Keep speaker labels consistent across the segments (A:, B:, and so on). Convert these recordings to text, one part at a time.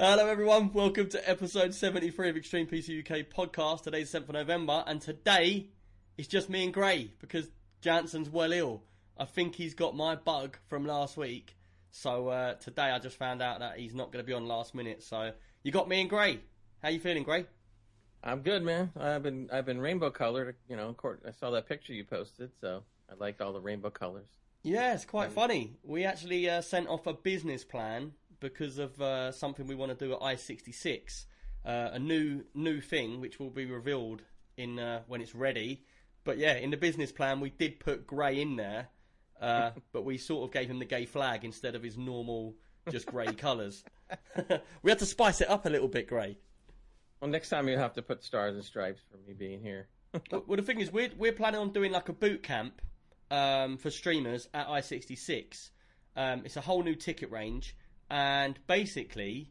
A: Hello, everyone. Welcome to episode 73 of Extreme PC UK podcast. Today's 7th of November, and today it's just me and Gray because Jansen's well ill. I think he's got my bug from last week. So uh, today I just found out that he's not going to be on last minute. So you got me and Gray. How you feeling, Gray?
B: I'm good, man. I've been I've been rainbow colored. You know, I saw that picture you posted, so I liked all the rainbow colors.
A: Yeah, it's quite funny. We actually uh, sent off a business plan because of uh, something we want to do at I66, uh, a new new thing which will be revealed in uh, when it's ready. But yeah, in the business plan we did put grey in there, uh, but we sort of gave him the gay flag instead of his normal just grey colours. we had to spice it up a little bit, Gray.
B: Well, next time you'll have to put stars and stripes for me being here.
A: well, the thing is, we're we're planning on doing like a boot camp um, for streamers at I66. Um, it's a whole new ticket range, and basically,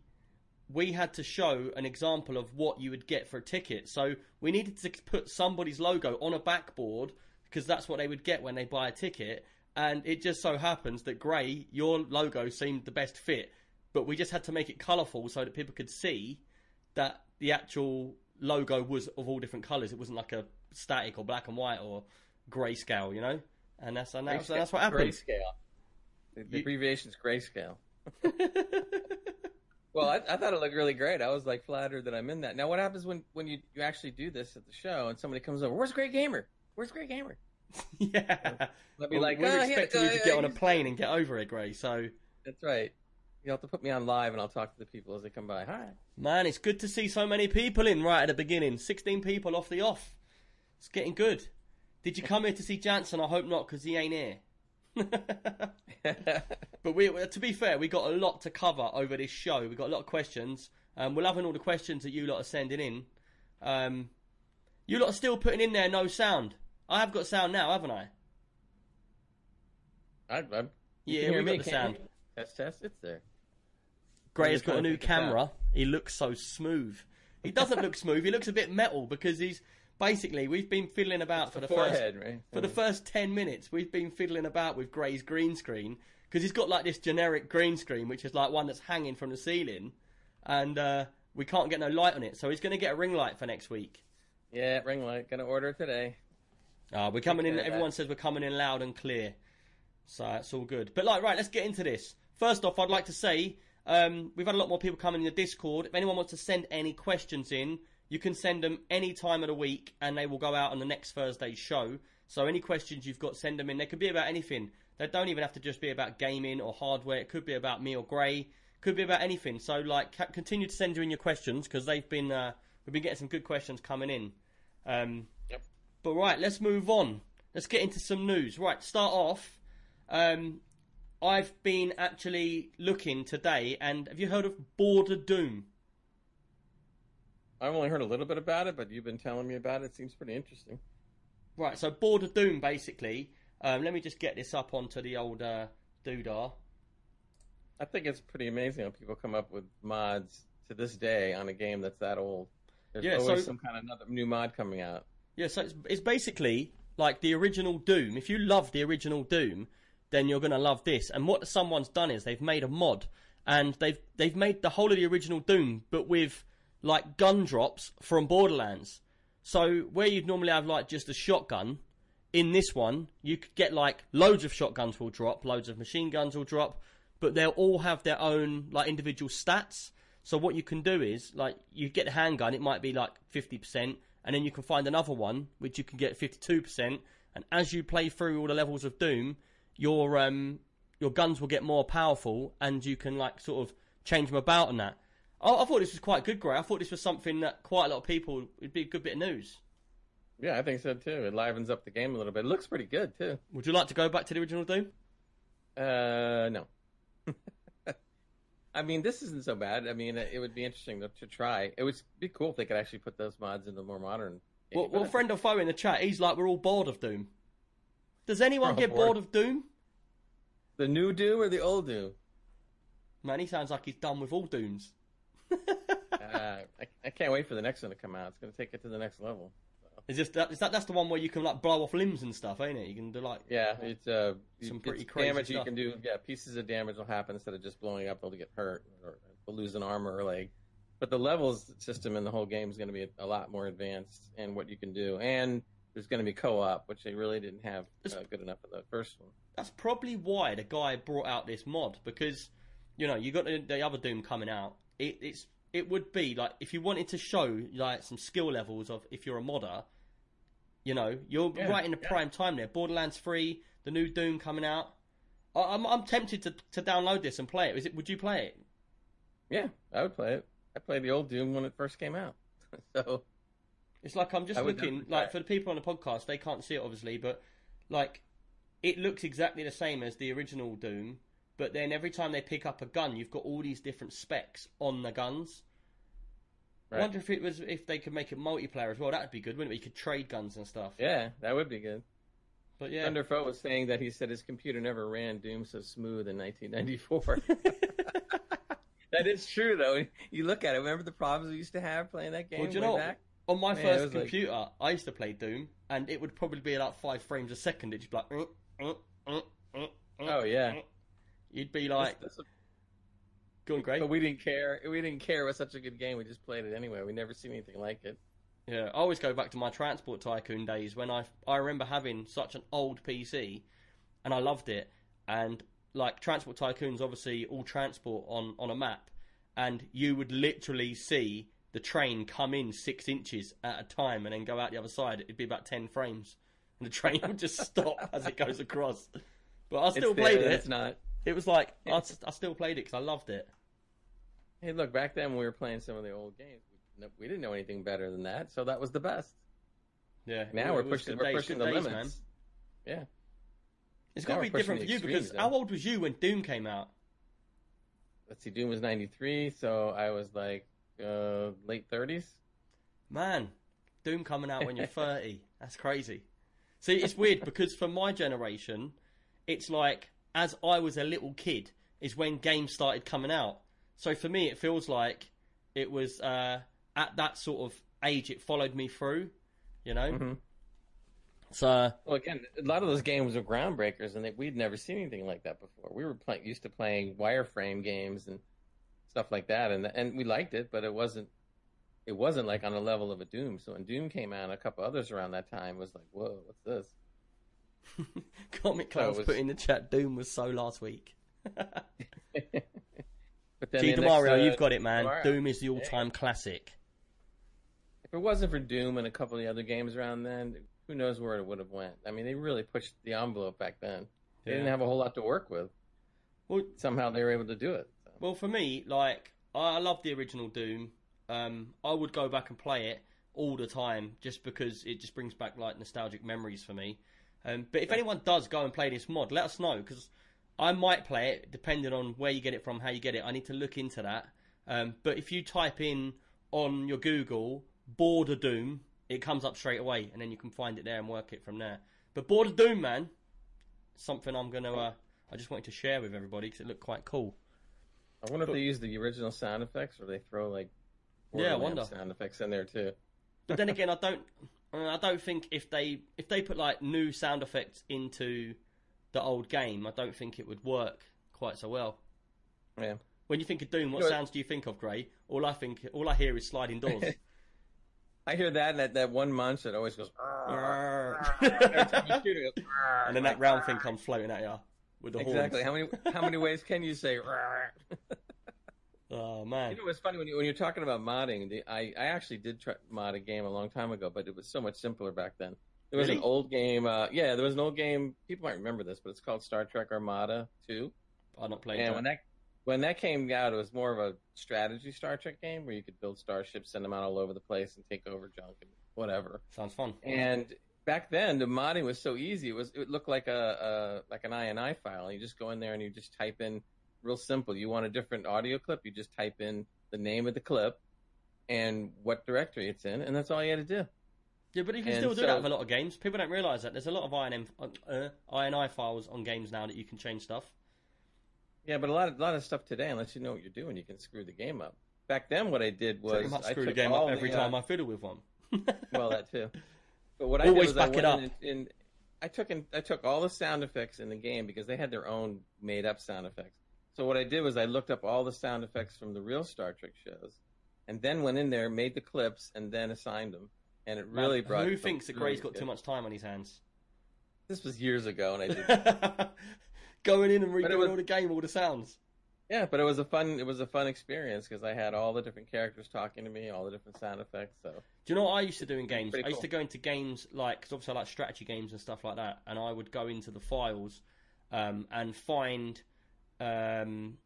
A: we had to show an example of what you would get for a ticket. So we needed to put somebody's logo on a backboard because that's what they would get when they buy a ticket. And it just so happens that Gray, your logo seemed the best fit, but we just had to make it colourful so that people could see that the actual logo was of all different colours. It wasn't like a static or black and white or grayscale, you know. And that's and that's, that's what happened.
B: Grayscale. The, the you... abbreviation is grayscale. well, I, I, thought it looked really great. I was like flattered that I'm in that. Now, what happens when when you you actually do this at the show and somebody comes over? Where's Great Gamer? Where's Great Gamer?
A: yeah.
B: Let me well, like.
A: We're
B: oh,
A: expecting
B: you
A: to uh, get uh, on a plane and get over it, Gray. So.
B: That's right. You have to put me on live, and I'll talk to the people as they come by. Hi.
A: Man, it's good to see so many people in right at the beginning. Sixteen people off the off. It's getting good. Did you come here to see Jansen? I hope not, because he ain't here. but we, to be fair, we got a lot to cover over this show. We got a lot of questions. Um, we're loving all the questions that you lot are sending in. Um, you lot are still putting in there no sound. I have got sound now, haven't I?
B: I, I
A: yeah, we got the sound.
B: Test, test. It's there.
A: Gray's got a new camera. He looks so smooth. He doesn't look smooth. He looks a bit metal because he's basically we've been fiddling about for the,
B: forehead,
A: first
B: right?
A: for the first ten minutes. We've been fiddling about with Gray's green screen because he's got like this generic green screen, which is like one that's hanging from the ceiling, and uh, we can't get no light on it. So he's going to get a ring light for next week.
B: Yeah, ring light. Gonna order today.
A: Uh, we're coming in. Everyone says we're coming in loud and clear, so it's all good. But like, right, let's get into this. First off, I'd like to say um, we've had a lot more people coming in the Discord. If anyone wants to send any questions in, you can send them any time of the week and they will go out on the next Thursday's show. So any questions you've got, send them in. They could be about anything. They don't even have to just be about gaming or hardware. It could be about me or Gray. Could be about anything. So like, continue to send you in your questions because they've been uh, we've been getting some good questions coming in. Um,
B: yep.
A: But right, let's move on. Let's get into some news. Right, start off. Um, I've been actually looking today, and have you heard of Border Doom?
B: I've only heard a little bit about it, but you've been telling me about it. It seems pretty interesting.
A: Right, so Border Doom, basically. Um, let me just get this up onto the old uh, doodah.
B: I think it's pretty amazing how people come up with mods to this day on a game that's that old. There's yeah, always so, some kind of another new mod coming out.
A: Yeah, so it's, it's basically like the original Doom. If you love the original Doom, then you're gonna love this. And what someone's done is they've made a mod, and they've they've made the whole of the original Doom, but with like gun drops from Borderlands. So where you'd normally have like just a shotgun, in this one you could get like loads of shotguns will drop, loads of machine guns will drop, but they'll all have their own like individual stats. So what you can do is like you get a handgun, it might be like fifty percent, and then you can find another one which you can get fifty two percent. And as you play through all the levels of Doom, your um your guns will get more powerful, and you can like sort of change them about and that. I, I thought this was quite good, Gray. I thought this was something that quite a lot of people would be a good bit of news.
B: Yeah, I think so too. It livens up the game a little bit. It looks pretty good too.
A: Would you like to go back to the original Doom?
B: Uh, no. I mean, this isn't so bad. I mean, it would be interesting to, to, try. It would be cool if they could actually put those mods into more modern.
A: Well, well friend or foe in the chat, he's like, we're all bored of Doom. Does anyone get bored. bored of Doom?
B: The new Doom or the old Doom?
A: Man, he sounds like he's done with all Dooms
B: uh, I, I, can't wait for the next one to come out. It's going to take it to the next level. So.
A: Is this that, is that that's the one where you can like blow off limbs and stuff, ain't it? You can do like
B: yeah, it's uh
A: some
B: it's
A: pretty crazy
B: damage you can do. Yeah, pieces of damage will happen instead of just blowing up. They'll get hurt or they'll lose an arm or a leg. But the levels system in the whole game is going to be a, lot more advanced in what you can do, and there's going to be co-op, which they really didn't have uh, good enough in the first one.
A: that's probably why the guy brought out this mod because you know you got the, the other Doom coming out. It, it's it would be like if you wanted to show like some skill levels of if you're a modder, you know you're
B: Yeah,
A: right in the
B: yeah.
A: prime time there. Borderlands three, the new Doom coming out. I, I'm I'm tempted to to download this and play it. Is it? Would you play it?
B: Yeah, I would play it. I played the old Doom when it first came out, so
A: It's like I'm just looking like for the people on the podcast, they can't see it obviously, but like it looks exactly the same as the original Doom. But then every time they pick up a gun, you've got all these different specs on the guns. I wonder if it was if they could make it multiplayer as well. That'd be good, wouldn't it? You could trade guns and stuff.
B: yeah, that would be good.
A: But yeah,
B: Thunderfoot was saying that he said his computer never ran Doom so smooth in 1994. that is true, though. You look at it. Remember the problems we used to have playing that game
A: well, do you know
B: back?
A: on my
B: Man,
A: first
B: was like-
A: computer, I used to play Doom, and it would probably be like five frames a second. It'd just be like, uh, uh, uh, uh, uh,
B: Oh yeah.
A: You'd be like,
B: That's- that's
A: going great.
B: But we didn't care. We didn't care. It was such a good game. We just played it anyway. We never seen anything like it.
A: Yeah, I always go back to my Transport Tycoon days when I I remember having such an old PC, and I loved it. And like Transport Tycoon's obviously all transport on on a map, and you would literally see the train come in six inches at a time and then go out the other side. It'd be about ten frames, and the train would just stop as it goes across. But I still
B: it's
A: played
B: then
A: it.
B: It's not.
A: It was like I, I still played it because I loved it.
B: Hey, look, back then when we were playing some of the old games, we, didn't know anything better than that, so that was the best.
A: Yeah.
B: Now we're pushing, we're
A: days,
B: pushing the
A: days,
B: limits.
A: man.
B: Yeah.
A: It's got to be different for you because
B: extremes,
A: how old was you when Doom came out?
B: Let's see, Doom was 93, so I was like uh, late 30s.
A: Man, Doom coming out when you're 30. That's crazy. See, it's weird because for my generation, it's like as I was a little kid is when games started coming out. So for me, it feels like it was uh, at that sort of age it followed me through, you know?
B: Mhm.
A: So,
B: Well, again, a lot of those games were groundbreakers, and they, we'd never seen anything like that before. We were play, used to playing wireframe games and stuff like that, and and we liked it, but it wasn't it wasn't like on the level of a Doom. So when Doom came out, a couple others around that time was like, whoa, what's this?
A: Comic Clowns
B: was-
A: put in the chat Doom was so last week.
B: But then
A: G
B: the
A: Demario,
B: uh,
A: you've got it, man. Doom is the all time classic.
B: If it wasn't for Doom and a couple of the other games around then, who knows where it would have went? I mean, they really pushed the envelope back then. They didn't have a whole lot to work with.
A: Well,
B: Somehow they were able to do it. So.
A: Well, for me, like I I love the original Doom. Um, I would go back and play it all the time just because it just brings back like nostalgic memories for me. Um, but if anyone does go and play this mod, let us know because I might play it depending on where you get it from, how you get it. I need to look into that. Um, but if you type in on your Google Border Doom, it comes up straight away, and then you can find it there and work it from there. But Border Doom, man, something I'm gonna. Uh, I just wanted to share with everybody because it looked quite cool.
B: I wonder if they use the original sound effects or they throw like
A: Yeah, I
B: Borderlands
A: wonder.
B: sound effects in there too.
A: But then again, I don't. I, mean, I don't think if they if they put like new sound effects into the old game, I don't think it would work quite so well.
B: Yeah.
A: When you think of Doom, what
B: No,
A: sounds do you think of, Gray? All I think, all I hear is sliding doors.
B: I hear that and that, that one monster that always goes ah.
A: and
B: every time you shoot it. it goes,
A: then that round thing comes floating at you with the
B: Exactly.
A: horns.
B: How many how many ways can you say?
A: Oh man,
B: You know, it's funny when, you, when you're talking about modding. The, I, I actually did try mod a game a long time ago, but it was so much simpler back then. There was
A: Really?
B: an old game. Uh, yeah, there was an old game. People might remember this, but it's called Star Trek Armada 2.
A: I've not played
B: And
A: that.
B: when that when that came out, it was more of a strategy Star Trek game where you could build starships, send them out all over the place, and take over junk and whatever.
A: Sounds fun.
B: And back then, the modding was so easy. It was it looked like a, a like an INI file. You just go in there and you just type in real simple. You want a different audio clip, you just type in the name of the clip and what directory it's in, and that's all you had to do.
A: Yeah, but you can
B: And
A: still do
B: so-
A: that with a lot of games. People don't realise that there's a lot of INM, uh, INI files on games now that you can change stuff.
B: Yeah, but a lot of a lot of stuff today, unless you know what you're doing, you can screw the game up. Back then, what I did was I
A: screw the game up every
B: the, uh,
A: time I fiddle with one.
B: well, that too. But what I did was
A: back it
B: I
A: up.
B: went in and, and I took in, I took all the sound effects in the game because they had their own made up sound effects. So what I did was I looked up all the sound effects from the real Star Trek shows, and then went in there, made the clips, and then assigned them. And it really
A: Man,
B: brought.
A: Who thinks that Gray's got
B: good-
A: too much time on his hands?
B: This was years ago, and I did.
A: Going in and redoing
B: was-
A: all the game, all the sounds.
B: yeah, but it was a fun. It was a fun experience because I had all the different characters talking to me, all the different sound effects. So
A: Do you know what I used to do in games? I used
B: cool.
A: to go into games like, because obviously I like strategy games and stuff like that, and I would go into the files um, and find um,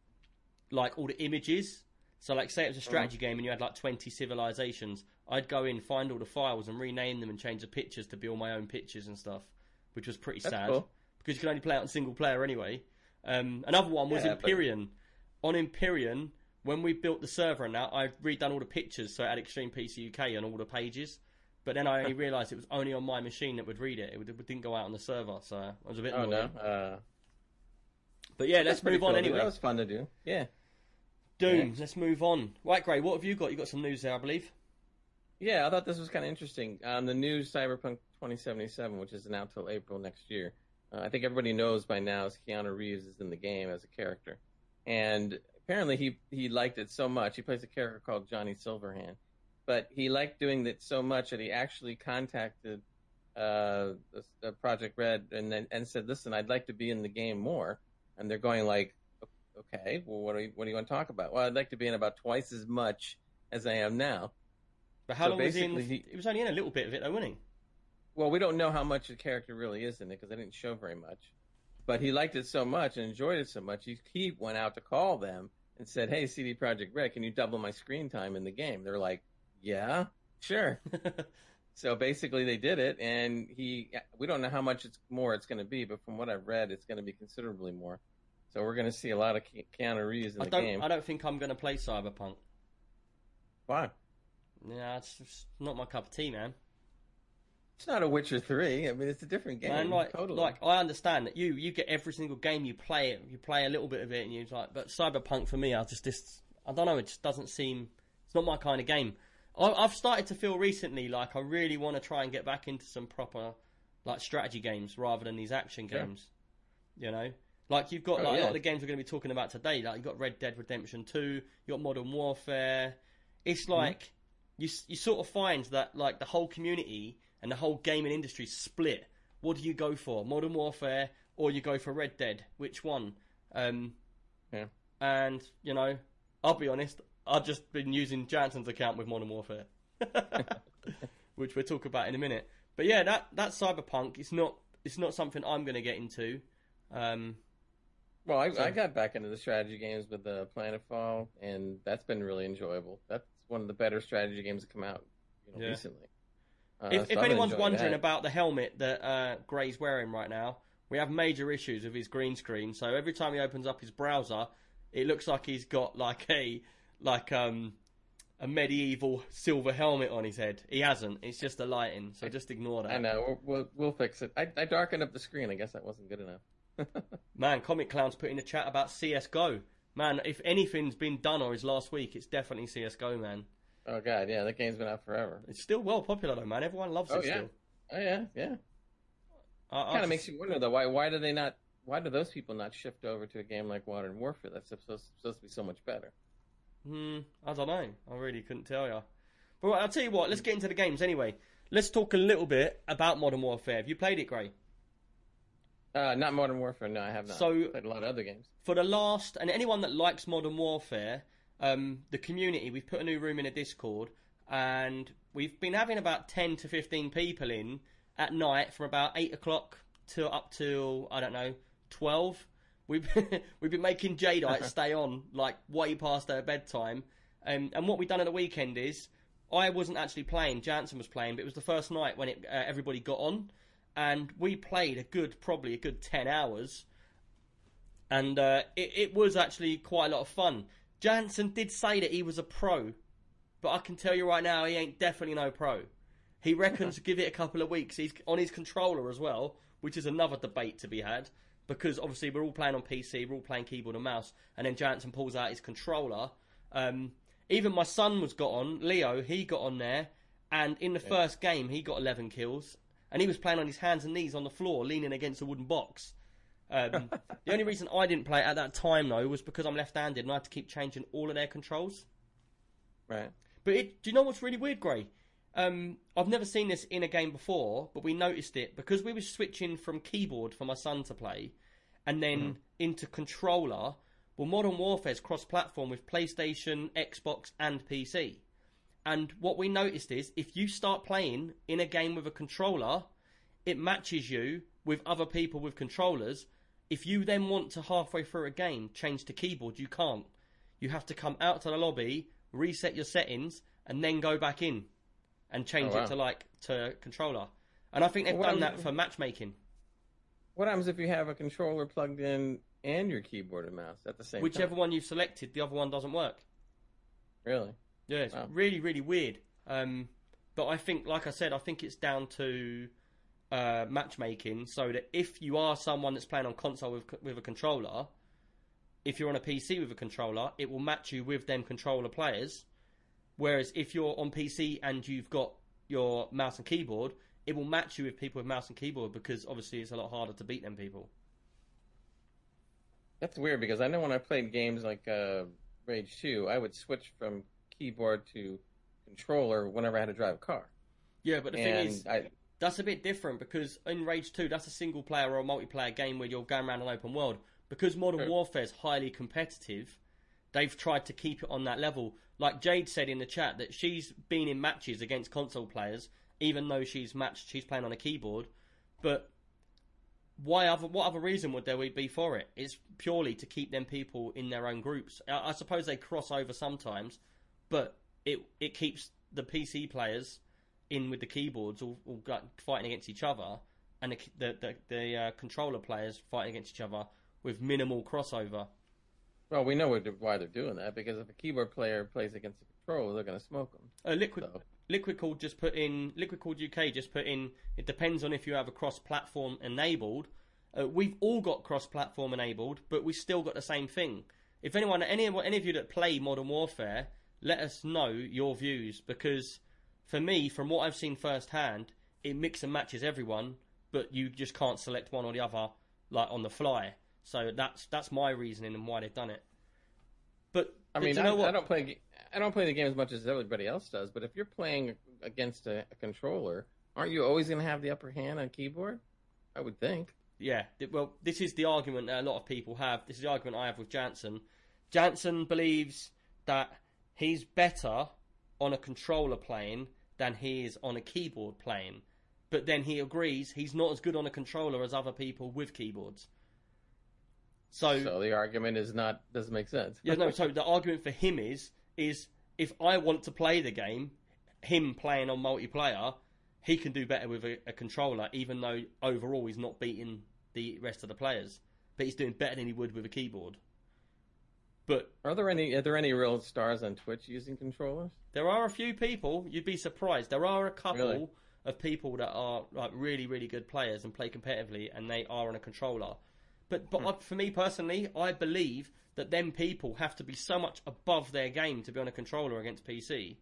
A: like all the images. So, like, say it was a strategy
B: Uh-huh.
A: game and you had like 20 civilizations, I'd go in, find all the files, and rename them and change the pictures to be all my own pictures and stuff, which was pretty
B: That's
A: sad
B: cool.
A: because you can only play it on single player anyway. Um, another one was
B: Yeah, but-
A: Empyrion. On Empyrion, when we built the server and that, I redone all the pictures so it had Extreme PC UK on all the pages. But then I only realised it was only on my machine that would read it. It, it didn't go out on the server, so I was a bit
B: oh
A: annoyed.
B: no, uh,
A: But yeah, let's
B: pretty
A: move on
B: cool.
A: anyway.
B: That was fun to do. Yeah.
A: Doom,
B: Yeah.
A: let's move on. Right, Gray, what have you got? You got some news there, I believe.
B: Yeah, I thought this was kind of interesting. Um, the new Cyberpunk 2077, which isn't out till April next year. Uh, I think everybody knows by now is Keanu Reeves is in the game as a character, and apparently he he liked it so much. He plays a character called Johnny Silverhand, but he liked doing it so much that he actually contacted uh, the, the Projekt Red and then and said, "Listen, I'd like to be in the game more." And they're going like, "Okay, well, what do you, what do you want to talk about?" Well, I'd like to be in about twice as much as I am now.
A: But how
B: So
A: long was he in?
B: He-
A: he was only in a little bit of it, though, wasn't he?
B: Well, we don't know how much the character really is in it because they didn't show very much. But he liked it so much and enjoyed it so much, he, he went out to call them and said, "Hey, CD Projekt Red, can you double my screen time in the game?" They're like, "Yeah, sure." so basically, they did it, and he. We don't know how much it's more it's going to be, but from what I've read, it's going to be considerably more. So we're going to see a lot of Ke- Keanu Reeves in
A: I
B: the
A: don't.
B: game.
A: I don't think I'm going to play Cyberpunk.
B: Why?
A: Yeah, it's just not my cup of tea, man.
B: It's not a Witcher Three. I mean, it's a different game.
A: Man, like,
B: totally.
A: like I understand that you you get every single game you play it, you play a little bit of it, and you like. But Cyberpunk for me, I just this I don't know. It just doesn't seem. It's not my kind of game. I, I've started to feel recently like I really want to try and get back into some proper like strategy games rather than these action games. You know, like you've got
B: Oh,
A: like a lot of the games we're going to be talking about today. Like you've got Red Dead Redemption Two, you got Modern Warfare. It's
B: Mm-hmm.
A: like you you sort of find that like the whole community and the whole gaming industry split. What do you go for, Modern Warfare or you go for Red Dead? Which one? Um,
B: Yeah.
A: And you know, I'll be honest. I've just been using Jansen's account with Modern Warfare, which we'll talk about in a minute. But yeah, that that Cyberpunk. It's not it's not something I'm going to get into. Um,
B: Well, I,
A: So-
B: I got back into the strategy games with the Planetfall, and that's been really enjoyable. That's one of the better strategy games that come out you know,
A: Yeah.
B: recently. Uh,
A: if,
B: so
A: if anyone's wondering
B: that.
A: about the helmet that uh, Gray's wearing right now, we have major issues with his green screen. So every time he opens up his browser, it looks like he's got like a like um a medieval silver helmet on his head. He hasn't. It's just the lighting. So just ignore that.
B: I know we'll, we'll we'll fix it. I, I darkened up the screen. I guess that wasn't good enough.
A: Man, Comic Clown's put in the chat about CS:GO. Man, if anything's been done or is last week, it's definitely CS:GO. Man,
B: oh god, yeah, that game's been out forever.
A: it's still well popular though. Man, everyone loves
B: Oh,
A: it
B: yeah.
A: still.
B: Oh yeah, yeah.
A: I
B: Kind of makes you wonder though. Why why do they not? Why do those people not shift over to a game like Modern Warfare? That's supposed, supposed to be so much better.
A: Hmm, I don't know. I really couldn't tell you. But right, I'll tell you what. Let's get into the games anyway. Let's talk a little bit about Modern Warfare. Have you played it, Gray?
B: Uh, not Modern Warfare. No, I have not.
A: So-
B: played a lot of other games.
A: For the last, and anyone that likes Modern Warfare, um, the community, we've put a new room in a Discord, and we've been having about ten to fifteen people in at night from about eight o'clock to up till I don't know twelve. We've we've been making Jadeite stay on like way past their bedtime, um, and what we've done at the weekend is I wasn't actually playing. Jansen was playing, but it was the first night when it, uh, everybody got on, and we played a good, probably a good ten hours, and uh, it, it was actually quite a lot of fun. Jansen did say that he was a pro, but I can tell you right now, he ain't definitely no pro. He reckons give it a couple of weeks. He's on his controller as well, which is another debate to be had. Because obviously we're all playing on PC, we're all playing keyboard and mouse, and then Jansen pulls out his controller. Um, even my son was got on, Leo, he got on there, and in the first game he got 11 kills, and he was playing on his hands and knees on the floor, leaning against a wooden box. Um, the only reason I didn't play it at that time though was because I'm left-handed and I had to keep changing all of their controls.
B: Right.
A: But it, do you know what's really weird, Gray? Um, I've never seen this in a game before, but we noticed it because we were switching from keyboard for my son to play, and then into controller. Well, Modern Warfare's cross-platform with PlayStation, Xbox, and PC. And what we noticed is if you start playing in a game with a controller, it matches you with other people with controllers. If you then want to halfway through a game change to keyboard, you can't. You have to come out to the lobby, reset your settings, and then go back in and change
B: Oh, wow.
A: it to like to controller. And I think they've
B: Well,
A: done
B: what-
A: that for matchmaking.
B: What happens if you have a controller plugged in and your keyboard and mouse at the same
A: Whichever
B: time?
A: Whichever one you've selected, the other one doesn't work.
B: Really?
A: Yeah, it's
B: Wow.
A: really, really weird. Um, but I think, like I said, I think it's down to uh, matchmaking. So that if you are someone that's playing on console with with a controller, if you're on a PC with a controller, it will match you with them controller players. Whereas if you're on PC and you've got your mouse and keyboard, it will match you with people with mouse and keyboard because obviously it's a lot harder to beat them people.
B: That's weird because I know when I played games like uh, Rage 2, I would switch from keyboard to controller whenever I had to drive a car.
A: Yeah, but the
B: and
A: thing is,
B: I,
A: That's a bit different because in Rage 2, that's a single player or a multiplayer game where you're going around an open world. Because Modern
B: Sure.
A: Warfare is highly competitive, they've tried to keep it on that level. Like Jade said in the chat that she's been in matches against console players, even though she's matched, she's playing on a keyboard. But why other, what other reason would there be for it? It's purely to keep them people in their own groups. I, I suppose they cross over sometimes, but it it keeps the PC players in with the keyboards all, all got, fighting against each other, and the the, the, the uh, controller players fighting against each other with minimal crossover.
B: well, we know why they're doing that because if a keyboard player plays against a controller, they're going to smoke them.
A: Uh, Liquid
B: So-
A: Liquid Cooled just put in Liquid Cooled UK just put in. It depends on if you have a cross-platform enabled. Uh, we've all got cross-platform enabled, but we still got the same thing. If anyone, any any of you that play Modern Warfare, let us know your views because for me, from what I've seen firsthand, it mix and matches everyone, but you just can't select one or the other like on the fly. So that's that's my reasoning and why they've done it. But
B: I mean,
A: you
B: I,
A: know what?
B: I don't play. I don't play the game as much as everybody else does. But if you're playing against a, a controller, aren't you always going to have the upper hand on keyboard? I would think.
A: Yeah, well, this is the argument that a lot of people have. This is the argument I have with Jansen. Jansen believes that he's better on a controller playing than he is on a keyboard playing. But then he agrees he's not as good on a controller as other people with keyboards. So,
B: So the argument is not doesn't make sense.
A: yeah, no. So the argument for him is is if I want to play the game, him playing on multiplayer, he can do better with a, a controller, even though overall he's not beating the rest of the players. But he's doing better than he would with a keyboard. But
B: Are there any are there any real stars on Twitch using controllers?
A: there are a few people you'd be surprised. There are a couple
B: Really?
A: of people that are like really really good players and play competitively, and they are on a controller. But but hmm. I, for me personally, I believe that them people have to be so much above their game to be on a controller against PC.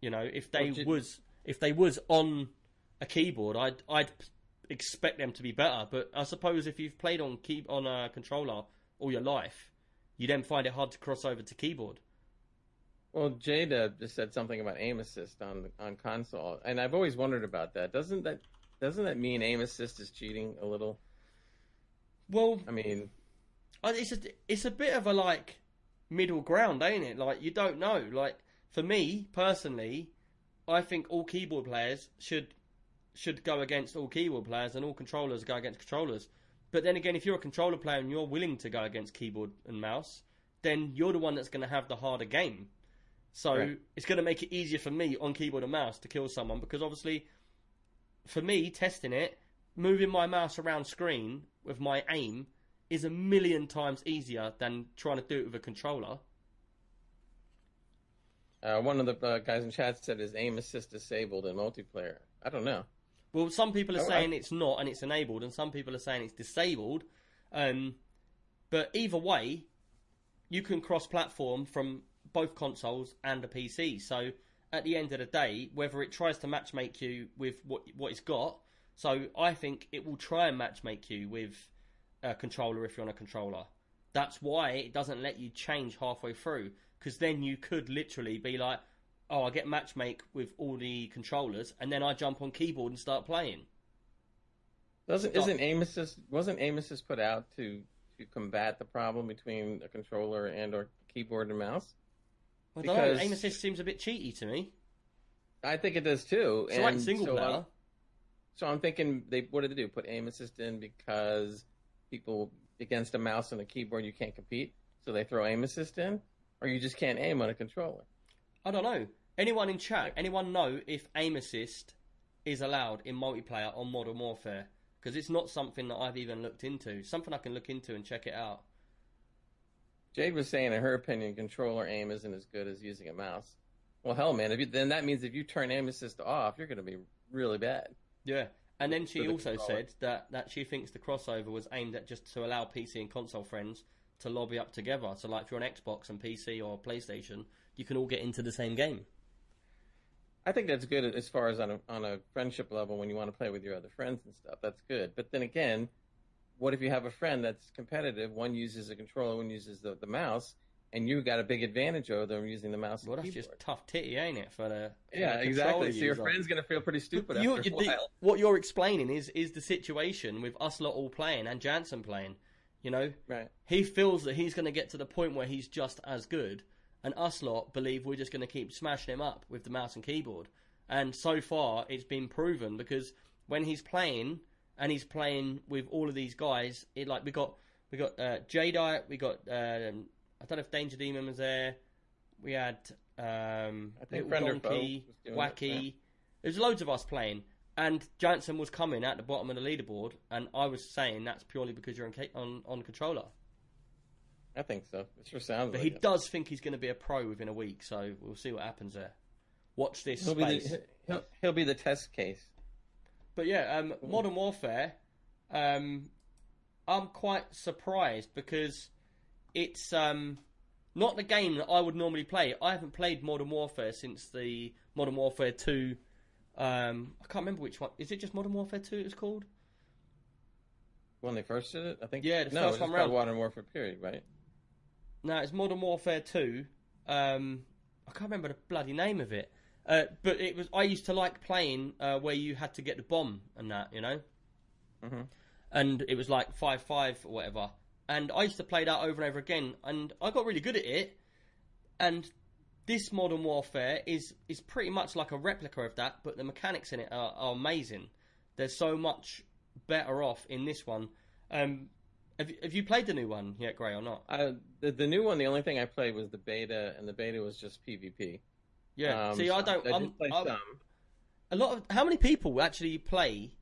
A: You know, if they
B: do-
A: was if they was on a keyboard, I'd I'd expect them to be better. But I suppose if you've played on key on a controller all your life, you then find it hard to cross over to keyboard.
B: Well, Jada just said something about aim assist on on console, and I've always wondered about that. Doesn't that doesn't that mean aim assist is cheating a little?
A: Well,
B: I mean,
A: it's a it's a bit of a like middle ground, ain't it? Like you don't know. Like for me personally, I think all keyboard players should should go against all keyboard players, and all controllers go against controllers. But then again, if you're a controller player and you're willing to go against keyboard and mouse, then you're the one that's going to have the harder game. So
B: Right.
A: it's going to make it easier for me on keyboard and mouse to kill someone because obviously, for me testing it, moving my mouse around screen with my aim is a million times easier than trying to do it with a controller.
B: uh, one of the uh, guys in chat said his aim assist disabled in multiplayer. I don't know.
A: Well, some people are
B: Oh, I-
A: saying it's not and it's enabled, and some people are saying it's disabled. Um, but either way, you can cross-platform from both consoles and a PC. So at the end of the day, whether it tries to matchmake you with what what it's got. So I think it will try and matchmake you with a controller if you're on a controller. That's why it doesn't let you change halfway through, because then you could literally be like, "Oh, I get matchmake with all the controllers, and then I jump on keyboard and start playing."
B: Doesn't isn't aim assist wasn't aim assist put out to to combat the problem between a controller and or keyboard and mouse?
A: Well.
B: Because-
A: Aim assist seems a bit cheaty to me.
B: I think it does too.
A: So like single
B: so
A: player.
B: I'm, so I'm thinking they what did they do? Put aim assist in because people against a mouse and a keyboard you can't compete, so they throw aim assist in, or you just can't aim on a controller.
A: I don't know. Anyone in chat? Anyone know if aim assist is allowed in multiplayer on Modern Warfare? Because it's not something that I've even looked into. Something I can look into and check it out.
B: Jade was saying, in her opinion, controller aim isn't as good as using a mouse. Well, hell, man, if you, then that means if you turn aim assist off, you're going to be really bad.
A: Yeah. And then she
B: the
A: also
B: controller.
A: said that, that she thinks the crossover was aimed at just to allow PC and console friends to lobby up together. So, like, if you're on Xbox and PC or PlayStation, you can all get into the same game.
B: I think that's good as far as on a on a friendship level when you want to play with your other friends and stuff. That's good. But then again, what if you have a friend that's competitive? One uses a controller, one uses the, the mouse, and you've got a big advantage over them using the mouse
A: Well,
B: and
A: that's
B: keyboard.
A: just tough titty, ain't it? For the for
B: yeah,
A: the
B: exactly. So your friend's gonna feel pretty stupid
A: You-
B: after a
A: you- the- what you're explaining is is the situation with us lot all playing and Jansen playing. You know,
B: Right.
A: he feels that he's going to get to the point where he's just as good, and us lot believe we're just going to keep smashing him up with the mouse and keyboard. And so far, it's been proven because when he's playing and he's playing with all of these guys, it like we got we got uh, Jadeite, we got um, I don't know if Danger Demon was there. We had um,
B: I think
A: Little
B: Friend or Foe
A: Donkey,
B: it,
A: Wacky. There's loads of us playing, and Jansen was coming at the bottom of the leaderboard, and I was saying that's purely because you're on on, on controller.
B: I think so. It sure sounds
A: But
B: like
A: he
B: it.
A: does think he's going to be a pro within a week, so we'll see what happens there. Watch this
B: He'll be,
A: space.
B: the, he'll, he'll be the test case.
A: But yeah, um, Modern Warfare, um, I'm quite surprised because it's um, not the game that I would normally play. I haven't played Modern Warfare since the Modern Warfare 2. Um, I can't remember which one. Is it just Modern Warfare 2 it was called?
B: When they first did it, I think.
A: Yeah, the
B: no,
A: first
B: it's
A: one round.
B: Modern Warfare period, right?
A: No, it's Modern Warfare 2. Um, I can't remember the bloody name of it. Uh, but it was. I used to like playing uh, where you had to get the bomb and that, you know.
B: Mhm.
A: And it was like five five or whatever. And I used to play that over and over again, and I got really good at it. And this Modern Warfare is is pretty much like a replica of that, but the mechanics in it are, are amazing. There's so much better off in this one. Um, have you, have you played the new one yet, Gray, or not?
B: Uh, the, the new one, the only thing I played was the beta, and the beta was just PvP.
A: Yeah.
B: Um,
A: See, I don't.
B: I
A: I'm,
B: did play
A: I'm-
B: some.
A: a lot of how many people actually play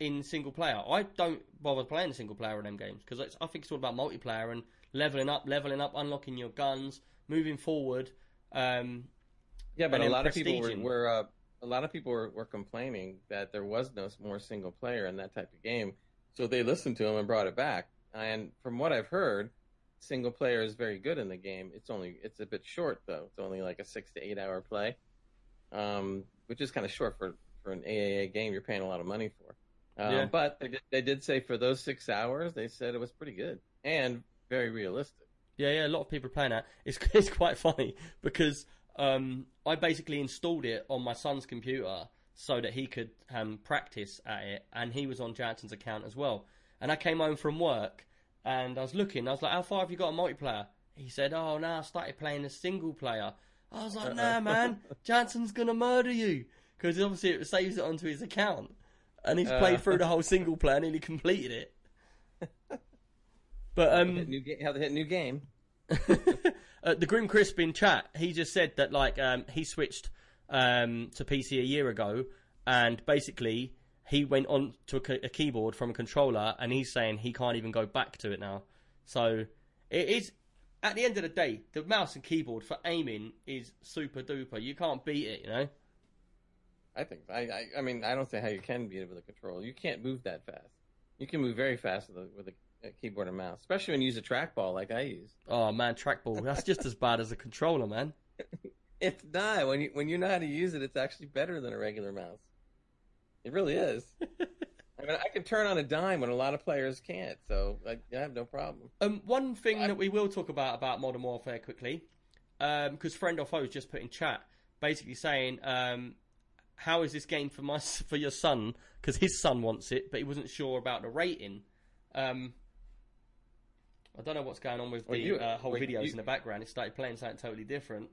A: in single player? I don't bother playing single player in them games because I think it's all about multiplayer and leveling up, leveling up, unlocking your guns, moving forward. Um,
B: Yeah, but a lot of people were, were uh, a lot of people were, were complaining that there was no more single player in that type of game. So they listened to him and brought it back. And from what I've heard, single player is very good in the game. It's only it's a bit short though. It's only like a six to eight hour play, um, which is kind of short for for an AAA game. You're paying a lot of money for. Um,
A: Yeah.
B: But they did, they did say for those six hours, they said it was pretty good and very realistic.
A: yeah, yeah, a lot of people are playing that. It's it's quite funny because um, I basically installed it on my son's computer so that he could um, practice at it, and he was on Jansen's account as well. And I came home from work and I was looking. I was like, "How far have you got on multiplayer?" He said, "Oh, no, I started playing a single player." I was like, "Nah, man, Jansen's gonna murder you," because obviously it saves it onto his account, and he's played
B: Uh.
A: through the whole single player, and nearly completed it. But um,
B: Hit new ga- how to hit new game.
A: uh, the Grim Crisp in chat, he just said that like um, he switched um, to PC a year ago, and basically he went on to a, a keyboard from a controller, and he's saying he can't even go back to it now. So it is. At the end of the day, the mouse and keyboard for aiming is super duper. You can't beat it, you know.
B: I think I, I I mean I don't see how you can beat it with a controller. You can't move that fast. You can move very fast with a, with a, a keyboard and mouse, especially when you use a trackball like I use.
A: Oh man, trackball. That's just as bad as a controller, man.
B: It's not when you when you know how to use it. It's actually better than a regular mouse. It really is. I mean, I can turn on a dime when a lot of players can't, so I, I have no problem.
A: Um, one thing that we will talk about about Modern Warfare quickly, because friend or foe's just put in chat, basically saying, um, "How is this game for my for your son? Because his son wants it, but he wasn't sure about the rating." Um, I don't know what's going on with
B: Well,
A: the
B: you-
A: uh, whole
B: well,
A: videos
B: you-
A: in the background. It started playing something totally different.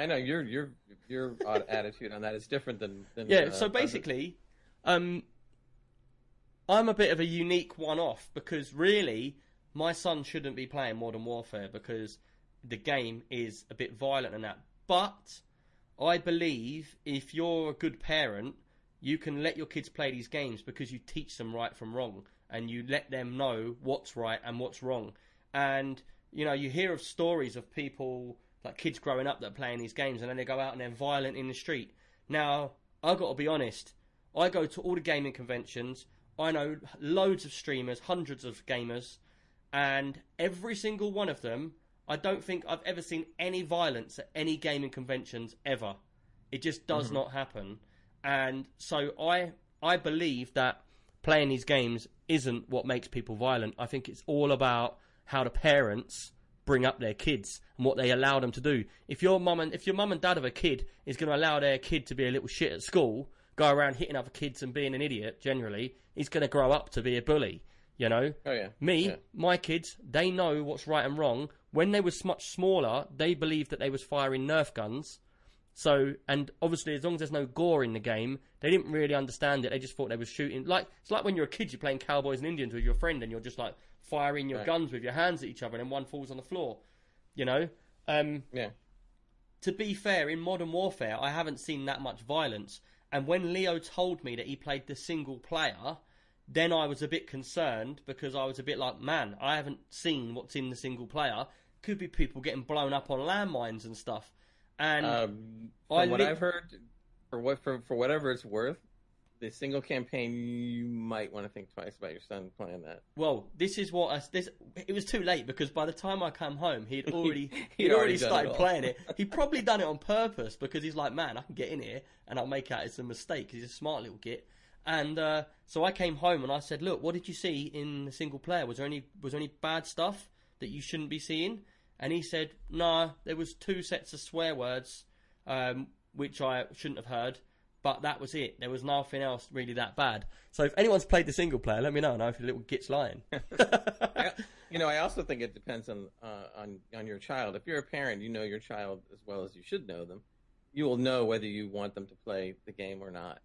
B: I know your your your attitude on that is different than, than
A: Yeah,
B: uh,
A: so basically, um, I'm a bit of a unique one-off because really, my son shouldn't be playing Modern Warfare because the game is a bit violent and that. But I believe if you're a good parent, you can let your kids play these games because you teach them right from wrong and you let them know what's right and what's wrong. And you know, you hear of stories of people like kids growing up that are playing these games and then they go out and they're violent in the street. Now, I've got to be honest. I go to all the gaming conventions. I know loads of streamers, hundreds of gamers, and every single one of them, I don't think I've ever seen any violence at any gaming conventions ever. It just does mm-hmm. not happen. And so I I believe that playing these games isn't what makes people violent. I think it's all about how the parents bring up their kids and what they allow them to do. If your mum and if your mum and dad of a kid is going to allow their kid to be a little shit at school, go around hitting other kids and being an idiot, generally, he's going to grow up to be a bully. You know,
B: Oh yeah.
A: me,
B: Yeah.
A: my kids, they know what's right and wrong. When they was much smaller, they believed that they was firing Nerf guns. So, and obviously, as long as there's no gore in the game, they didn't really understand it. They just thought they was shooting. Like it's like when you're a kid, you're playing cowboys and Indians with your friend, and you're just like firing your
B: Right.
A: guns with your hands at each other, and then one falls on the floor. You know. Um,
B: Yeah.
A: to be fair, in Modern Warfare, I haven't seen that much violence. And when Leo told me that he played the single player, then I was a bit concerned because I was a bit like, man, I haven't seen what's in the single player. Could be people getting blown up on landmines and stuff. And
B: Um,
A: I
B: from what
A: li-
B: I've heard, for what for for whatever it's worth, the single campaign you might want to think twice about your son playing that.
A: well, this is what I, this. It was too late because by the time I come home, he'd already
B: He'd
A: he'd,
B: already
A: already
B: done it
A: started playing it. He'd probably done it on purpose because he's like, man, I can get in here and I'll make out it's a mistake. He's a smart little git. And uh, so I came home and I said, look, what did you see in the single player? Was there any was there any bad stuff that you shouldn't be seeing? And he said, no, there was two sets of swear words, um, which I shouldn't have heard. But that was it. There was nothing else really that bad. So if anyone's played the single player, let me know. I know if your little git's lying.
B: I, you know, I also think it depends on uh, on on your child. If you're a parent, you know your child as well as you should know them. You will know whether you want them to play the game or not.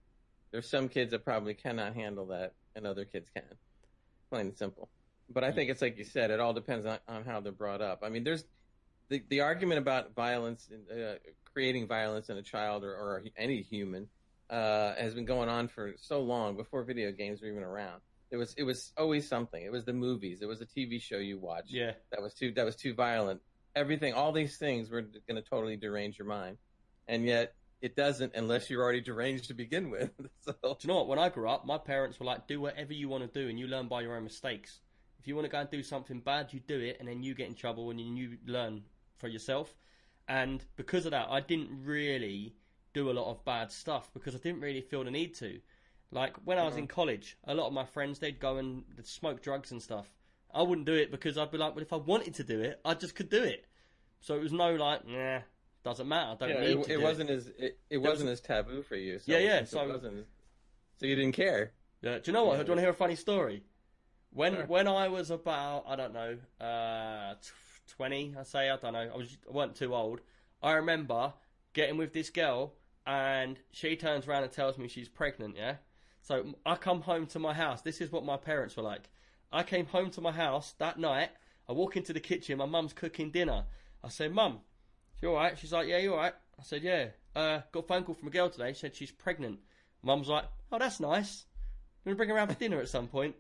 B: There's some kids that probably cannot handle that, and other kids can. Plain and simple. But I think it's like you said. It all depends on, on how they're brought up. I mean, there's the the argument about violence, and, uh, creating violence in a child or, or any human, uh, has been going on for so long before video games were even around. It was it was always something. It was the movies. It was a TV show you watched
A: yeah.
B: that was too that was too violent. Everything, all these things were going to totally derange your mind, and yet it doesn't unless you're already deranged to begin with. so
A: Do you know what? When I grew up, my parents were like, do whatever you want to do and you learn by your own mistakes. If you want to go and do something bad, you do it and then you get in trouble and you learn for yourself. And because of that, I didn't really do a lot of bad stuff because I didn't really feel the need to. Like when I was in college, a lot of my friends, they'd go and they'd smoke drugs and stuff. I wouldn't do it because I'd be like, well, if I wanted to do it, I just could do it. So it was no like, nah, doesn't matter. I don't
B: yeah,
A: need
B: it,
A: to
B: it wasn't as it, it
A: was-
B: wasn't as taboo for you. So
A: Yeah, yeah, so-
B: it wasn't, so you didn't care.
A: Yeah. Do you know what?
B: Yeah.
A: Do you want to hear a funny story? When
B: Sure.
A: when I was about I don't know uh, twenty, I say I don't know. I was I weren't too old. I remember getting with this girl, and she turns around and tells me she's pregnant. Yeah. So I come home to my house. This is what my parents were like. I came home to my house that night. I walk into the kitchen. My mum's cooking dinner. I said, "Mum, you all right?" She's like, "Yeah, you all right?" I said, "Yeah." Uh, got a phone call from a girl today. She said she's pregnant. Mum's like, "Oh, that's nice. You want to bring her around for dinner at some point?"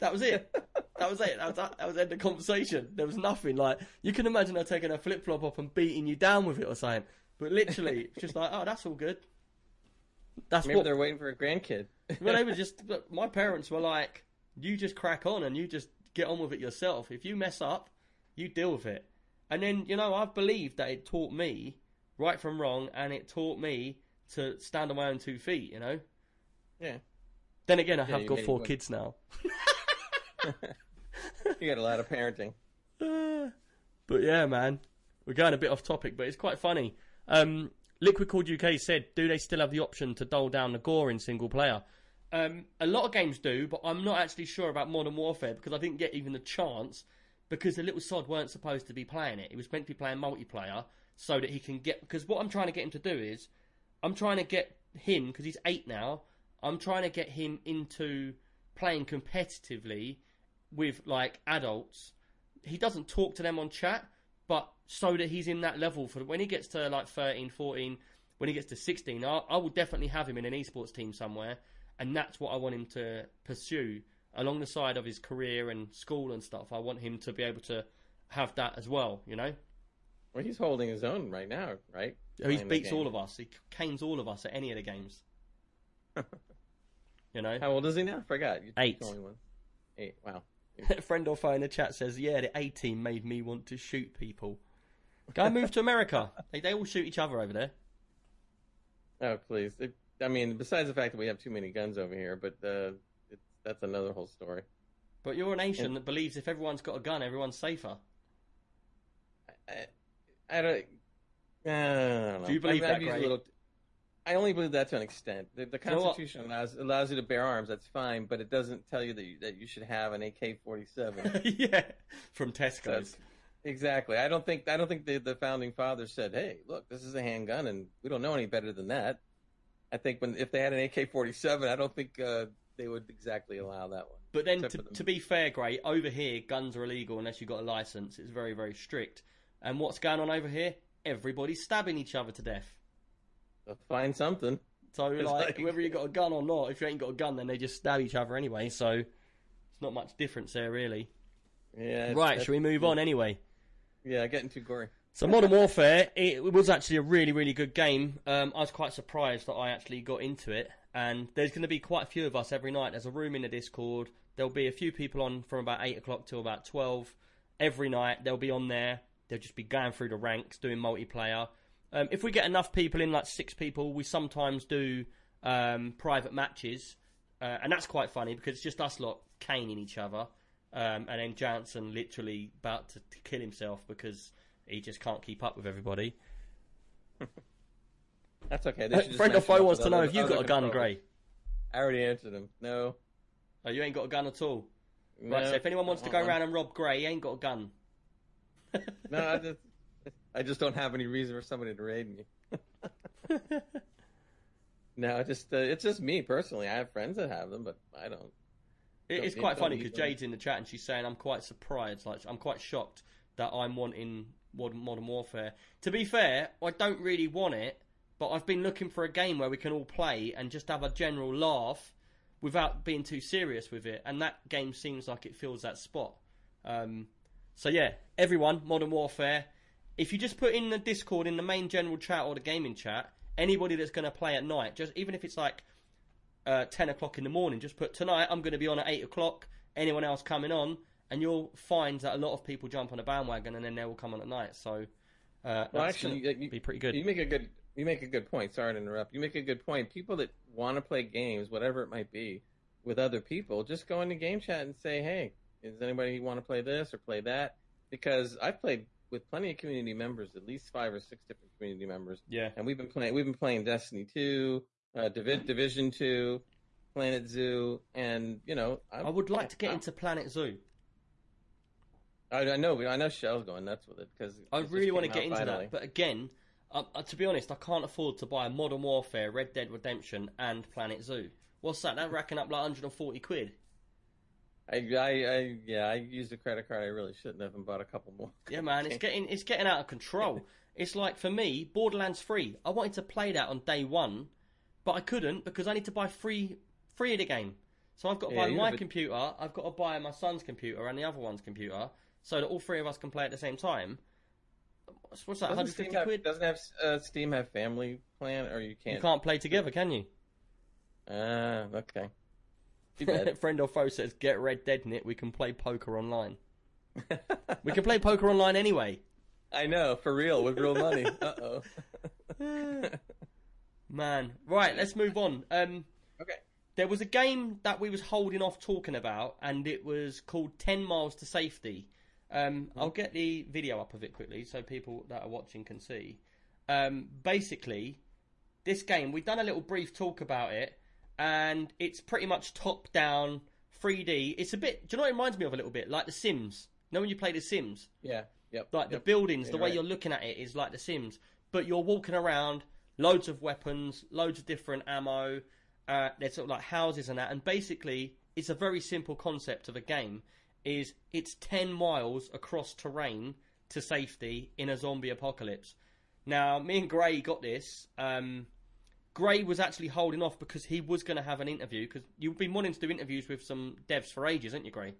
A: That was it. That was it. That was that was the end of the conversation. There was nothing like you can imagine her taking her flip flop off and beating you down with it or something. But literally, it's just like, oh, that's all good. That's
B: Maybe
A: what.
B: they're waiting for a grandkid.
A: Well, they were just. but My parents were like, you just crack on and you just get on with it yourself. If you mess up, you deal with it. And then you know, I've believed that it taught me right from wrong, and it taught me to stand on my own two feet. You know.
B: Yeah.
A: Then again, I
B: Yeah,
A: have got four kids now.
B: You got a lot of parenting.
A: Uh, but yeah, man, we're going a bit off topic, but it's quite funny. Um, Liquid Cord UK said, "Do they still have the option to dull down the gore in single player?" Um, a lot of games do, but I'm not actually sure about Modern Warfare because I didn't get even the chance because the little sod weren't supposed to be playing it. He was meant to be playing multiplayer so that he can get. Because what I'm trying to get him to do is, I'm trying to get him because he's eight now. I'm trying to get him into playing competitively with like adults. He doesn't talk to them on chat, but so that he's in that level for when he gets to like 13, 14, when he gets to 16, I, I will definitely have him in an esports team somewhere, and that's what I want him to pursue along the side of his career and school and stuff. I want him to be able to have that as well, you know.
B: Well, he's holding his own right now, right? Oh, he
A: beats all of us. He canes all of us at any of the games. you know.
B: How old is he now? I Forgot. You
A: Eight.
B: Eight. Wow.
A: friend or foe in the chat says, "Yeah, the A team made me want to shoot people." Go move to America. They they all shoot each other over there.
B: Oh, please. It, I mean, besides the fact that we have too many guns over here, but uh, it's, that's another whole story.
A: But you're a nation that believes if everyone's got a gun, everyone's safer.
B: I, I don't. Uh, I don't know.
A: Do you believe
B: I,
A: that,
B: I've used a little- I only believe that to an extent. The, the
A: know?
B: Constitution allows allows you to bear arms. That's fine, but it doesn't tell you that you, that you should have an AK forty seven.
A: yeah, from Tesco's.
B: Exactly. I don't think I don't think the, the founding fathers said, "Hey, look, this is a handgun, and we don't know any better than that." I think when if they had an AK forty seven, I don't think uh, they would exactly allow that one.
A: But then, to, to be fair, Gray, over here, guns are illegal unless you've got a license. It's very, very strict. And what's going on over here? Everybody's stabbing each other to death.
B: So find something.
A: So,
B: It's
A: like,
B: like-
A: whether you got a gun or not, if you ain't got a gun, then they just stab each other anyway. So, it's not much difference there, really.
B: Yeah.
A: Right, shall we move on anyway?
B: Yeah, getting too gory.
A: So Modern Warfare, it was actually a really, really good game. Um, I was quite surprised that I actually got into it. And there's going to be quite a few of us every night. There's a room in the Discord. There'll be a few people on from about 8 o'clock till about 12. Every night, they'll be on there. They'll just be going through the ranks, doing multiplayer. Um, if we get enough people in, like six people, we sometimes do um, private matches. Uh, and that's quite funny because it's just us lot caning each other. Um, and then Jansen literally about to, to kill himself because he just can't keep up with everybody.
B: That's okay.
A: Uh, Friend or foe wants to know if you've got a gun. Gray.
B: I already answered him. No.
A: Oh, you ain't got a gun at all.
B: no
A: right, so if anyone wants to go around and rob Gray, he ain't got a gun.
B: No, I just, I just don't have any reason for somebody to raid me. no, just, uh, it's just me personally. I have friends that have them, but I don't. Don't
A: it's quite funny because. Jade's in the chat and she's saying I'm quite surprised, like I'm quite shocked that I'm wanting modern, modern warfare. To be fair, I don't really want it, but I've been looking for a game where we can all play and just have a general laugh without being too serious with it, and that game seems like it fills that spot. Um, so yeah, everyone, Modern Warfare. If you just put in the Discord in the main general chat or the gaming chat, anybody that's going to play at night, just even if it's like uh, 10 o'clock in the morning. Just put tonight, I'm going to be on at 8 o'clock. Anyone else coming on? And you'll find that a lot of people jump on a bandwagon and then they will come on at night. So, uh,
B: Well,
A: that's
B: actually, you,
A: be pretty good.
B: You make a good, you make a good point. Sorry to interrupt. You make a good point. People that want to play games, whatever it might be, with other people, just go into game chat and say, "Hey, is anybody want to play this or play that?" Because I've played with plenty of community members, at least five or six different community members,
A: yeah.
B: and we've been playing. We've been playing Destiny two, uh, Divi- Division two, Planet Zoo, and you know, I'm,
A: I would like to get
B: I'm-
A: into Planet Zoo.
B: I, I know, I know, Shell's going nuts with it because
A: I really want to get into that. But again, uh, uh, to be honest, I can't afford to buy Modern Warfare, Red Dead Redemption, and Planet Zoo. What's that? That racking up like 140 quid.
B: I, I, I, yeah, I used a credit card I really shouldn't have and bought a couple more.
A: Yeah, man, it's getting it's getting out of control. It's like for me, Borderlands Free. I wanted to play that on day one, but I couldn't because I need to buy free free of the game. So I've got to
B: Yeah,
A: buy my computer, I've got to buy my son's computer and the other one's computer, so that all three of us can play at the same time. What's, what's that?
B: Doesn't
A: 150
B: Steam have,
A: quid?
B: doesn't have uh, Steam have family plan or you can't?
A: You
B: can't
A: play together, can you?
B: Ah, okay. Too bad.
A: Friend or foe says, "Get Red Dead in it. We can play poker online. We can play poker online anyway."
B: I know, for real, with real money. Uh oh.
A: Man, right, let's move on. Um,
B: okay.
A: there was a game that we was holding off talking about, and it was called Ten Miles to Safety. Um, I'll get the video up of it quickly so people that are watching can see. Um, basically, this game we've done a little brief talk about it, and it's pretty much top down 3D. It's a bit. Do you know what it reminds me of a little bit? Like The Sims. You know when you play The Sims?
B: Yeah. Yep.
A: Like the buildings,
B: Yeah,
A: the way
B: right.
A: you're looking at it is like The Sims, but you're walking around, loads of weapons, loads of different ammo. Uh, there's sort of like houses and that, and basically it's a very simple concept of a game. Is it's ten miles across terrain to safety in a zombie apocalypse. Now, me and Gray got this. Um, Gray was actually holding off because he was going to have an interview because you've been wanting to do interviews with some devs for ages, haven't you, Gray?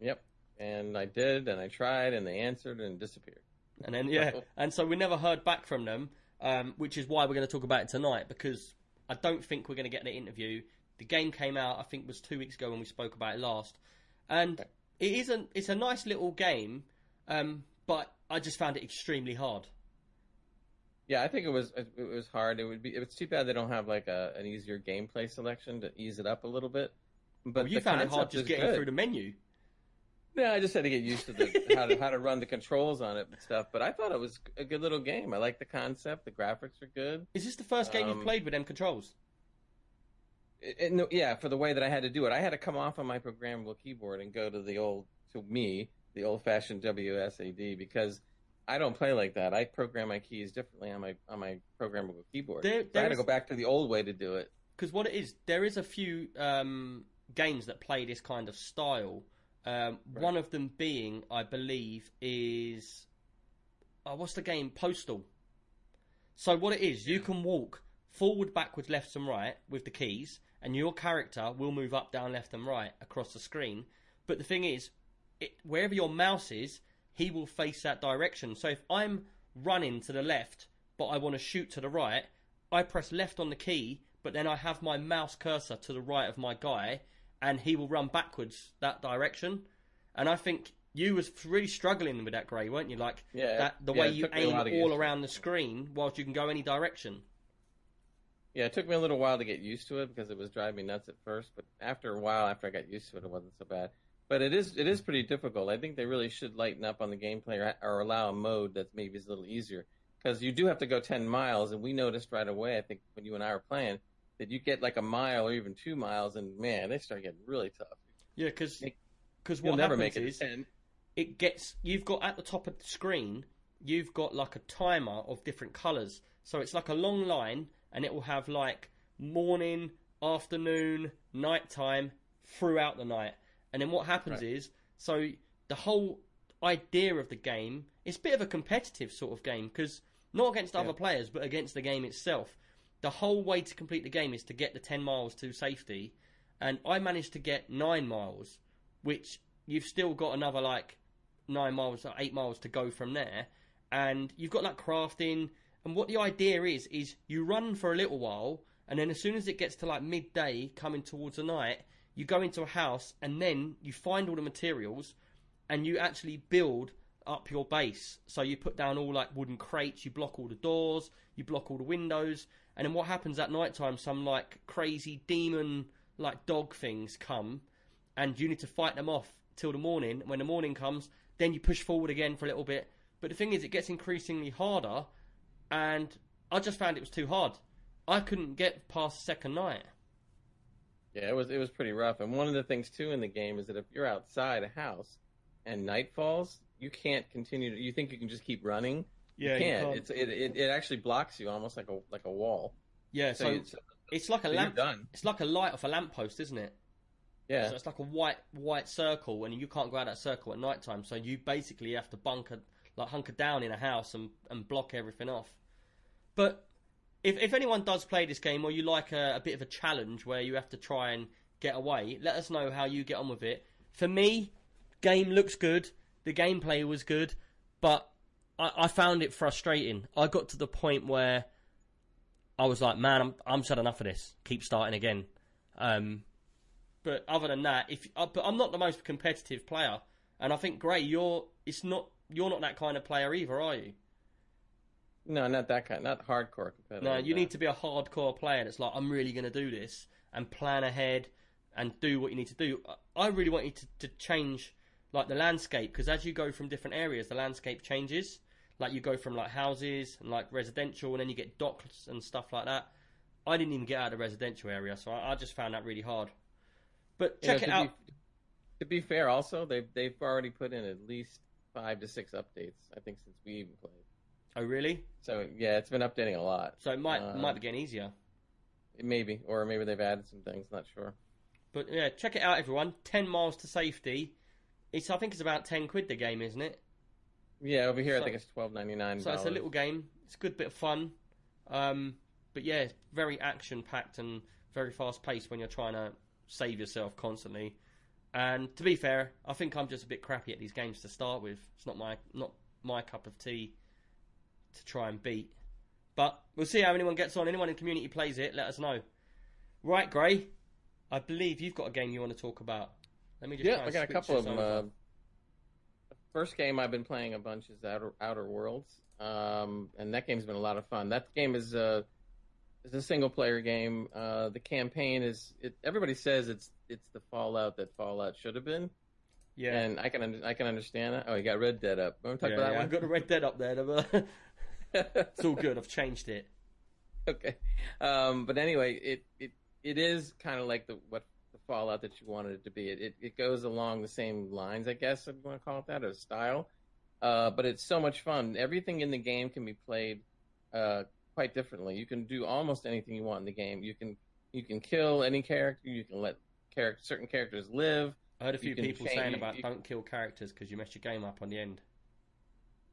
B: Yep. And I did, and I tried, and they answered and disappeared.
A: And then yeah, and so we never heard back from them, um, which is why we're going to talk about it tonight because I don't think we're going to get the interview. The game came out, I think, it was two weeks ago when we spoke about it last, and it is a it's a nice little game, um, but I just found it extremely hard.
B: Yeah, I think it was it was hard. It would be it's too bad they don't have like a an easier gameplay selection to ease it up a little bit. But
A: Well, you found it hard just getting
B: good.
A: through the menu.
B: Yeah, I just had to get used to the how to how to run the controls on it and stuff. But I thought it was a good little game. I like the concept. The graphics are good.
A: Is this the first game you've
B: Um,
A: played with them controls?
B: It, it- no, yeah, for the way that I had to do it, I had to come off of my programmable keyboard and go to the old to me the old fashioned WSAD because I don't play like that. I program my keys differently on my on my programmable keyboard.
A: There-
B: so I had to go back to the old way to do it.
A: because what it is, there is a few um, games that play this kind of style. Um,
B: Right.
A: One of them being, I believe, is oh, what's the game? Postal. So what it is, you can walk forward, backwards, left, and right with the keys, and your character will move up, down, left, and right across the screen. But the thing is, it, wherever your mouse is, he will face that direction. So if I'm running to the left, but I want to shoot to the right, I press left on the key, but then I have my mouse cursor to the right of my guy, and he will run backwards that direction. And I think you was really struggling with that, Gray, weren't you? Like
B: Yeah,
A: that the
B: yeah,
A: way you
B: took me a
A: aim
B: while to get
A: all around the screen, whilst you can go any direction.
B: Yeah, it took me a little while to get used to it because it was driving me nuts at first. But after a while, after I got used to it, it wasn't so bad. But it is it is pretty difficult. I think they really should lighten up on the gameplay or, or allow a mode that maybe is a little easier because you do have to go ten miles, and we noticed right away. I think when you and I were playing that you get like a mile or even two miles, and man, they start getting really tough.
A: Yeah, because because what
B: never
A: happens
B: make it
A: is
B: ten.
A: it gets you've got at the top of the screen you've got like a timer of different colors so it's like a long line and it will have like morning afternoon nighttime throughout the night and then what happens
B: Right.
A: is so the whole idea of the game it's a bit of a competitive sort of game because not against other
B: Yeah.
A: players but against the game itself the whole way to complete the game is to get the 10 miles to safety and i managed to get 9 miles which you've still got another like nine miles or eight miles to go from there and you've got like crafting and what the idea is is you run for a little while and then as soon as it gets to like midday coming towards the night you go into a house and then you find all the materials and you actually build up your base so you put down all like wooden crates you block all the doors you block all the windows and then what happens at night time some like crazy demon like dog things come and you need to fight them off till the morning. When the morning comes, then you push forward again for a little bit. But the thing is, it gets increasingly harder, and I just found it was too hard. I couldn't get past the second night.
B: Yeah, it was it was pretty rough. And one of the things too in the game is that if you're outside a house and night falls, you can't continue. To, you think you can just keep running?
A: Yeah,
B: you can't. It's it, it it actually blocks you almost like a like a wall.
A: yeah.
B: So,
A: So,
B: you- so
A: it's like a
B: you're
A: lamp.
B: done.
A: It's like a light off a lamppost, isn't it?
B: Yeah,
A: So it's like a white white circle, and you can't go out that circle at night time. So you basically have to bunker, like hunker down in a house and, and block everything off. But if if anyone does play this game, or you like a, a bit of a challenge where you have to try and get away, let us know how you get on with it. For me, game looks good. The gameplay was good, but I, I found it frustrating. I got to the point where I was like, man, I'm I'm had enough of this. Keep starting again. Um, but other than that, if uh, but I'm not the most competitive player, and I think Gray, you're it's not you're not that kind of player either, are you?
B: No, not that kind. Not hardcore competitive.
A: No, you need to be a hardcore player that's like, I'm really going to do this and plan ahead and do what you need to do. I really want you to, to change like the landscape because as you go from different areas, the landscape changes. Like you go from like houses and like residential, and then you get docks and stuff like that. I didn't even get out of the residential area, so I, I just found that really hard. But
B: You know,
A: check it out.
B: Be, to be fair, also they've they've already put in at least five to six updates. I think since we even played.
A: Oh, really?
B: So yeah, it's been updating a lot.
A: So it might
B: Uh,
A: might be getting easier.
B: Maybe, or maybe they've added some things. Not sure.
A: But yeah, check it out, everyone. Ten miles to safety. It's I think it's about ten quid the game, isn't it?
B: Yeah, over here
A: So-
B: I think it's twelve ninety nine.
A: So it's a little game. It's a good bit of fun. Um, but yeah, it's very action packed and very fast paced when you're trying to save yourself constantly. And to be fair, I think I'm just a bit crappy at these games to start with. It's not my not my cup of tea to try and beat. But we'll see how anyone gets on. Anyone in community plays it, let us know. Right, Gray. I believe you've got a game you want to talk about. Let me just
B: Yeah, I got a couple of them. Uh, first game I've been playing a bunch is Outer Outer Worlds, um, and that game's been a lot of fun. That game is uh, is a single player game. Uh, the campaign is it, everybody says it's it's the Fallout that Fallout should have been,
A: yeah.
B: and I can I can understand that. Oh, you got Red Dead up. Want to talk
A: yeah,
B: about
A: yeah,
B: that
A: I've got the Red Dead up there. it's all good. I've changed it.
B: okay. Um, but anyway, it, it it is kind of like the what the Fallout that you wanted it to be. It, it it goes along the same lines, I guess, if you want to call it that, or style. Uh, but it's so much fun. Everything in the game can be played uh, quite differently. You can do almost anything you want in the game. You can you can kill any character. You can let character certain characters live.
A: I heard a few people
B: change-
A: saying about
B: you-
A: don't kill characters because you mess your game up on the end.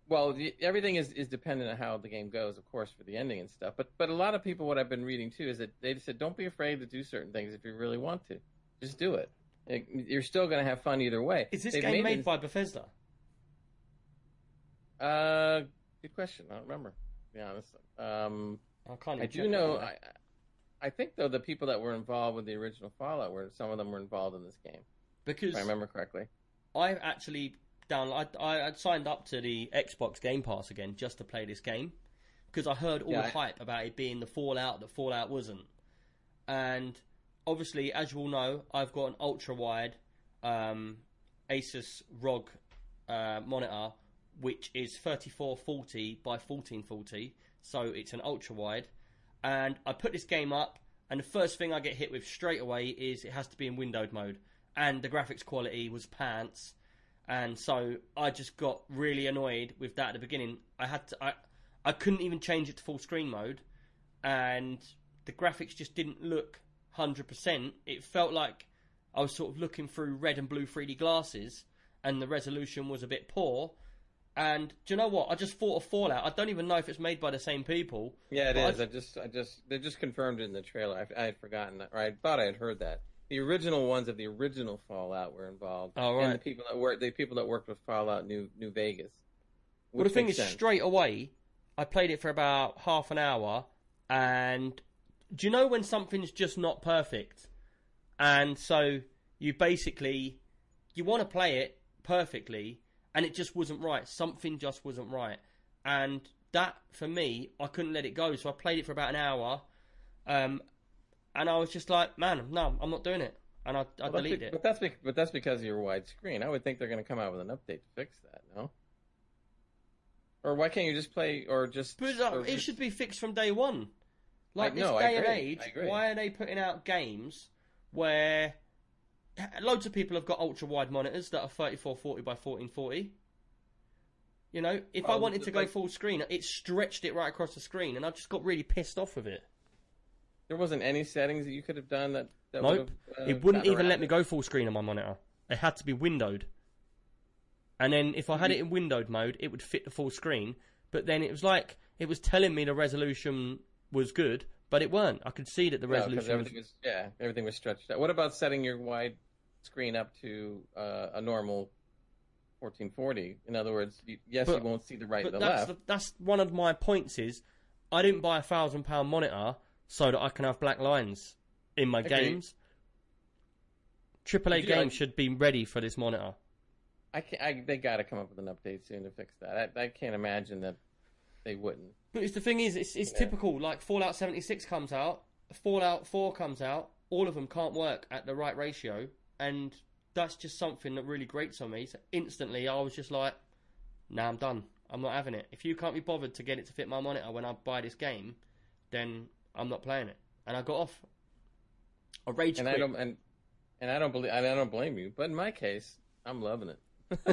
B: Well, the, everything is, is dependent on how the game goes, of course, for the ending and stuff. But but a lot of people, what I've been reading too, is that they just said, don't be afraid to do certain things if you really want to. Just do it. Like, You're still going to have fun either way.
A: Is this
B: They've
A: game made
B: it-
A: by Bethesda?
B: Uh, good question. I don't remember. To be honest, um,
A: I can't.
B: I do know. I I think though the people that were involved with the original Fallout were some of them were involved in this game,
A: because
B: if I remember correctly.
A: I actually down. I, I I signed up to the Xbox Game Pass again just to play this game because I heard all
B: Yeah,
A: the hype about it being the Fallout that Fallout wasn't, and obviously, as you all know, I've got an ultra wide um, Asus ROG uh, monitor, which is 3440 by 1440, so it's an ultra wide. And I put this game up, and the first thing I get hit with straight away is it has to be in windowed mode, and the graphics quality was pants. And so I just got really annoyed with that at the beginning. I had to, I, I couldn't even change it to full screen mode, and the graphics just didn't look hundred percent. It felt like I was sort of looking through red and blue 3D glasses, and the resolution was a bit poor. And do you know what? I just thought of Fallout. I don't even know if it's made by the same people.
B: Yeah, it
A: is.
B: Is. I just, I just, they just confirmed it in the trailer. I, I had forgotten that, or I thought I had heard that. The original ones of the original Fallout were involved.
A: Oh,
B: And the people that worked, the people that worked with Fallout New New Vegas.
A: Well, the thing is,
B: sense.
A: straight away, I played it for about half an hour, and do you know when something's just not perfect? And so you basically you want to play it perfectly, and it just wasn't right. Something just wasn't right, and that for me, I couldn't let it go. So I played it for about an hour, um, and I was just like, man, no, I'm not doing it, and I, I
B: Well,
A: deleted
B: be-
A: it.
B: But that's be- but that's because of your widescreen. I would think they're going to come out with an update to fix that. No. Or why can't you just play or just?
A: But uh,
B: or
A: it
B: just-
A: should be fixed from day one. Like
B: I-
A: this
B: no,
A: day and age, why are they putting out games where loads of people have got ultra wide monitors that are 3440 by 1440? You know, if I wanted to go
B: like-
A: full screen, it stretched it right across the screen, and I just got really pissed off with it.
B: There wasn't any settings that you could have done that. that
A: Nope,
B: uh,
A: it wouldn't even let
B: around
A: me go full screen on my monitor. It had to be windowed. And then if I had it in windowed mode, it would fit the full screen. But then it was like it was telling me the resolution was good, but it weren't. I could see that the resolution was
B: everything was yeah, everything was stretched out. What about setting your wide screen up to uh, a normal 1440? In other words, you, yes,
A: But-
B: you won't see the right
A: But
B: and the
A: that's
B: left.
A: the, that's one of my points. Is I didn't buy a thousand pound monitor so that I can have black lines in my
B: Agreed.
A: games. AAA
B: you like-
A: games should be ready for this monitor.
B: I. I, they got to come up with an update soon to fix that. I, I can't imagine that they wouldn't.
A: But it's the thing is, it's, it's
B: Yeah.
A: typical. Like Fallout 76 comes out, Fallout 4 comes out, all of them can't work at the right ratio, and that's just something that really grates on me. So instantly, I was just like, "Nah, I'm done. I'm not having it. If you can't be bothered to get it to fit my monitor when I buy this game, then I'm not playing it." And I got off. I rage
B: And
A: quit.
B: I don't. And and I don't believe. I don't blame you. But in my case, I'm loving it.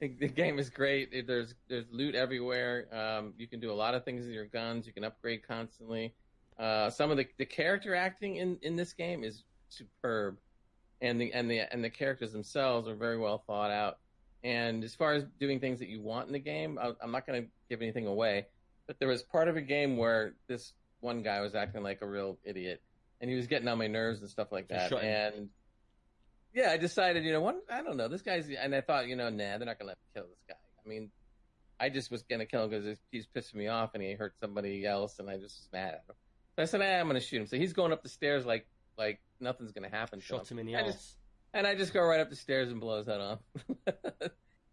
B: the, the game is great. There's there's loot everywhere. Um, you can do a lot of things with your guns. You can upgrade constantly. Uh, some of the, the character acting in, in this game is superb, and the and the and the characters themselves are very well thought out. And as far as doing things that you want in the game, I, I'm not going to give anything away. But there was part of a game where this one guy was acting like a real idiot, and he was getting on my nerves and stuff like that. And yeah, I decided, you know, what I don't know, this guy's, and I thought, you know, nah, they're not gonna let me kill this guy. I mean, I just was gonna kill him because he's pissing me off, and he hurt somebody else, and I just was mad at him. So I said, ah, I'm gonna shoot him. So he's going up the stairs like, like nothing's gonna happen. to
A: Shot him in the ass.
B: and I just go right up the stairs and blow his head off.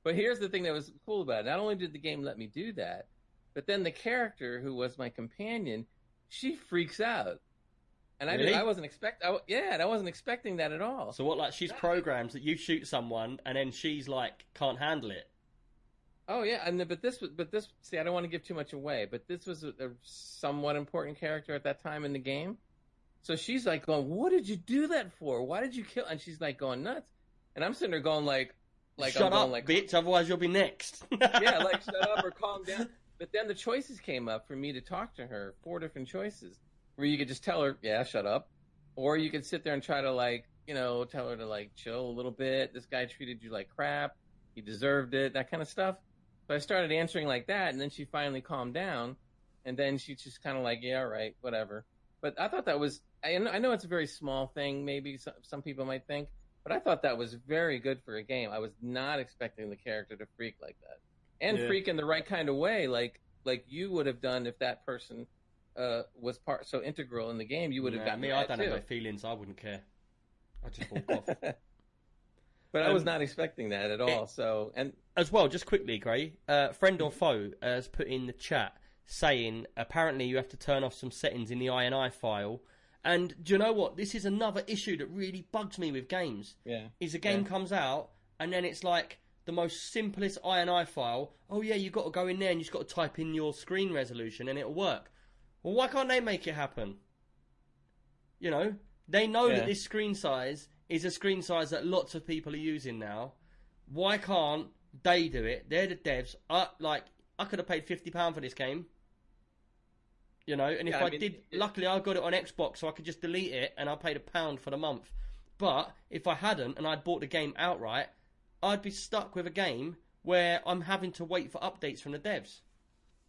B: but here's the thing that was cool about it. Not only did the game let me do that, but then the character who was my companion, she freaks out. And I, didn't, I wasn't expect, I, yeah, and I wasn't expecting that at all.
A: So what? Like she's programmed that you shoot someone, and then she's like can't handle it.
B: Oh yeah, and the, but this was, but this, see, I don't want to give too much away, but this was a, a somewhat important character at that time in the game. So she's like going, "What did you do that for? Why did you kill?" And she's like going nuts, and I'm sitting there going like, like
A: Shut
B: I'm going
A: up,
B: like,
A: bitch! Otherwise, you'll be next.
B: yeah, like shut up or calm down. But then the choices came up for me to talk to her. Four different choices where you could just tell her, yeah, shut up, or you could sit there and try to like, you know, tell her to like chill a little bit. This guy treated you like crap. He deserved it. That kind of stuff. So I started answering like that, and then she finally calmed down, and then she just kind of like, yeah, all right, whatever. But I thought that was, I know, I know it's a very small thing, maybe some, some people might think, but I thought that was very good for a game. I was not expecting the character to freak like that, and
A: Yeah.
B: freak in the right kind of way, like like you would have done if that person uh, was part so integral in the game. You would have
A: Nah,
B: gotten
A: me.
B: that
A: I don't
B: too.
A: have no feelings. I wouldn't care. I just walk off.
B: but I was
A: Um,
B: not expecting that at all. so and
A: As well, just quickly, Gray, uh, friend or foe has put in the chat saying apparently you have to turn off some settings in the INI file. And do you know what? This is another issue that really bugs me with games.
B: yeah,
A: Is a game
B: Yeah.
A: comes out and then it's like the most simplest INI file. Oh yeah, you've got to go in there and you've got to type in your screen resolution and it'll work. Well, why can't they make it happen? You know, they know
B: Yeah.
A: that this screen size is a screen size that lots of people are using now. Why can't they do it? They're the devs. I like I could have paid fifty pound for this game. You know, and if
B: Yeah, I
A: I,
B: mean,
A: did,
B: it-
A: luckily I got it on Xbox, so I could just delete it, and I paid a pound for the month. But if I hadn't, and I'd bought the game outright, I'd be stuck with a game where I'm having to wait for updates from the devs.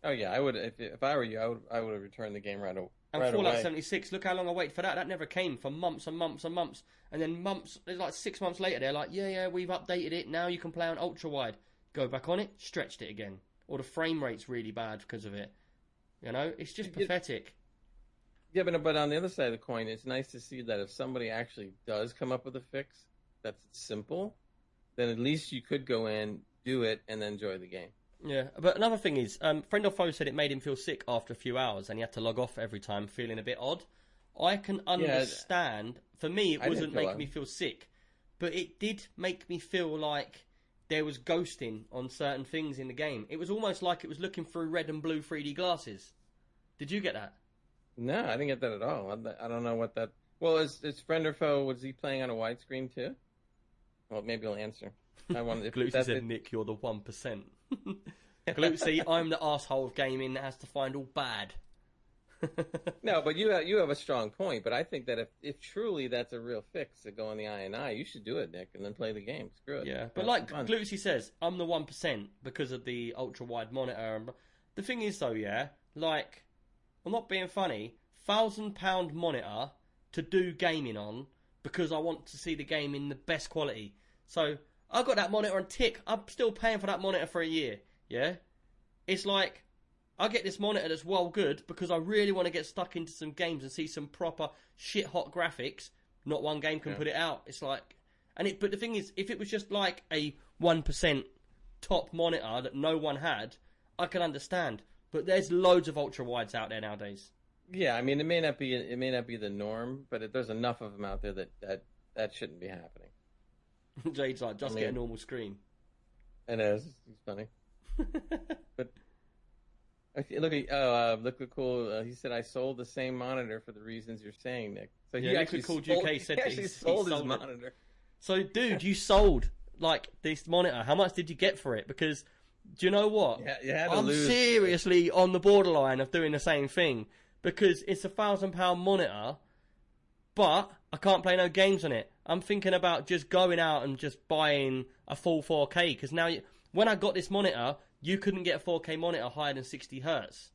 B: oh yeah, I would if if I were you, I would I would have returned the game right, o-
A: And
B: right
A: Fallout
B: away.
A: 76, look how long I waited for that. That never came for months and months and months. And then months, it's like six months later, they're like, yeah, yeah, we've updated it. Now you can play on ultra wide. Go back on it, stretched it again. Or the frame rate's really bad because of it. You know, it's just pathetic.
B: Yeah, but but on the other side of the coin, it's nice to see that if somebody actually does come up with a fix that's simple, then at least you could go in, do it, and then enjoy the game.
A: Yeah, but another thing is, um, friend or foe said it made him feel sick after a few hours, and he had to log off every time, feeling a bit odd. I can understand. For me, it
B: I
A: wasn't making me feel sick, but it did make me feel like there was ghosting on certain things in the game. It was almost like it was looking through red and blue 3D glasses. Did you get that?
B: No, I didn't get that at all. I, I don't know what that. Well, is is friend or foe? Was he playing on a widescreen too? Well, maybe he'll answer. I want. If
A: Glutzy said, Nick, you're the 1%. Glutzy, I'm the asshole of gaming that has to find all bad.
B: No, but you have, you have a strong point. But I think that if, if truly that's a real fix to go on the INI, you should do it, Nick, and then play the game. Screw it.
A: Yeah,
B: Have
A: but like. Glutzy says, I'm the one percent because of the ultra wide monitor. The thing is, though, yeah, like I'm not being funny. Thousand pound monitor to do gaming on because I want to see the game in the best quality. So I got that monitor on tick. I'm still paying for that monitor for a year. Yeah, it's like I get this monitor that's well good because I really want to get stuck into some games and see some proper shit hot graphics. Not one game can
B: Yeah.
A: put it out. It's like, And it, but the thing is, if it was just like a one percent top monitor that no one had, I can understand. But there's loads of ultra wides out there nowadays.
B: Yeah, I mean, it may not be it may not be the norm, but it, there's enough of them out there that that, that shouldn't be happening.
A: Jade's like, just
B: I
A: get a normal screen.
B: It is. It's funny. But okay, look at oh uh, look at cool. Uh, he said I sold the same monitor for the reasons you're saying, Nick. So
A: Yeah,
B: he actually
A: Called
B: sold,
A: UK
B: he
A: said that
B: actually
A: he
B: sold his
A: sold
B: monitor.
A: So, dude, you sold like this monitor. How much did you get for it? Because do you know what?
B: Yeah, you
A: I'm
B: lose.
A: seriously on the borderline of doing the same thing because it's a thousand pound monitor, but I can't play no games on it. I'm thinking about just going out and just buying a full 4K because now, you, when I got this monitor, you couldn't get a 4K monitor higher than 60 hertz.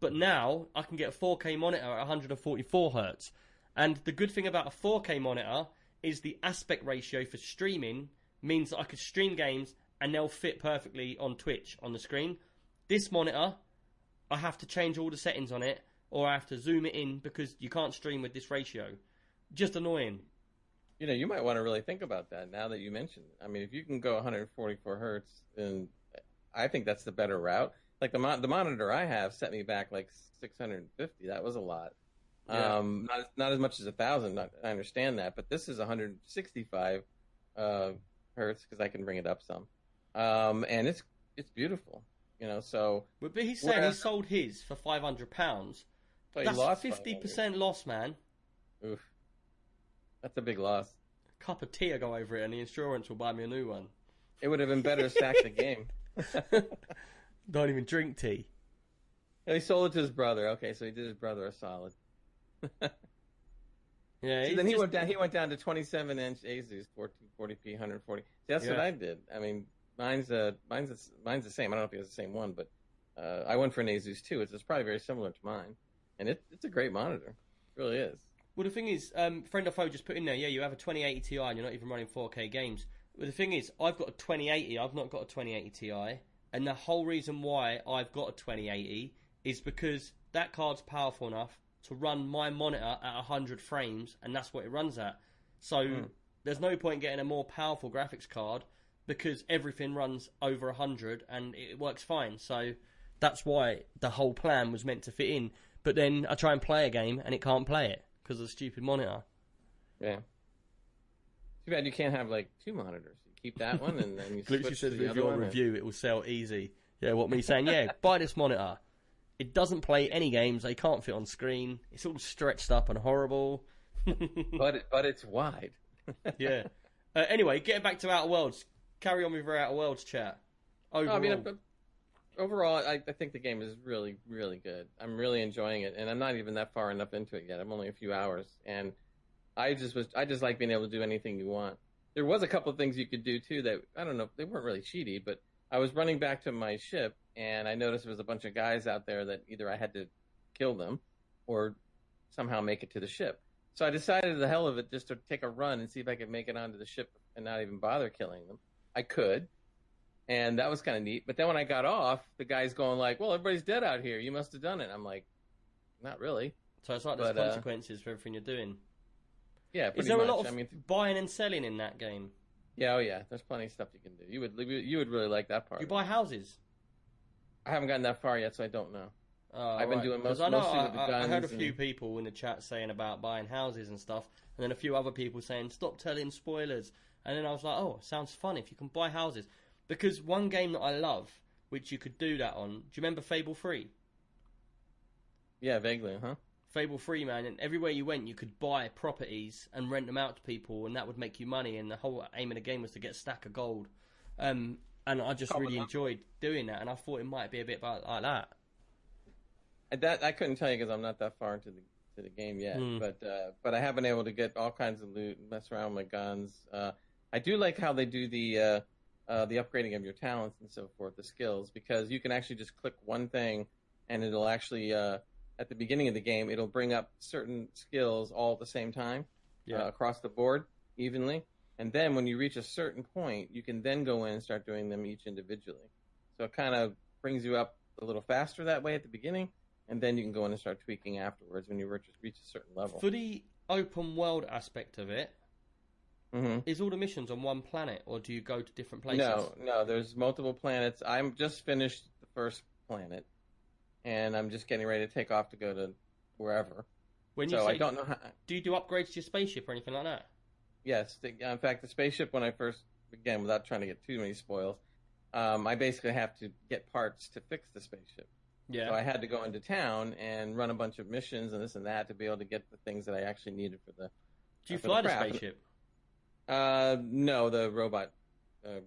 A: But now I can get a 4K monitor at 144 hertz. And the good thing about a 4K monitor is the aspect ratio for streaming means that I could stream games and they'll fit perfectly on Twitch on the screen. This monitor, I have to change all the settings on it or I have to zoom it in because you can't stream with this ratio. Just annoying.
B: You know, you might want to really think about that now that you mentioned it. I mean, if you can go 144 hertz, then I think that's the better route. Like the mon- the monitor I have set me back like 650. That was a lot.
A: Yeah.
B: Um, not not as much as a thousand. I I understand that, but this is 165 uh, hertz because I can bring it up some, um, and it's it's beautiful. You know, so
A: But but he's saying he sold his for five hundred pounds.
B: But
A: That's
B: lost
A: fifty percent loss, man.
B: Oof, that's a big loss.
A: A Cup of tea I go over it, and the insurance will buy me a new one.
B: It would have been better to sack the game.
A: Don't even drink tea.
B: he sold it to his brother. Okay, so he did his brother a solid.
A: Yeah.
B: So then he
A: just-
B: went down. He went down to 27 inch Asus, 1440p, 140. See, that's what I did. I mean, mine's uh, mine's the- mine's the same. I don't know if it's the same one, but uh, I went for an Asus too. It's, it's probably very similar to mine, and it, it's a great monitor. It really is.
A: Well, the thing is, um, friend of foe just put in there. Yeah, you have a 2080 Ti, and you're not even running 4K games. But the thing is, I've got a 2080. I've not got a 2080 Ti, and the whole reason why I've got a 2080 is because that card's powerful enough to run my monitor at 100 frames, and that's what it runs at. So there's no point getting a more powerful graphics card because everything runs over 100 and it works fine. So that's why the whole plan was meant to fit in. But then I try and play a game and it can't play it because of the stupid monitor.
B: Yeah. Too bad you can't have like two monitors. You keep that one, and then you
A: Glitchy
B: switch
A: says
B: to the
A: if
B: other
A: you're
B: one. and-
A: review, it will sell easy. Yeah, what me saying? Yeah, buy this monitor. It doesn't play any games. They can't fit on screen. It's all stretched up and horrible.
B: But it, but it's wide.
A: yeah. Uh, anyway, getting back to Outer Worlds. Carry on with your Outer Worlds chat. Overall,
B: I mean, but overall, I, I think the game is really, really good. I'm really enjoying it, and I'm not even that far enough into it yet. I'm only a few hours, and I just was, I just like being able to do anything you want. There was a couple of things you could do too that I don't know, they weren't really cheaty, but I was running back to my ship, and I noticed there was a bunch of guys out there that either I had to kill them or somehow make it to the ship. So I decided, the hell of it, just to take a run and see if I could make it onto the ship and not even bother killing them. I could, and that was kind of neat. But then when I got off, the guy's going like, "Well, everybody's dead out here. You must have done it." I'm like, "Not really."
A: so it's like there's
B: but, uh,
A: consequences for everything you're doing.
B: Yeah, pretty
A: Is there
B: much.
A: a lot of
B: I mean,
A: buying and selling in that game?
B: yeah, oh yeah. There's plenty of stuff you can do. You would you would really like that part.
A: You buy houses.
B: I haven't gotten that far yet, so I don't know.
A: Oh,
B: I've been
A: right.
B: doing most-
A: I know
B: mostly
A: I,
B: with the
A: I- I heard a few
B: and-
A: people in the chat saying about buying houses and stuff, and then a few other people saying stop telling spoilers. And then I was like, oh, sounds fun if you can buy houses. Because one game that I love, which you could do that on, do you remember Fable Three?
B: Yeah, vaguely, huh?
A: Fable Three, man, and everywhere you went, you could buy properties and rent them out to people, and that would make you money. And the whole aim of the game was to get a stack of gold. Um, and I just really enjoyed doing that, and I thought it might be a bit about like that.
B: I, that I couldn't tell you because I'm not that far into the to the game yet.
A: Hmm.
B: But uh, but I have been able to get all kinds of loot, mess around with my guns. Uh, I do like how they do the uh, uh, the upgrading of your talents and so forth, the skills, because you can actually just click one thing and it'll actually uh, at the beginning of the game it'll bring up certain skills all at the same time
A: Yeah.
B: uh, across the board evenly. And then when you reach a certain point, you can then go in and start doing them each individually. So it kind of brings you up a little faster that way at the beginning, and then you can go in and start tweaking afterwards when you reach, reach a certain level.
A: For the open world aspect of it,
B: hmm
A: Is all the missions on one planet, or do you go to different places?
B: No, no, there's multiple planets. I'm just finished the first planet, and I'm just getting ready to take off to go to wherever.
A: When you
B: So
A: say,
B: I don't know how.
A: do you do upgrades to your spaceship or anything like that?
B: Yes, the, in fact, the spaceship when I first again, without trying to get too many spoils, um, I basically have to get parts to fix the spaceship.
A: Yeah.
B: So I had to go into town and run a bunch of missions and this and that to be able to get the things that I actually needed for the.
A: do you
B: the
A: fly the
B: craft.
A: spaceship?
B: Uh, no, the robot. Uh.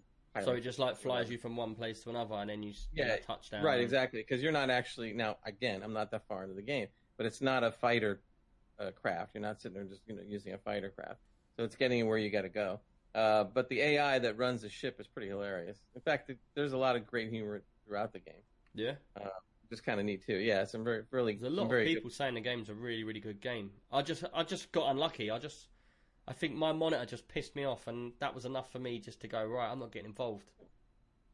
A: So it just like flies you from one place to another, and then you
B: Yeah,
A: touchdown.
B: Right, exactly. Because you're not actually now. Again, I'm not that far into the game, but it's not a fighter uh, craft. You're not sitting there just you know using a fighter craft. So it's getting where you got to go. Uh, but the AI that runs the ship is pretty hilarious. In fact, th- there's a lot of great humor throughout the game.
A: Yeah.
B: Just kind of neat too. Yeah, some very really
A: There's a lot of people saying the game's a really, really good game. I just, I just got unlucky. I just, I think my monitor just pissed me off, and that was enough for me just to go right. I'm not getting involved.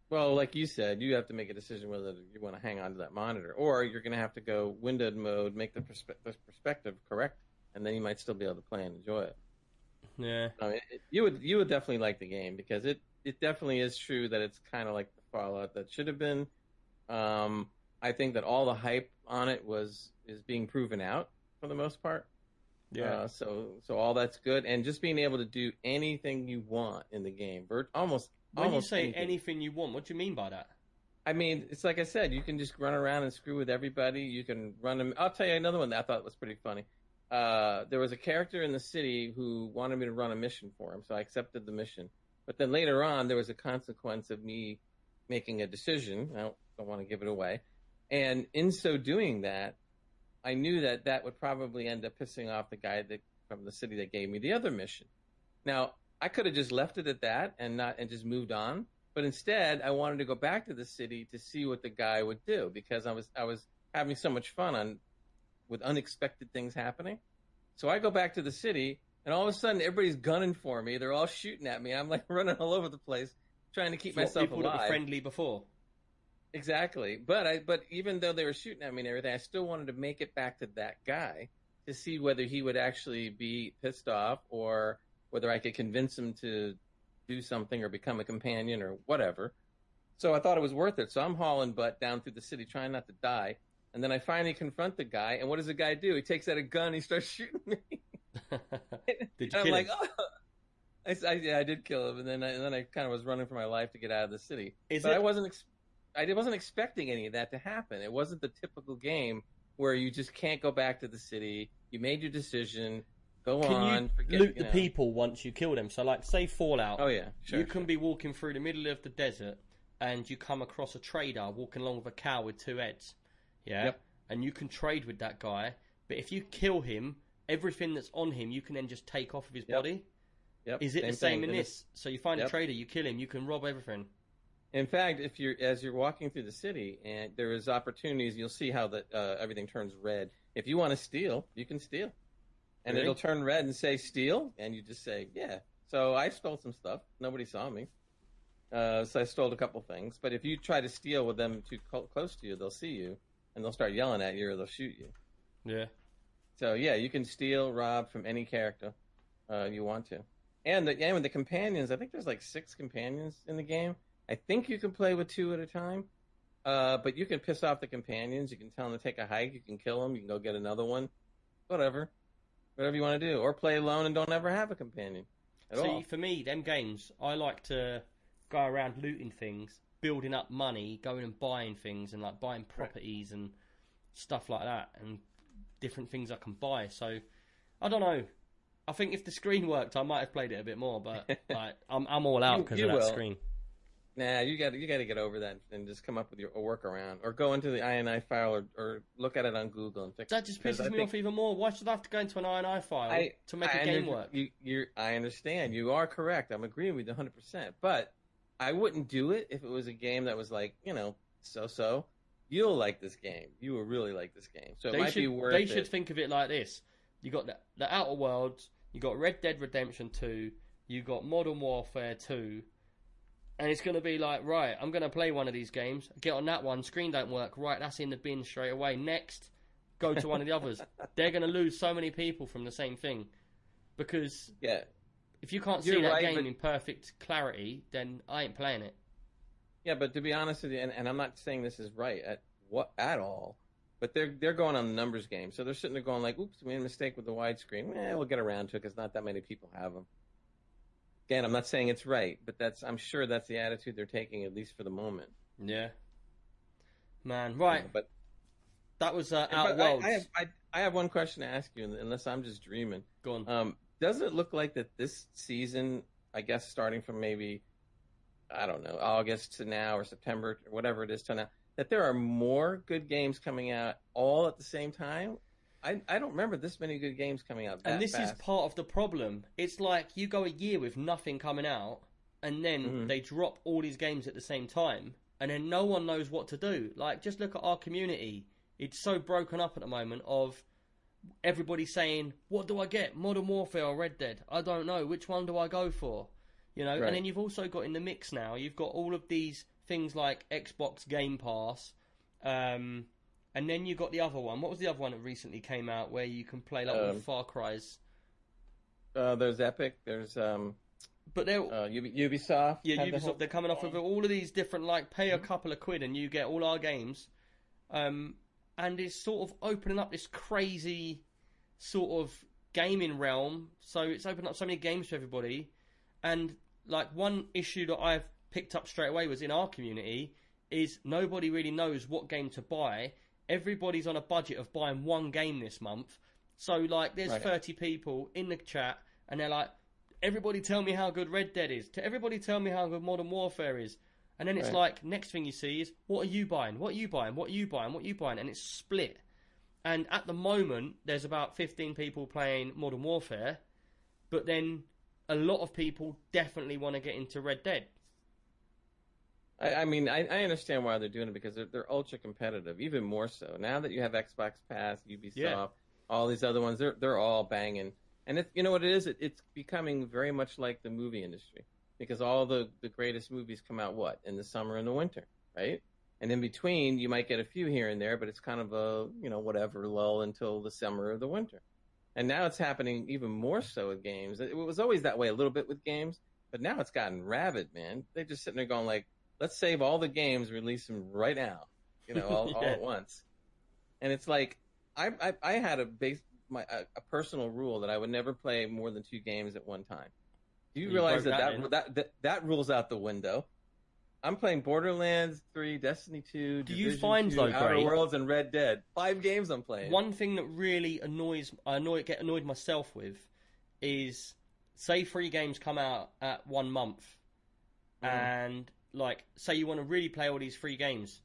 B: Well, like you said, you have to make a decision whether you want to hang on to that monitor, or you're going to have to go windowed mode, make the, perspe- the perspective correct, and then you might still be able to play and enjoy it.
A: Yeah.
B: I mean, it, you would you would definitely like the game because it it definitely is true that it's kind of like the Fallout that should have been. Um, I think that all the hype on it was is being proven out for the most part.
A: Yeah.
B: Uh, so so all that's good, and just being able to do anything you want in the game, almost.
A: when you
B: almost
A: say
B: anything.
A: anything you want, what do you mean by that?
B: I mean, it's like I said, you can just run around and screw with everybody. You can run them. I'll tell you another one that I thought was pretty funny. Uh, there was a character in the city who wanted me to run a mission for him, so I accepted the mission. But then later on, there was a consequence of me making a decision. I don't, don't want to give it away. And in so doing that, I knew that that would probably end up pissing off the guy that from the city that gave me the other mission. Now, I could have just left it at that and not and just moved on. But instead, I wanted to go back to the city to see what the guy would do because I was I was having so much fun on with unexpected things happening. So I go back to the city, and all of a sudden, everybody's gunning for me. They're all shooting at me. I'm like running all over the place, trying to keep
A: what,
B: myself
A: people that were
B: alive.
A: friendly before.
B: Exactly. But I but even though they were shooting at me and everything, I still wanted to make it back to that guy to see whether he would actually be pissed off or whether I could convince him to do something or become a companion or whatever. So I thought it was worth it. So I'm hauling butt down through the city trying not to die. And then I finally confront the guy, and what does the guy do? He takes out a gun, he starts shooting me.
A: Did you
B: I'm
A: kill
B: like,
A: him?
B: oh. I, I- yeah, I did kill him, and then I, and then I kind of was running for my life to get out of the city.
A: Is
B: but
A: it?
B: I wasn't ex- I wasn't expecting any of that to happen. It wasn't the typical game where you just can't go back to the city. You made your decision. Go
A: Can
B: on.
A: you
B: forget,
A: loot
B: you
A: the people once you kill them? So, like, say Fallout,
B: Oh yeah, sure.
A: you can be walking through the middle of the desert, and you come across a trader walking along with a cow with two heads. Yeah.
B: Yep.
A: And you can trade with that guy, but if you kill him, everything that's on him, you can then just take off of his
B: Yep.
A: body.
B: Yep,
A: Is it the
B: thing.
A: same in this? So you find a trader, you kill him, you can rob everything.
B: In fact, if you're as you're walking through the city and there is opportunities, you'll see how that uh, everything turns red. If you want to steal, you can steal, and
A: Really?
B: it'll turn red and say steal, and you just say yeah. So I stole some stuff. Nobody saw me, uh, so I stole a couple things. But if you try to steal with them too cl- close to you, they'll see you and they'll start yelling at you or they'll shoot you.
A: Yeah.
B: So yeah, you can steal, rob from any character uh, you want to, and the and with the companions, I think there's like six companions in the game. I think you can play with two at a time, uh, but you can piss off the companions. You can tell them to take a hike. You can kill them. You can go get another one, whatever, whatever you want to do, or play alone and don't ever have a companion
A: See,
B: all.
A: for me, them games, I like to go around looting things, building up money, going and buying things, and like buying properties and stuff like that, and different things I can buy. So, I don't know. I think if the screen worked, I might have played it a bit more, but like, I'm I'm all out because of that
B: will.
A: screen.
B: Nah, you got you got to get over that and just come up with your a workaround, or go into the INI file, or, or look at it on Google and fix.
A: That just pisses me
B: think-
A: off even more. Why should I have to go into an INI file
B: I-
A: to make a
B: I
A: game work?
B: You, you're, I understand. You are correct. I'm agreeing with you 100. percent But I wouldn't do it if it was a game that was like, you know, so-so. You'll like this game. You will really like this game. So it
A: they
B: might
A: should
B: be worth
A: they
B: it.
A: should think of it like this: you got the, the Outer Worlds, you got Red Dead Redemption Two, you got Modern Warfare Two, and it's going to be like, right, I'm going to play one of these games. Get on that one. Screen don't work. Right, that's in the bin straight away. Next, go to one of the others. They're going to lose so many people from the same thing because
B: yeah.
A: If you can't see
B: You're
A: that
B: right,
A: game
B: but-
A: in perfect clarity, then I ain't playing it.
B: Yeah, but to be honest with you, and, and I'm not saying this is right at what at all, but they're they're going on the numbers game, so they're sitting there going like, "Oops, we made a mistake with the widescreen. Eh, we'll get around to it because not that many people have them." Again, I'm not saying it's right, but that's I'm sure that's the attitude they're taking at least for the moment.
A: Yeah. Man, right.
B: But,
A: That was uh, Out
B: I, I have I, I have one question to ask you, unless I'm just dreaming.
A: Go on.
B: Um, doesn't it look like that this season, I guess starting from maybe, I don't know, August to now or September or whatever it is to now, that there are more good games coming out all at the same time? I, I don't remember this many good games coming out. That
A: and this
B: fast.
A: is part of the problem. It's like you go a year with nothing coming out, and then
B: Mhm.
A: they drop all these games at the same time, and then no one knows what to do. Like, just look at our community. It's so broken up at the moment of everybody saying, "What do I get? Modern Warfare or Red Dead? I don't know. Which one do I go for?" You know.
B: Right.
A: And then you've also got in the mix now. You've got all of these things like Xbox Game Pass. Um, and then you got the other one. What was the other one that recently came out where you can play like all the
B: Um,
A: Far Cries?
B: Uh, there's Epic. There's um,
A: But they're
B: uh, Ubisoft.
A: yeah,
B: the
A: Ubisoft.
B: whole-
A: They're coming off with all of these different like pay a
B: Mm-hmm.
A: couple of quid and you get all our games, um, and it's sort of opening up this crazy sort of gaming realm. So it's opened up so many games for everybody, and like one issue that I've picked up straight away was in our community is nobody really knows what game to buy. Everybody's on a budget of buying one game this month. So like there's
B: Right.
A: 30 people in the chat and they're like everybody tell me how good Red Dead is. To everybody tell me how good Modern Warfare is. And then it's
B: Right.
A: like next thing you see is what are you buying? What are you buying? What are you buying? What are you buying? And it's split. And at the moment there's about 15 people playing Modern Warfare, but then a lot of people definitely want to get into Red Dead.
B: I, I mean, I, I understand why they're doing it because they're, they're ultra competitive, even more so. Now that you have Xbox Pass, Ubisoft,
A: Yeah.
B: all these other ones, they're they're all banging. And it, you know what it is? It, it's becoming very much like the movie industry because all the the greatest movies come out what in the summer and the winter, right? And in between, you might get a few here and there, but it's kind of a you know whatever lull until the summer or the winter. And now it's happening even more so with games. It was always that way a little bit with games, but now it's gotten rabid, man. They're just sitting there going like, let's save all the games, release them right now, you know, all, all at once. And it's like, I, I, I had a base, my, a, a personal rule that I would never play more than two games at one time. Do you
A: You
B: realize that
A: that
B: that, that, that, that rules out the window? I'm playing Borderlands 3, Destiny 2,
A: Do you find,
B: 2,
A: though,
B: Outer
A: Gray-
B: Worlds, and Red Dead. Five games I'm playing.
A: One thing that really annoys I annoy get annoyed myself with is say three games come out at one month
B: Mhm.
A: and like say you want to really play all these free games.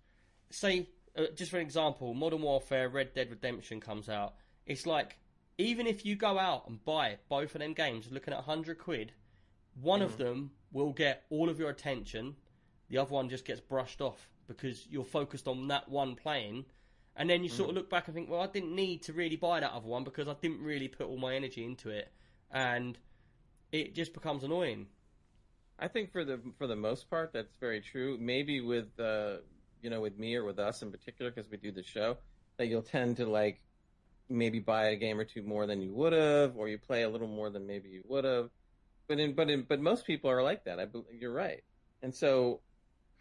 A: Say uh, just for an example, Modern Warfare, Red Dead Redemption comes out. It's like even if you go out and buy both of them games, looking at hundred quid, one of them will get all of your attention. The other one just gets brushed off because you're focused on that one playing. And then you sort of look back and think, well, I didn't need to really buy that other one because I didn't really put all my energy into it. And it just becomes annoying.
B: I think for the for the most part, that's very true. Maybe with uh, you know, with me or with us in particular, because we do the show, that you'll tend to like maybe buy a game or two more than you would have, or you play a little more than maybe you would have. But in but in but most people are like that. I you're right. And so,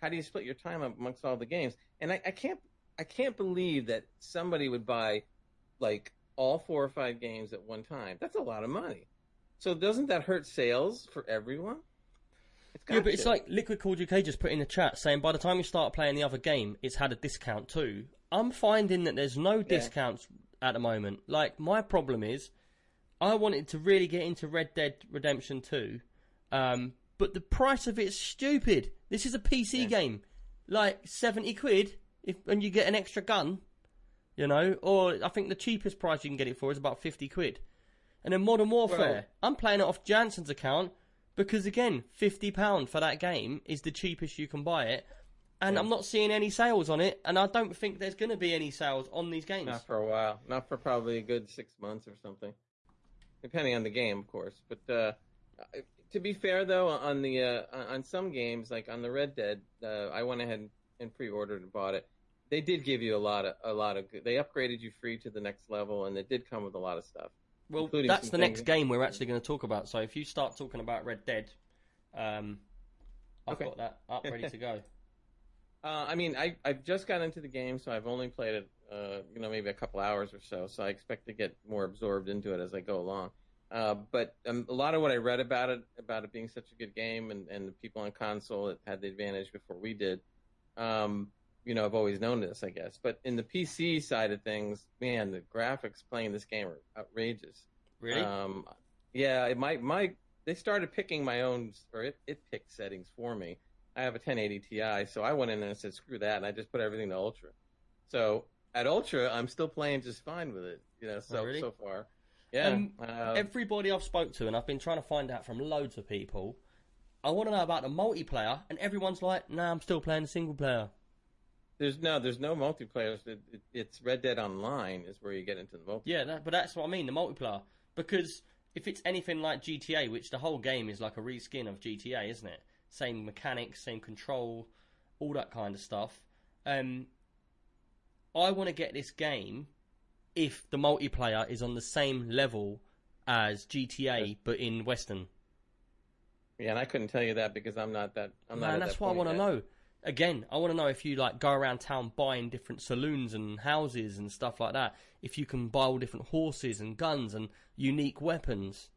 B: how do you split your time amongst all the games? And I, I can't I can't believe that somebody would buy like all four or five games at one time. That's a lot of money. So doesn't that hurt sales for everyone? It's
A: Yeah, but it's like Liquid Cooled UK just put in the chat saying by the time you start playing the other game, it's had a discount too. I'm finding that there's no discounts at the moment. Like my problem is, I wanted to really get into Red Dead Redemption 2, um, but the price of it's stupid. This is a PC
B: Yeah.
A: game, like seventy quid, if and you get an extra gun, you know. Or I think the cheapest price you can get it for is about fifty quid. And then Modern Warfare,
B: Well-
A: I'm playing it off Jansen's account because again, fifty pound for that game is the cheapest you can buy it, and
B: Yeah.
A: I'm not seeing any sales on it, and I don't think there's going to be any sales on these games.
B: Not for a while. Not for probably a good six months or something, depending on the game, of course. But uh, to be fair, though, on the uh, on some games, like on the Red Dead, uh, I went ahead and pre-ordered and bought it. They did give you a lot of a lot of. good- They upgraded you free to the next level, and it did come with a lot of stuff.
A: Well, that's the next game we're actually going to talk about. So if you start talking about Red Dead, um, I've
B: Okay.
A: got that up ready to go.
B: Uh, I mean, I I've just got into the game, so I've only played it, uh, you know, maybe a couple hours or so. So I expect to get more absorbed into it as I go along. Uh, but um, a lot of what I read about it, about it being such a good game, and, and the people on console that had the advantage before we did, um, you know, I've always known this, I guess. But in the PC side of things, man, the graphics playing this game are outrageous.
A: Really?
B: Um, yeah, it- my my they started picking my own, or it, it picked settings for me. I have a 1080 Ti, so I went in and said, screw that, and I just put everything to ultra. So at ultra, I'm still playing just fine with it. You know, so
A: Oh, really?
B: so far. Yeah.
A: Um,
B: uh,
A: Everybody I've spoke to, and I've been trying to find out from loads of people, I want to know about the multiplayer, and everyone's like, "Nah, I'm still playing the single player."
B: There's no there's no multiplayer. It, it, it's Red Dead Online is where you get into the multiplayer.
A: Yeah, that, but that's what I mean, the multiplayer. Because if it's anything like GTA, which the whole game is like a reskin of GTA, isn't it? Same mechanics, same control, all that kind of stuff. Um, I want to get this game if the multiplayer is on the same level as GTA, but in Western.
B: Yeah, and I couldn't tell you that because I'm not that. I'm not.
A: Man,
B: at
A: that's
B: that
A: what I want to know. Again, I want to know if you like go around town buying different saloons and houses and stuff like that. If you can buy all different horses and guns and unique weapons.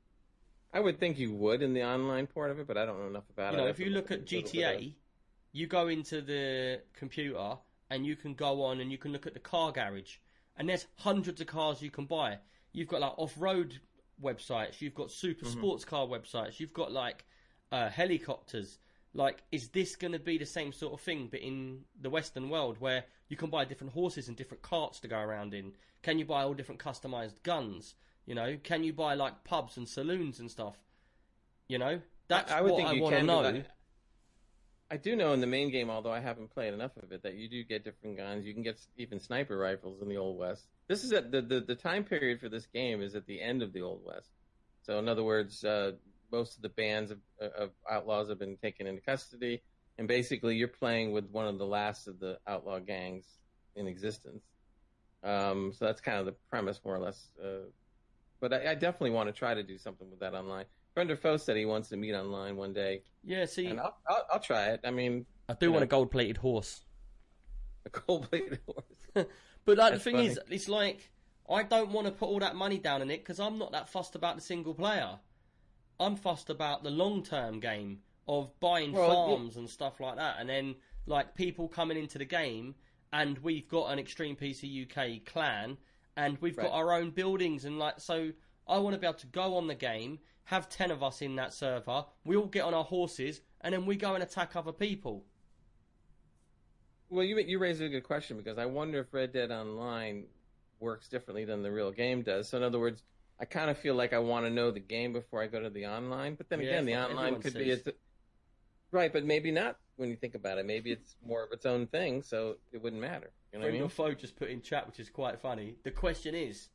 B: I would think you would in the online part of it, but I don't know enough about
A: You
B: it.
A: know, if you look at
B: bit of-
A: GTA, you go into the computer and you can go on and you can look at the car garage, and there's hundreds of cars you can buy. You've got like off-road websites, you've got super
B: Mm-hmm.
A: sports car websites, you've got like uh, helicopters. Like, is this going to be the same sort of thing, but in the Western world, where you can buy different horses and different carts to go around in? Can you buy all different customized guns? You know, can you buy like pubs and saloons and stuff? You know, that's
B: I would
A: what
B: think
A: I want to know.
B: I, I do know in the main game, although I haven't played enough of it, that you do get different guns. You can get even sniper rifles in the Old West. This is at the, the the time period for this game is at the end of the Old West. So in other words, uh, most of the bands of, of outlaws have been taken into custody, and basically you're playing with one of the last of the outlaw gangs in existence. Um, so that's kind of the premise, more or less. Uh, but I, I definitely want to try to do something with that online. Friend or foe said he wants to meet online one day,
A: Yeah, see,
B: and I'll, I'll, I'll try it. I mean,
A: I do want
B: know.
A: a gold plated horse.
B: a cold bladed horse.
A: But like, the thing
B: funny.
A: is, it's like, I don't want to put all that money down in it because I'm not that fussed about the single player. I'm fussed about the long term game of buying
B: Well,
A: farms and stuff like that. And then, like, people coming into the game, and we've got an Extreme PC UK clan, and we've got our own buildings. And, like, so I want to be able to go on the game, have 10 of us in that server, we all get on our horses, and then we go and attack other people.
B: well, you you raise a good question because I wonder if Red Dead Online works differently than the real game does. So in other words, I kind of feel like I want to know the game before I go to the online. But then
A: Yeah,
B: again, the online could be
A: says.
B: it's right, but maybe not when you think about it. Maybe it's more of its own thing, so it wouldn't matter. You know what I mean?
A: just put in chat, which is quite funny. The question is,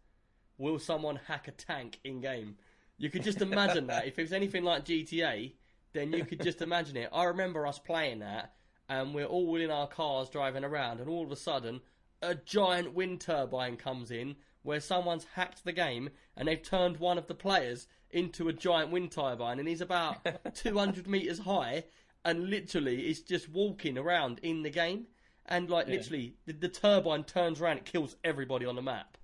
A: will someone hack a tank in game? You could just imagine that. If it was anything like GTA, then you could just imagine it. I remember us playing that, and we're all in our cars driving around, and all of a sudden, a giant wind turbine comes in where someone's hacked the game and they've turned one of the players into a giant wind turbine, and he's about 200 meters high, and literally is just walking around in the game. And like
B: Yeah.
A: literally, the, the turbine turns around, it kills everybody on the map.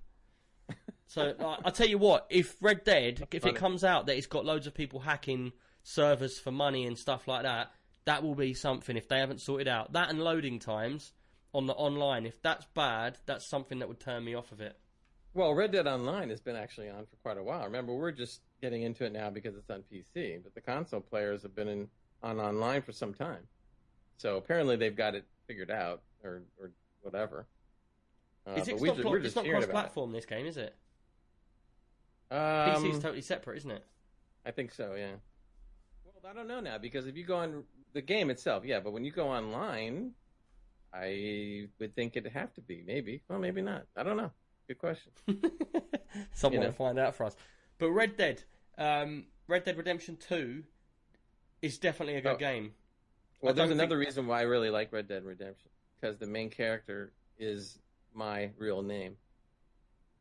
A: So like, I tell you what, if Red Dead, if it comes out that it's got loads of people hacking servers for money and stuff like that, that will be something. If they haven't sorted out that and loading times on the online, if that's bad, that's something that would turn me off of it.
B: Well, Red Dead Online has been actually on for quite a while. Remember, we're just getting into it now because it's on PC, but the console players have been in, on online for some time. So apparently they've got it figured out, or or whatever. Uh,
A: Is it, not, pl-
B: we're
A: it's
B: just
A: not cross-platform this game, is it?
B: it.
A: PC
B: Um,
A: is totally separate, isn't it?
B: I think so, yeah. Well, I don't know now because if you go on the game itself, yeah, but when you go online, I would think it'd have to be maybe. Well, maybe not. I don't know. Good question.
A: Someone
B: You know.
A: will find out for us. But Red Dead, um, Red Dead Redemption Two, is definitely a good
B: Oh.
A: game.
B: Well, there's
A: don't
B: another reason why I really like Red Dead Redemption because the main character is my real name.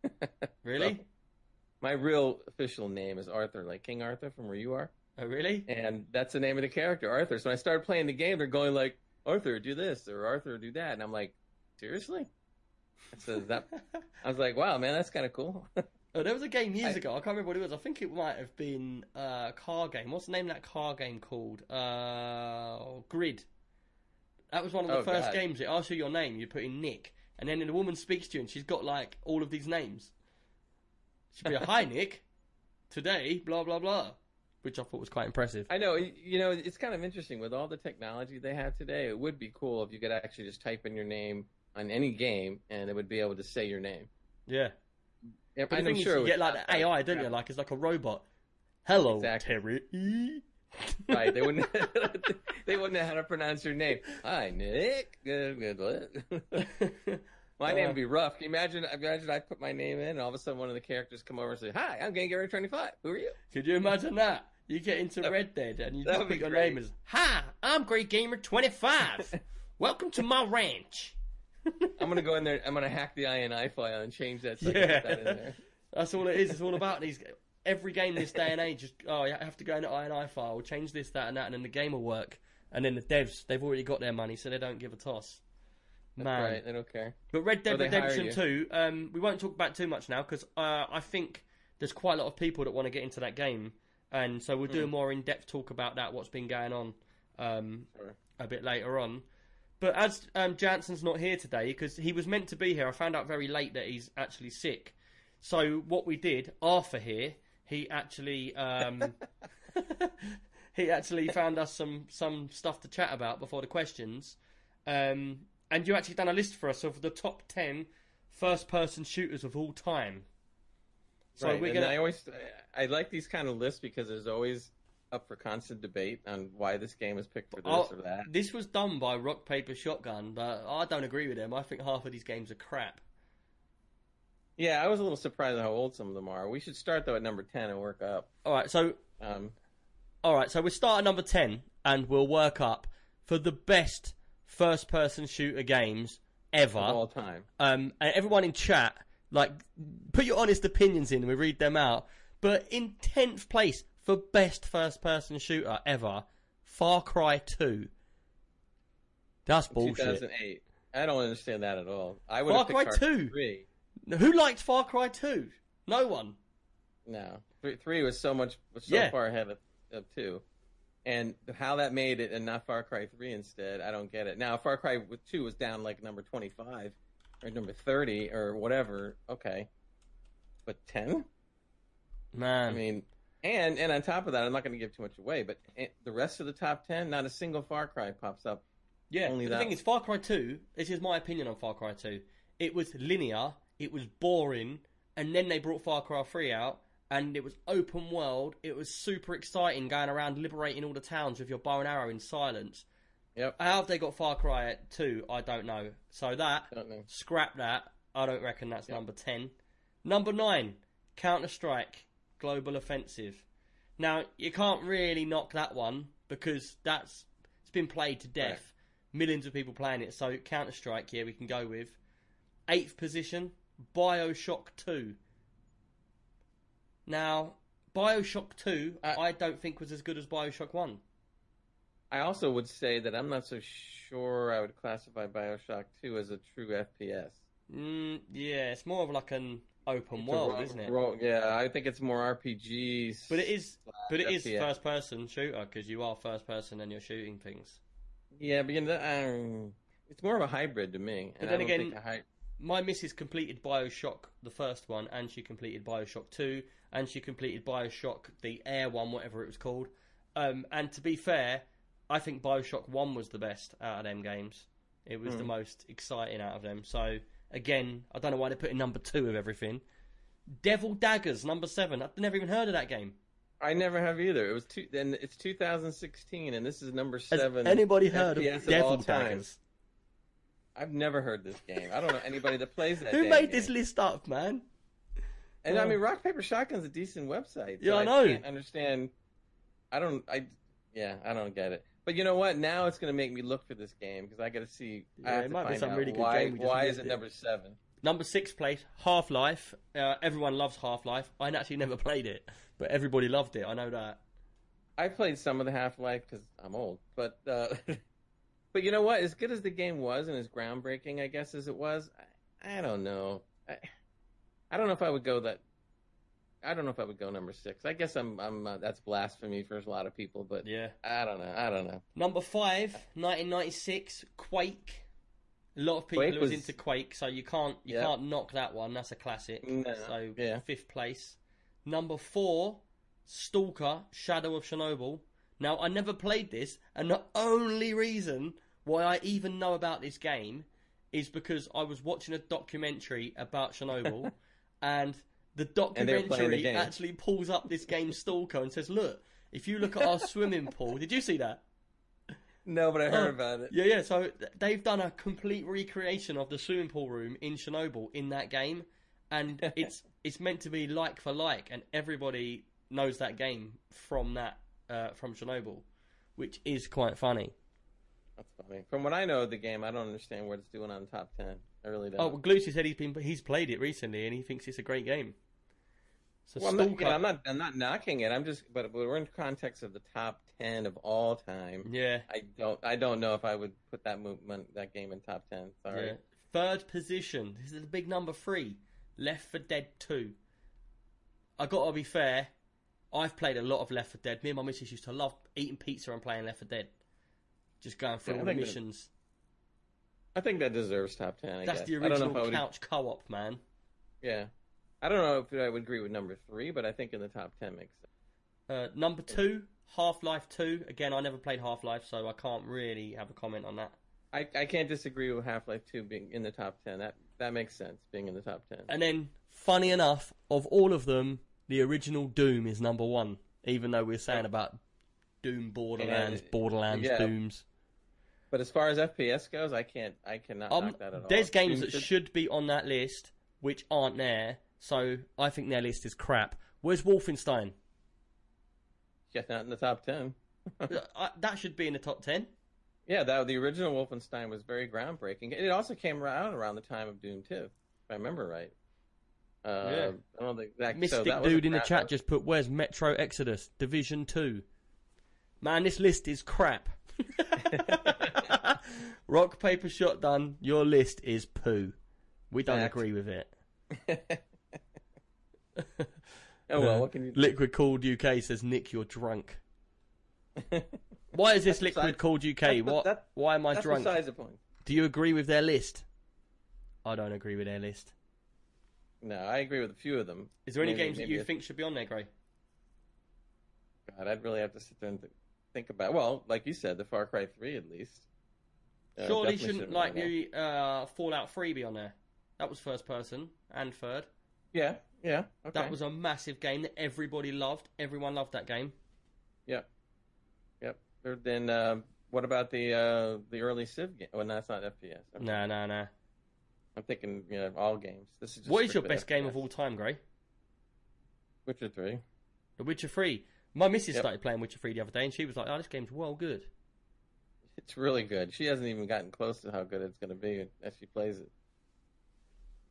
A: Really?
B: So, My real official name is Arthur, like King Arthur from where you are,
A: Oh, really?
B: and that's the name of the character, Arthur. So when I started playing the game, they're going like, "Arthur, do this," or "Arthur, do that," and I'm like, "Seriously?" So that I was like, "Wow, man, that's kind of cool."
A: Oh, there was a game years
B: I-
A: ago. I can't remember what it was. I think it might have been uh, a car game. What's the name of that car game called? Uh, Grid. That was one of the
B: Oh,
A: first
B: God.
A: games. It asks you your name. You put in Nick, and then the woman speaks to you, and she's got like all of these names. She'd be like, "Hi, Nick. Today, blah blah blah," which I thought was quite impressive.
B: I know, you know, it's kind of interesting with all the technology they have today. It would be cool if you could actually just type in your name on any game, and it would be able to say your name.
A: Yeah.
B: Yeah,
A: But
B: I'm sure
A: you get like the. AI, don't
B: Yeah.
A: you? Like it's like a robot. Hello,
B: Exactly.
A: Terry.
B: Right? They wouldn't. they wouldn't know how to pronounce your name. Hi, Nick. Good, good. My name
A: Uh,
B: would be rough. Can you imagine? Imagine I put my name in, and all of a sudden one of the characters come over and say, "Hi, I'm Game Gamer 25. Who are you?"
A: Could you imagine that? You get into
B: That-
A: Red Dead and you just put your
B: great.
A: name as Hi, I'm Great Gamer 25. Welcome to my ranch.
B: I'm gonna go in there. I'm gonna hack the INI file and change that. So I can
A: Yeah.
B: that in there.
A: That's all it is. It's all about these. Every game this day and age, just oh, you have to go into INI file, change this, that, and that, and then the game will work. And then the devs, they've already got their money, so they don't give a toss. Man,
B: right. They don't care.
A: but Red Dead
B: hire
A: Redemption 2, um, we won't talk about too much now because uh, I think there's quite a lot of people that want to get into that game, and so we'll do a
B: Mm.
A: more in-depth talk about that, what's been going on, um,
B: Sure.
A: a bit later on. But as um, Jansen's not here today because he was meant to be here, I found out very late that he's actually sick. So what we did, Arthur here, he actually um, he actually found us some some stuff to chat about before the questions, um, and you actually done a list for us of the top ten first person shooters of all time. So
B: right.
A: we're
B: and
A: gonna
B: I always I like these kind of lists because there's always up for constant debate on why this game is picked for this
A: Oh,
B: or that.
A: This was done by Rock Paper Shotgun, but I don't agree with them. I think half of these games are crap.
B: Yeah, I was a little surprised at how old some of them are. We should start though at number ten and work up.
A: All right, so
B: Um,
A: all right, so we start at number ten, and we'll work up for the best first-person shooter games ever.
B: of all time.
A: Um, and everyone in chat, like, put your honest opinions in. And We read them out. But in tenth place for best first-person shooter ever, Far Cry Two. That's bullshit.
B: 2008. I don't understand that at all. I would
A: Far Cry 2.
B: Three.
A: Who liked Far Cry Two? No one.
B: No, three, three was so much was so
A: Yeah.
B: far ahead of, of two, and how that made it and not Far Cry three instead, I don't get it. Now Far Cry with two was down like number twenty five or number thirty or whatever. Okay, but ten?
A: Man.
B: I mean, and and on top of that, I'm not going to give too much away, but the rest of the top ten, not a single Far Cry pops up.
A: Yeah,
B: Only
A: the
B: that
A: thing is, Far Cry 2, this is my opinion on Far Cry 2. It was linear, it was boring, and then they brought Far Cry 3 out, and it was open world, it was super exciting going around liberating all the towns with your bow and arrow in silence.
B: Yep,
A: How have they got Far Cry 2? I don't know. So that,
B: know.
A: scrap that. I don't reckon that's
B: Yep.
A: number 10. Number 9, Counter Strike Global Offensive. Now, you can't really knock that one because that's it's been played to death.
B: Right.
A: Millions of people playing it. So Counter Strike, yeah, we can go with. Eighth position, Bioshock 2. Now, Bioshock 2,
B: Uh,
A: I don't think was as good as Bioshock 1.
B: I also would say that I'm not so sure I would classify Bioshock two as a true FPS.
A: Mm, yeah, it's more of like an open
B: It's
A: world,
B: ro-
A: isn't it?
B: ro- yeah, I think it's more RPGs.
A: But it is, but it is first person shooter because you are first person and you're shooting things.
B: Yeah, but you know, um, it's more of a hybrid to me.
A: But then again-
B: hy-
A: My missus completed Bioshock the first one, and she completed Bioshock two, and she completed Bioshock the Air one, whatever it was called. Um, and to be fair, I think Bioshock one was the best out of them games. It was the
B: Hmm.
A: most exciting out of them. So again, I don't know why they put in number two of everything. Devil Daggers number seven. I've never even heard of that game.
B: I never have either. It was two, and it's 2016, and this is number seven.
A: Has anybody heard
B: FPS
A: of Devil
B: time.
A: Daggers?
B: I've never heard this game. I don't know anybody that plays that.
A: Who made
B: game.
A: this list up, man?
B: And I oh. mean, Rock Paper Shotgun's a decent website.
A: Yeah, I know.
B: can't understand. I don't. I yeah, I don't get it. But you know what? Now it's going to make me look for this game because I got to see.
A: Yeah,
B: I have
A: it
B: to
A: might be some really good
B: why.
A: game, we just
B: why is it
A: it.
B: number seven?
A: Number six place, Half Life. Uh, everyone loves Half Life. I actually never played it, but everybody loved it. I know that.
B: I played some of the Half Life because I'm old, but uh, but you know what? As good as the game was and as groundbreaking, I guess as it was, I, I don't know. I, I don't know if I would go that. I don't know if I would go number six. I guess I'm I'm uh, that's blasphemy for a lot of people, but
A: Yeah.
B: I don't know. I don't know.
A: Number five, 1996, Quake. A lot of people
B: Quake
A: was,
B: was-
A: into Quake, so you can't you
B: Yeah.
A: can't knock that one. That's a classic.
B: No,
A: So
B: yeah.
A: fifth place. Number four, Stalker: Shadow of Chernobyl. Now I never played this, and the only reason why I even know about this game is because I was watching a documentary about Chernobyl, and the
B: playing the
A: documentary actually pulls up this game Stalker and says, "Look, if you look at our swimming pool, did you see that?"
B: No, but I heard
A: Oh,
B: about it.
A: Yeah, yeah. So they've done a complete recreation of the swimming pool room in Chernobyl in that game, and it's it's meant to be like for like, and everybody knows that game from that uh, from Chernobyl, which is quite funny.
B: That's funny. From what I know of the game, I don't understand what it's doing on top ten. I really don't.
A: Oh, well, Glucy said he's been he's played it recently and he thinks it's a great game. So
B: Well, I'm not, you know, I'm not. I'm not knocking it. I'm just. But we're in context of the top ten of all time.
A: yeah,
B: I don't. I don't know if I would put that movement, that game in top ten. Sorry.
A: yeah. Third position. This is the big number three. Left for Dead Two. I gotta be fair. I've played a lot of Left for Dead. Me and my missus used to love eating pizza and playing Left for Dead. Just going through
B: Yeah,
A: all the
B: think that-
A: missions.
B: I think that deserves top ten. I
A: That's
B: guess.
A: the
B: I don't know
A: original
B: if I would.
A: couch co-op, man.
B: Yeah. I don't know if I would agree with number three, but I think in the top ten makes sense.
A: Uh, number two, Half Life Two. Again, I never played Half Life, so I can't really have a comment on that.
B: I, I can't disagree with Half Life Two being in the top ten. That that makes sense being in the top ten.
A: And then, funny enough, of all of them, the original Doom is number one. Even though we're saying about Doom, Borderlands,
B: Yeah,
A: Borderlands,
B: yeah.
A: Dooms.
B: But as far as FPS goes, I can't. I cannot
A: Um,
B: knock that at all.
A: there's games
B: Doom
A: that should be on that list which aren't there, so I think their list is crap. Where's Wolfenstein?
B: Yeah, not in the top ten.
A: Uh, I- that should be in the top ten.
B: Yeah, that the original Wolfenstein was very groundbreaking. It also came out around the time of Doom too, if I remember right. Uh,
A: Yeah.
B: I don't think that, so
A: Mystic
B: that was
A: dude in the
B: crap-
A: chat just put, "Where's Metro Exodus Division 2? Man, this list is crap. Rock paper shotgun. Your list is poo. We don't
B: Fact.
A: agree with it.
B: Oh well, what can you do?
A: Liquid Cooled UK says, "Nick, you're drunk." Why is this
B: That's
A: Liquid
B: besides-
A: Cooled UK?
B: that's-
A: What?
B: that-
A: why am I
B: That's
A: drunk?
B: besides the point.
A: Do you agree with their list? I don't agree with their list.
B: No, I agree with a few of them.
A: Is there any
B: Maybe-
A: games that you think should be on there, Gray?
B: God, I'd really have to sit there and think about. Well, like you said, the Far Cry Three at least. Uh,
A: Surely shouldn't like the uh, Fallout 3 be on there? That was first person and third.
B: Yeah, yeah. Okay.
A: That was a massive game that everybody loved. Everyone loved that game.
B: Yep. Yep. Then um, what about the uh, the early Civ game? Well, no, that's not FPS. I'm,
A: Nah, nah, nah.
B: I'm thinking you know, all games. This is just
A: What is your best game of all time, Gray?
B: Witcher Three.
A: The Witcher 3. My missus
B: Yep.
A: started playing Witcher 3 the other day, and she was like, "Oh, this game's well good."
B: It's really good. She hasn't even gotten close to how good it's going to be as she plays it.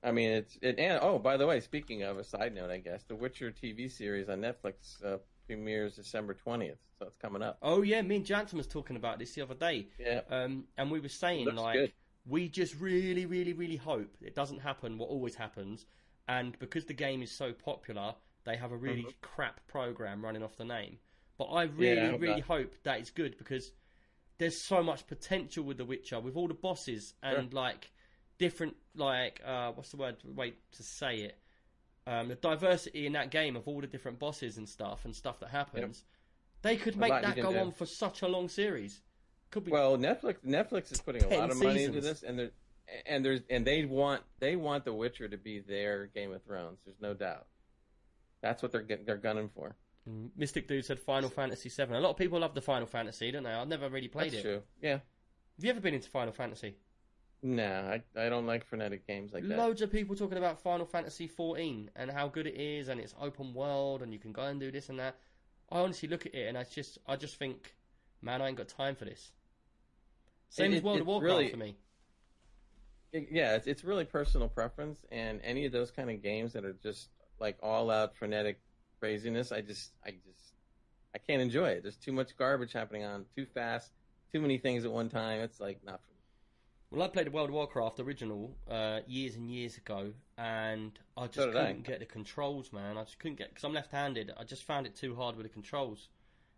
B: I mean, it's it. And oh, by the way, speaking of a side note, I guess the Witcher TV series on Netflix uh, premieres December twentieth, so it's coming up.
A: Oh yeah, me and Jansen was talking about this the other day,
B: Yeah.
A: um, and we were saying
B: Looks
A: like
B: good.
A: we just really, really, really hope it doesn't happen. What always happens, and because the game is so popular, they have a really
B: Mhm.
A: crap program running off the name. But I really,
B: I hope
A: really
B: not.
A: hope that it's good because there's so much potential with The Witcher, with all the bosses and like different, like uh, what's the word? Wait to say it. Um, the diversity in that game of all the different bosses and stuff and stuff that happens. They could make that go on for such a long series. Could be
B: Well, Netflix Netflix is putting a lot of money into this, and they're and there's and they want they want The Witcher to be their Game of Thrones. There's no doubt. That's what they're they're gunning for.
A: Mm, Mystic Dude said Final Fantasy 7 A lot of people love the Final Fantasy, don't they? I've never really played
B: That's
A: it.
B: true. Yeah.
A: Have you ever been into Final Fantasy?
B: Nah, I I don't like frenetic games like that.
A: Loads of people talking about Final Fantasy XIV and how good it is, and it's open world, and you can go and do this and that. I honestly look at it and I just, I just think, man, I ain't got time for this. Same
B: It-
A: as World of Warcraft
B: really-
A: for me.
B: it- yeah, it's it's really personal preference, and any of those kind of games that are just like all out frenetic craziness, I just I just I can't enjoy it. There's too much garbage happening on, too fast, too many things at one time. It's like not for me.
A: Well, I played the World of Warcraft original uh, years and years ago, and I just
B: So
A: couldn't get the controls, man. I just couldn't get because I'm left-handed. I just found it too hard with the controls,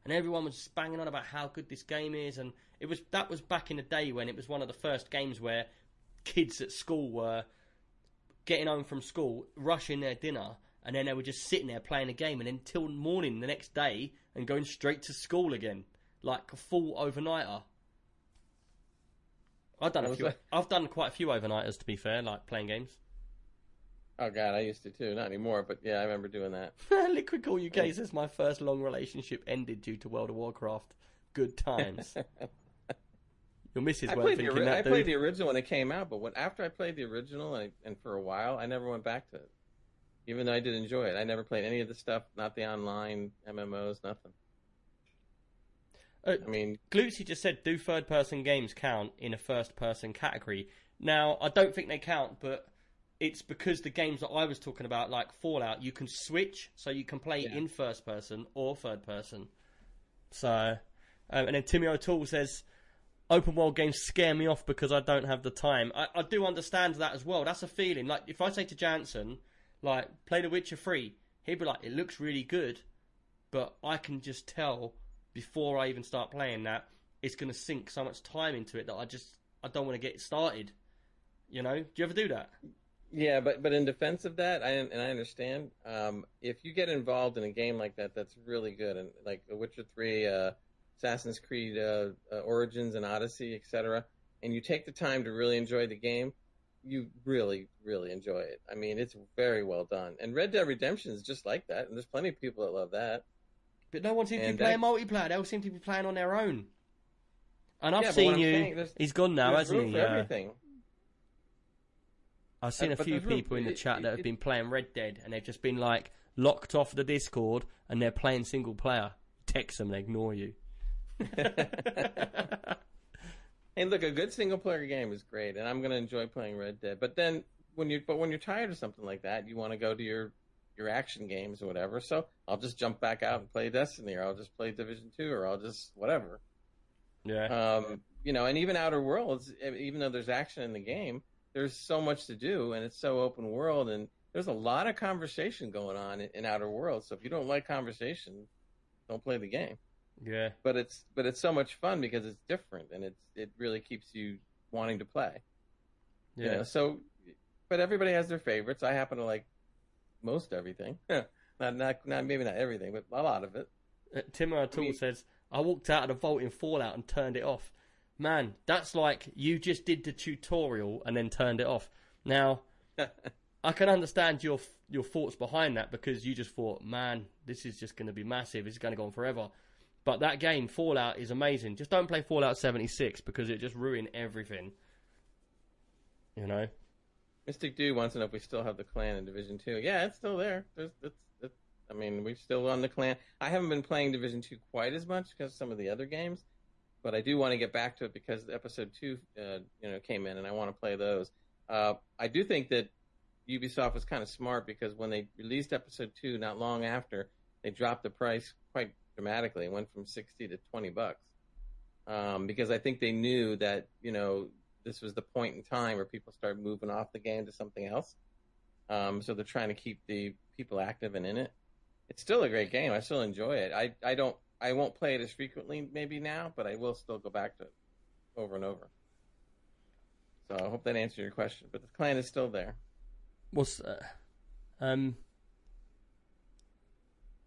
A: and everyone was just banging on about how good this game is, and it was that was back in the day when it was one of the first games where kids at school were getting home from school, rushing their dinner, and then they were just sitting there playing a game, and then till morning the next day, and going straight to school again, like a full overnighter. I've done a few. I've done quite a few overnighters, to be fair, like playing games.
B: Oh god, I used to too. Not anymore, but yeah, I remember doing that.
A: Liquid Cooled UK says my first long relationship ended due to World of Warcraft. Good times. Your missus weren't
B: played the
A: thinking
B: ori- I
A: that,
B: played the original when it came out, but when after I played the original and, and for a while, I never went back to it. Even though I did enjoy it, I never played any of the stuff, not the online MMOs, nothing.
A: Uh,
B: I mean,
A: Glutzy just said, do third person games count in a first person category? Now, I don't think they count, but it's because the games that I was talking about, like Fallout, you can switch, so you can play
B: Yeah.
A: in first person or third person. So, um, and then Timmy O'Toole says, open world games scare me off because I don't have the time. I, I do understand that as well. That's a feeling. Like, if I say to Jansen, like, play The Witcher 3, he'd be like, it looks really good, but I can just tell before I even start playing that it's going to sink so much time into it that I just I don't want to get started. You know? Do you ever do that?
B: yeah, but but in defense of that, I and I understand. Um, if you get involved in a game like that, that's really good, and like The Witcher Three, uh, Assassin's Creed uh, uh, Origins, and Odyssey, etc., and you take the time to really enjoy the game, you really really enjoy it. I mean, it's very well done, and Red Dead Redemption is just like that, and there's plenty of people that love that.
A: But no one seems to be
B: And
A: playing multiplayer. They all seem to be playing on their own. And I've
B: Yeah,
A: seen you.
B: saying,
A: he's gone now, hasn't he?
B: for
A: Uh,
B: everything.
A: I've seen
B: Uh,
A: a few people in the
B: it-
A: chat that have
B: it-
A: been playing Red Dead and they've just been like locked off the Discord and they're playing single player. Text them, they ignore you.
B: Hey, look, a good single player game is great, and I'm going to enjoy playing Red Dead. But then when you but when you're tired of something like that, you want to go to your your action games or whatever. So I'll just jump back out and play Destiny, or I'll just play Division Two, or I'll just whatever.
A: yeah.
B: Um, you know, and even Outer Worlds, even though there's action in the game, there's so much to do, and it's so open world, and there's a lot of conversation going on in, in Outer Worlds. So if you don't like conversation, don't play the game
A: yeah.
B: but it's but it's so much fun because it's different and it's it really keeps you wanting to play.
A: Yeah.
B: You know, so but everybody has their favorites. I happen to like most everything. not not not maybe not everything, but a lot of it.
A: Uh, Tim O'Toole
B: mean-
A: says, I walked out of the vault in Fallout and turned it off. Man, that's like you just did the tutorial and then turned it off. Now, I can understand your your thoughts behind that because you just thought, man, this is just going to be massive. It's going to go on forever. But that game, Fallout, is amazing. Just don't play Fallout 76 because it just ruined everything. You know?
B: Mystic Dude wants to know if we still have the clan in Division Two. Yeah, it's still there. There's it's, it's I mean, we're still on the clan. I haven't been playing Division Two quite as much because some of the other games, but I do want to get back to it because Episode Two, uh, you know, came in, and I want to play those. Uh, I do think that Ubisoft was kind of smart because when they released Episode Two, not long after, they dropped the price quite dramatically. It went from sixty to twenty bucks um, because I think they knew that you know this was the point in time where people started moving off the game to something else. Um, so they're trying to keep the people active and in it. It's still a great game. I still enjoy it. I, I don't I won't play it as frequently maybe now, but I will still go back to it over and over. So I hope that answered your question. But the clan is still there.
A: What's. Uh, um.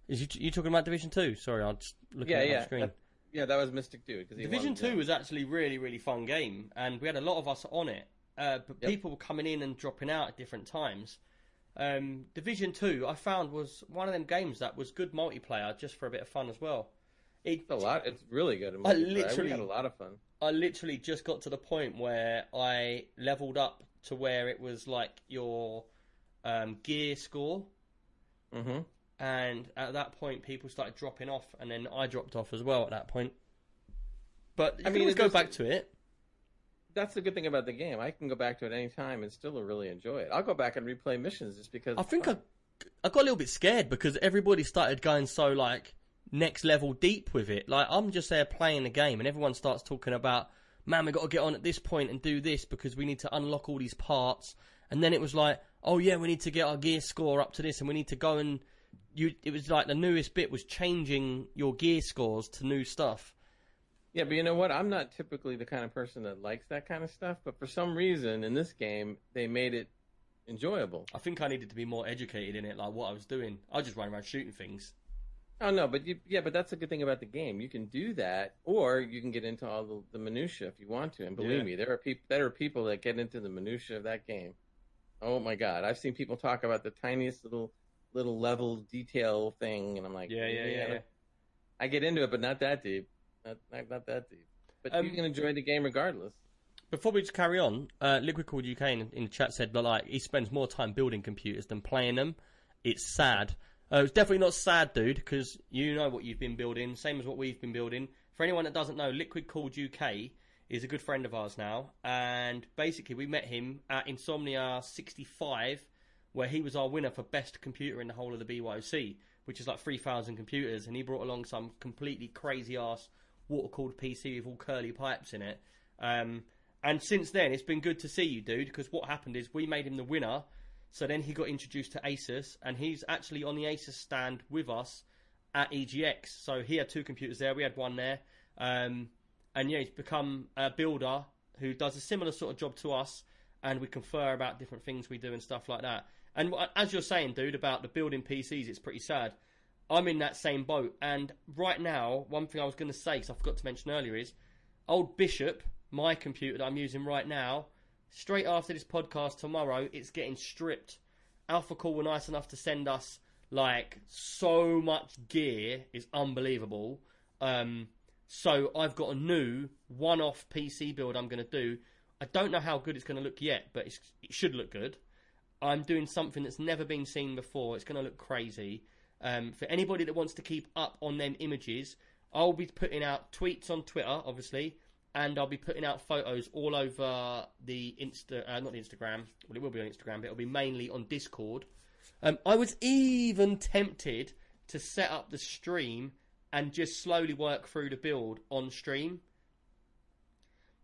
A: Is you, you talking about Division 2? Sorry, I'll just look
B: Yeah,
A: at
B: yeah.
A: screen.
B: That- yeah, that was Mystic Dude. Cause he
A: Division
B: wanted
A: Two
B: to-
A: was actually really really fun game, and we had a lot of us on it. Uh, but
B: Yep.
A: people were coming in and dropping out at different times. Um, Division Two, I found was one of them games that was good multiplayer just for a bit of fun as well. It,
B: It's a lot. It's really good.
A: I literally-
B: we had a lot of fun.
A: I literally just got to the point where I leveled up to where it was like your um, gear score,
B: hmm
A: and at that point people started dropping off, and then I dropped off as well at that point. But you
B: I mean, it
A: go back to it.
B: that's the good thing about the game. I can go back to it any time and still really enjoy it. I'll go back and replay missions just because.
A: I think I. I got a little bit scared because everybody started going so like next level deep with it. Like I'm just there playing the game, and everyone starts talking about, man, we got to get on at this point and do this because we need to unlock all these parts. And then it was like, oh yeah, we need to get our gear score up to this, and we need to go and you. It was like the newest bit was changing your gear scores to new stuff.
B: Yeah, but you know what? I'm not typically the kind of person that likes that kind of stuff. But for some reason, in this game, they made it enjoyable.
A: I think I needed to be more educated in it, like what I was doing. I was just running around shooting things.
B: Oh no, but you, yeah, but that's a good thing about the game. You can do that, or you can get into all the, the minutia if you want to. And believe
A: Yeah.
B: me, there are people there are people that get into the minutia of that game. Oh my god, I've seen people talk about the tiniest little little level detail thing, and I'm like,
A: Yeah, yeah, yeah. yeah.
B: I get into it, but not that deep. Not not, not that deep. But
A: Um,
B: you can enjoy the game regardless.
A: Before we just carry on, uh, Liquid Cooled UK in, in the chat said that like he spends more time building computers than playing them. It's sad. Uh, it's definitely not sad, dude, because you know what you've been building, same as what we've been building. For anyone that doesn't know, Liquid Cooled UK is a good friend of ours now, and basically we met him at Insomnia 65, where he was our winner for best computer in the whole of the BYOC, which is like 3,000 computers, and he brought along some completely crazy ass water cooled PC with all curly pipes in it. Um, and since then, it's been good to see you, dude, because what happened is we made him the winner. So then he got introduced to Asus, and he's actually on the Asus stand with us at EGX. So he had two computers there, we had one there. Um, and yeah, he's become a builder who does a similar sort of job to us, and we confer about different things we do and stuff like that. And as you're saying, dude, about the building PCs, it's pretty sad. I'm in that same boat, and right now, one thing I was going to say, because I forgot to mention earlier, is old Bishop, my computer that I'm using right now, straight after this podcast tomorrow, it's getting stripped. Alphacool were nice enough to send us like so much gear, it's unbelievable. Um, so I've got a new one-off PC build I'm going to do. I don't know how good it's going to look yet, but it should look good. I'm doing something that's never been seen before. It's going to look crazy. Um, for anybody that wants to keep up on them images, I'll be putting out tweets on Twitter, obviously, and I'll be putting out photos all over the Insta, uh, not the Instagram. Well, it will be on Instagram, but it'll be mainly on Discord. Um, I was even tempted to set up the stream and just slowly work through the build on stream,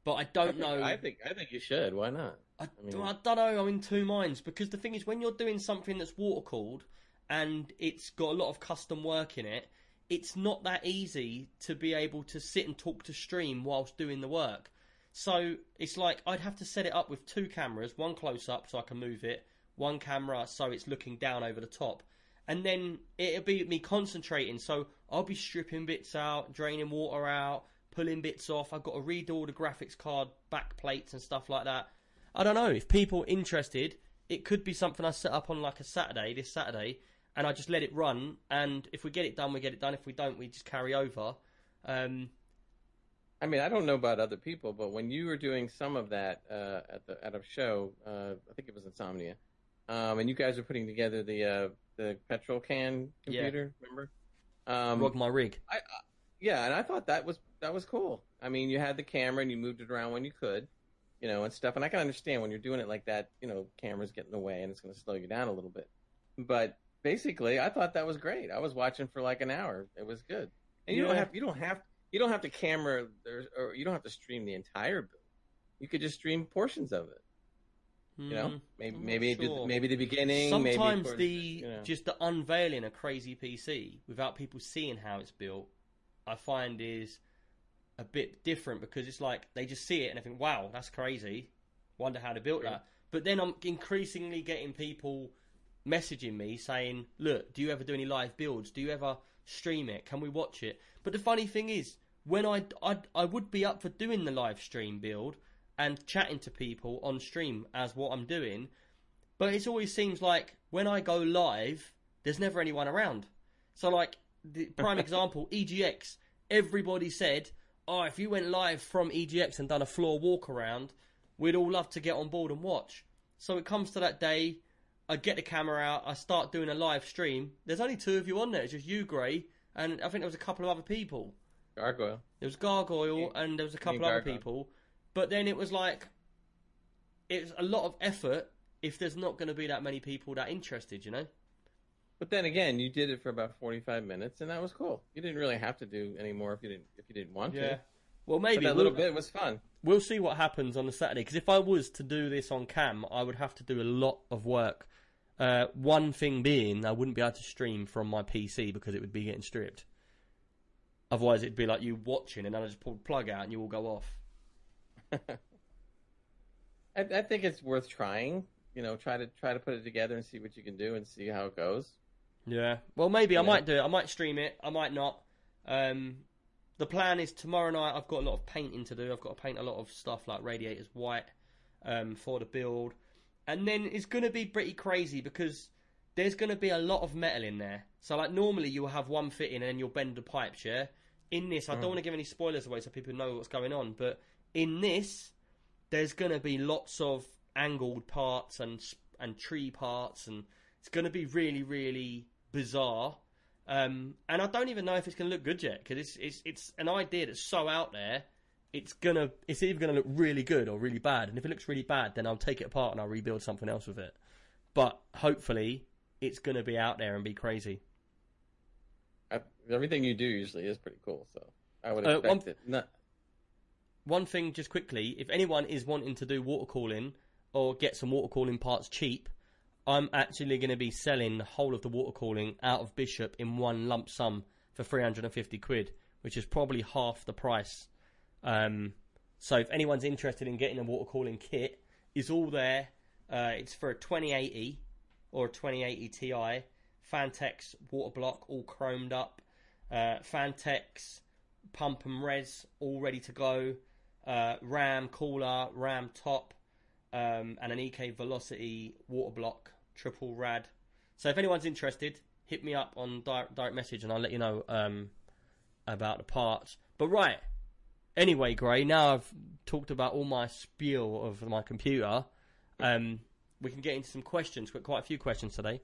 A: but I don't know.
B: I think I think you should. Why not?
A: I,
B: mean-
A: I don't know. I'm in two minds because the thing is, when you're doing something that's water cooled and it's got a lot of custom work in it, it's not that easy to be able to sit and talk to stream whilst doing the work. So it's like I'd have to set it up with two cameras, one close up so I can move it, one camera so it's looking down over the top. And then it'll be me concentrating. So I'll be stripping bits out, draining water out, pulling bits off. I've got to redo all the graphics card back plates and stuff like that. I don't know if people are interested. It could be something I set up on like a Saturday, this Saturday, and I just let it run. And if we get it done, we get it done. If we don't, we just carry over. Um,
B: I mean, I don't know about other people, but when you were doing some of that uh, at the at a show, uh, I think it was Insomnia, um, and you guys were putting together the uh, the petrol can computer. Yeah. Remember? Um,
A: rog my rig.
B: I, I, yeah, and I thought that was that was cool. I mean, you had the camera and you moved it around when you could, you know, and stuff. And I can understand when you're doing it like that, you know, cameras get in the way and it's going to slow you down a little bit. But basically, I thought that was great. I was watching for like an hour. It was good. And you don't have you don't have you don't have to camera or, or you don't have to stream the entire build. You could just stream portions of it. You know,
A: Mm,
B: maybe maybe the-
A: sure.
B: maybe the beginning. maybe
A: Sometimes
B: towards
A: the
B: you know.
A: just the unveiling a crazy PC without people seeing how it's built, I find is a bit different because it's like they just see it and they think, "Wow, that's crazy." Wonder how they built
B: Yeah.
A: that. But then I'm increasingly getting people messaging me saying, "Look, do you ever do any live builds? Do you ever stream it? Can we watch it?" But the funny thing is, when I I I would be up for doing the live stream build and chatting to people on stream as what I'm doing, but it always seems like when I go live, there's never anyone around. So, like, the prime example, EGX, everybody said, oh, if you went live from EGX and done a floor walk around, we'd all love to get on board and watch. So it comes to that day, I get the camera out, I start doing a live stream. There's only two of you on there, it's just you, Gray, and I think there was a couple of other people.
B: gargoyle.
A: There was Gargoyle and there was a couple of other people. But then it was like, it's a lot of effort if there's not going to be that many people that interested, you know?
B: But then again, you did it for about forty-five minutes, and that was cool. You didn't really have to do any more if you didn't if you didn't want to.
A: Well,
B: But
A: maybe
B: that little
A: we'll,
B: bit was fun.
A: we'll see what happens on the Saturday. Because if I was to do this on cam, I would have to do a lot of work. Uh, one thing being, I wouldn't be able to stream from my PC because it would be getting stripped. Otherwise, it'd be like you watching, and then I just pull the plug out, and you all go off.
B: I, I think it's worth trying. You know, try to try to put it together and see what you can do and see how it goes.
A: Yeah. Well, maybe I might do it. I might stream it. I might not. Um, the plan is tomorrow night. I've got a lot of painting to do. I've got to paint a lot of stuff like radiators white um, for the build, and then it's going to be pretty crazy because there's going to be a lot of metal in there. So like normally you'll have one fitting and then you'll bend the pipes. Yeah. In this, I don't want to give any spoilers away so people know what's going on. But in this, there's going to be lots of angled parts and and tree parts, and it's going to be really really bizarre. Um, and I don't even know if it's going to look good yet because it's it's it's an idea that's so out there. It's gonna it's either going to look really good or really bad. And if it looks really bad, then I'll take it apart and I'll rebuild something else with it. But hopefully, it's going to be out there and be crazy.
B: I, everything you do usually is pretty cool, so I would
A: Uh,
B: expect
A: one-
B: it. Not,
A: one thing just quickly if anyone is wanting to do water cooling or get some water cooling parts cheap i'm actually going to be selling the whole of the water cooling out of bishop in one lump sum for 350 quid which is probably half the price. Um, so if anyone's interested in getting a water cooling kit it's all there. Uh, it's for a 2080 or a 2080 ti Phanteks water block all chromed up. Uh, Phanteks pump and res all ready to go. Uh, RAM cooler, RAM top, um, and an EK Velocity water block, triple rad. So if anyone's interested, hit me up on direct, direct message and I'll let you know um, about the parts. But right, anyway, Gray, now I've talked about all my spiel of my computer, um, we can get into some questions. We've got quite a few questions today.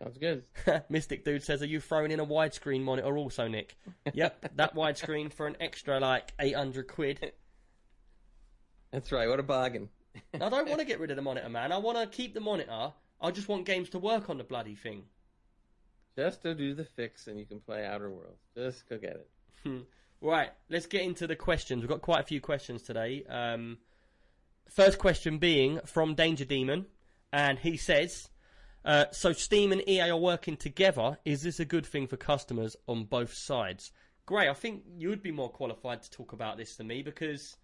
B: sounds good.
A: Mystic Dude says, Are you throwing in a widescreen monitor also, Nick? Yep, that widescreen for an extra like 800 quid.
B: That's right. What a bargain.
A: I don't want to get rid of the monitor, man. I want to keep the monitor. I just want games to work on the bloody thing.
B: Just to do the fix, and you can play Outer Worlds. Just go get it.
A: Right, let's get into the questions. We've got quite a few questions today. Um, first question being from Danger Demon, and he says, uh, "So Steam and EA are working together. Is this a good thing for customers on both sides?" Gray, I think you would be more qualified to talk about this than me because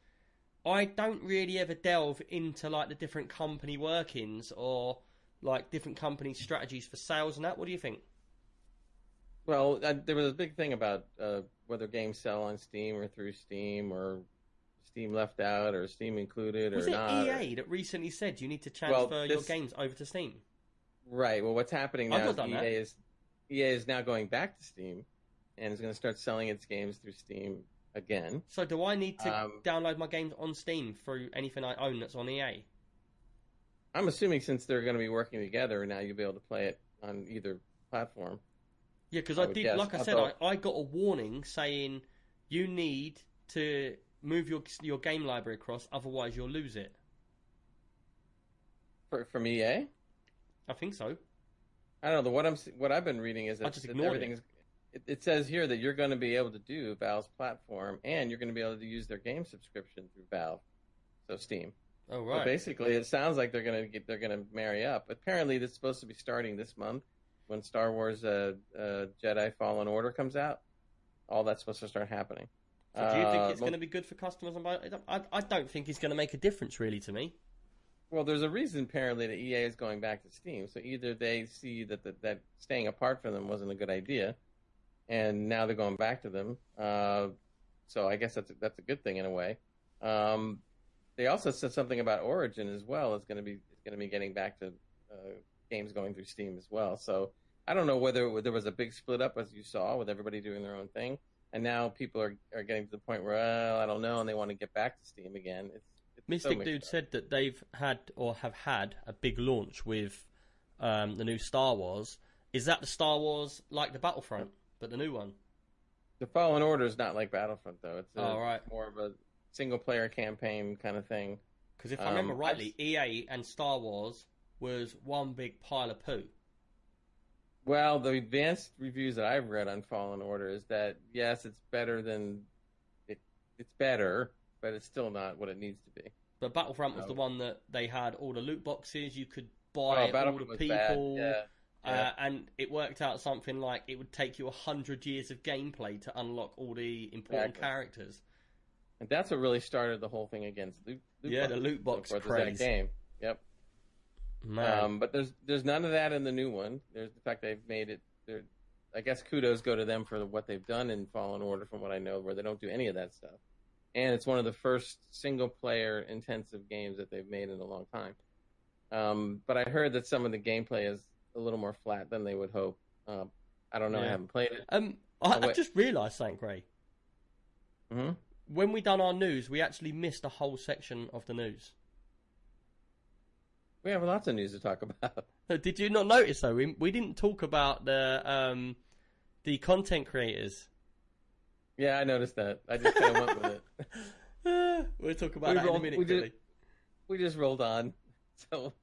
A: I don't really ever delve into like the different company workings or like different company strategies for sales and that. What do you think?
B: Well, uh, there was a big thing about uh, whether games sell on Steam or through Steam, or Steam left out, or Steam included, or
A: Was it
B: not. or-
A: EA that recently said you need to transfer
B: Well,
A: your games over to Steam?
B: Right. Well, what's happening now is EA
A: that.
B: is EA is now going back to Steam, and is going to start selling its games through Steam again.
A: So do I need to
B: Um,
A: download my games on Steam through anything I own that's on EA?
B: I'm assuming since they're going to be working together now, you'll be able to play it on either platform.
A: Yeah, because
B: I
A: I, did.
B: guess.
A: Like I
B: I
A: said, I,
B: thought-
A: I got a warning saying you need to move your your game library across, otherwise you'll lose it.
B: For, from EA,
A: I think so.
B: I don't know. What I'm what I've been reading is that,
A: just
B: that
A: ignored
B: everything is. It, it says here that you're going to be able to do Valve's platform, and you're going to be able to use their game subscription through Valve, so Steam.
A: Oh
B: So
A: right.
B: basically, it sounds like they're going to get they're going to marry up. Apparently, this is supposed to be starting this month when Star Wars uh, uh, Jedi Fallen Order comes out. All that's supposed to start happening.
A: so do you think
B: Uh,
A: it's going to be good for customers? I, I don't think it's going to make a difference really to me.
B: Well, there's a reason apparently that EA is going back to Steam. So either they see that that, that staying apart from them wasn't a good idea, and now they're going back to them. Uh, so I guess that's a, that's a good thing in a way. Um, they also said something about Origin as well. Is going to be going to be getting back to uh, games going through Steam as well. So I don't know whether there was a big split up as you saw with everybody doing their own thing, and now people are are getting to the point where well, I don't know, and they want to get back to Steam again. It's, it's
A: Mystic
B: mixed
A: Dude
B: up.
A: said that they've had or have had a big launch with um, the new Star Wars. Is that the Star Wars like the Battlefront, but the new one?
B: The Fallen Order is not like Battlefront though. It's a,
A: Oh, right.
B: more of a single player campaign kind of thing.
A: Because if I remember
B: Um,
A: rightly, EA and Star Wars was one big pile of poo.
B: Well, the advanced reviews that I've read on Fallen Order is that yes, it's better than it. It's better, but it's still not what it needs to be.
A: But Battlefront was the one that they had all the loot boxes. You could buy all
B: Oh, Battlefront
A: the people,
B: bad. Yeah,
A: uh, and it worked out something like it would take you a hundred years of gameplay to unlock all the important
B: Exactly.
A: characters.
B: and that's what really started the whole thing against loot. loot
A: Yeah, the loot
B: so
A: box
B: is
A: craze.
B: Game. Yep. Um, but there's there's none of that in the new one. There's the fact they've made it. I guess kudos go to them for what they've done in Fallen Order, from what I know, where they don't do any of that stuff. And it's one of the first single player intensive games that they've made in a long time. Um, but I heard that some of the gameplay is a little more flat than they would hope. Um, I don't know. I haven't played it.
A: um, I,
B: Oh,
A: I just realised something, Gray.
B: hmm
A: When we done our news, we actually missed a whole section of the news.
B: We have lots of news to talk about.
A: Did you not notice though? We we didn't talk about the um the content creators.
B: yeah, I noticed that. I just kind of went with it.
A: Uh, we'll talk about
B: We
A: that in a minute.
B: we did-. We just rolled on. So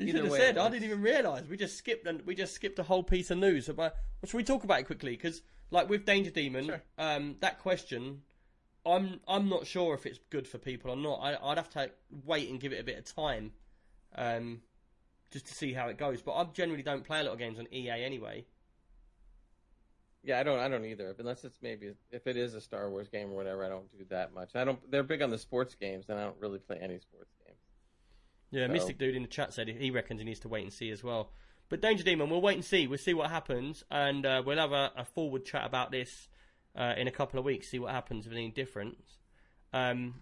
A: You
B: Either
A: should have
B: way,
A: said. I didn't even realise. We just skipped and we just skipped a whole piece of news. So, but should we talk about it quickly? Because like with Danger Demon,
B: Sure.
A: um, that question, I'm I'm not sure if it's good for people or not. I, I'd have to wait and give it a bit of time, um, just to see how it goes. But I generally don't play a lot of games on EA anyway.
B: Yeah, I don't. I don't either. Unless it's maybe if it is a Star Wars game or whatever, I don't do that much. I don't. They're big on the sports games, and I don't really play any sports.
A: Yeah,
B: So-
A: Mystic Dude in the chat said he reckons he needs to wait and see as well. But Danger Demon, we'll wait and see. We'll see what happens, and uh, we'll have a, a forward chat about this uh, in a couple of weeks. See what happens with any difference. Um,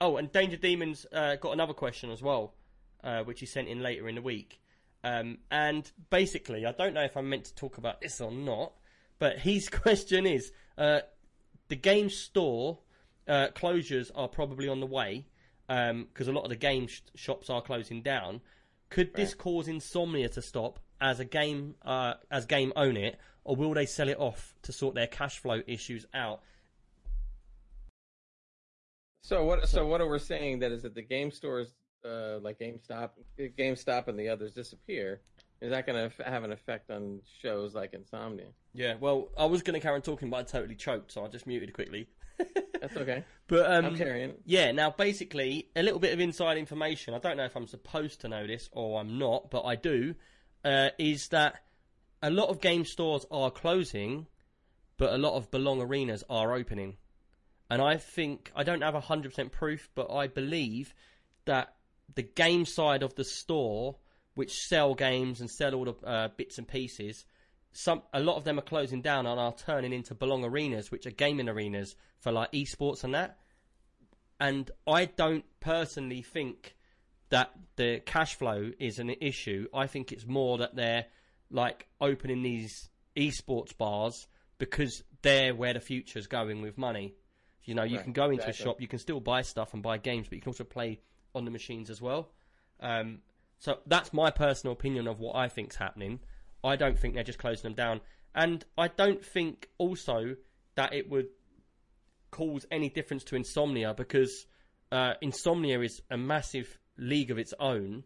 A: oh, and Danger Demon's uh, got another question as well, uh, which he sent in later in the week. Um, and basically, I don't know if I'm meant to talk about this or not, but his question is: uh, the game store uh, closures are probably on the way because a lot of the game sh- shops are closing down. Could this cause Insomnia to stop as a game uh, as game own it, or will they sell it off to sort their cash flow issues out?
B: So what? So what are we saying that is that the game stores, uh, like GameStop, GameStop, and the others disappear? Is that going to have an effect on shows like Insomnia?
A: Yeah, well, I was going to carry on talking, but I totally choked, so I just muted quickly.
B: That's okay.
A: but um,
B: I'm carrying.
A: Yeah, now basically, a little bit of inside information. I don't know if I'm supposed to know this or I'm not, but I do. Uh, is that a lot of game stores are closing, but a lot of Belong arenas are opening. And I think, I don't have 100% proof, but I believe that the game side of the store, which sell games and sell all the uh, bits and pieces, some a lot of them are closing down and are turning into Belong arenas, which are gaming arenas for like esports and that and I don't personally think that the cash flow is an issue. I think it's more that they're like opening these esports bars because they're where the future's going with money. You know, you
B: Right,
A: can go into
B: exactly.
A: a shop, you can still buy stuff and buy games, but you can also play on the machines as well. Um, so that's my personal opinion of what I think's happening. I don't think they're just closing them down, and I don't think also that it would cause any difference to Insomnia because uh, Insomnia is a massive league of its own,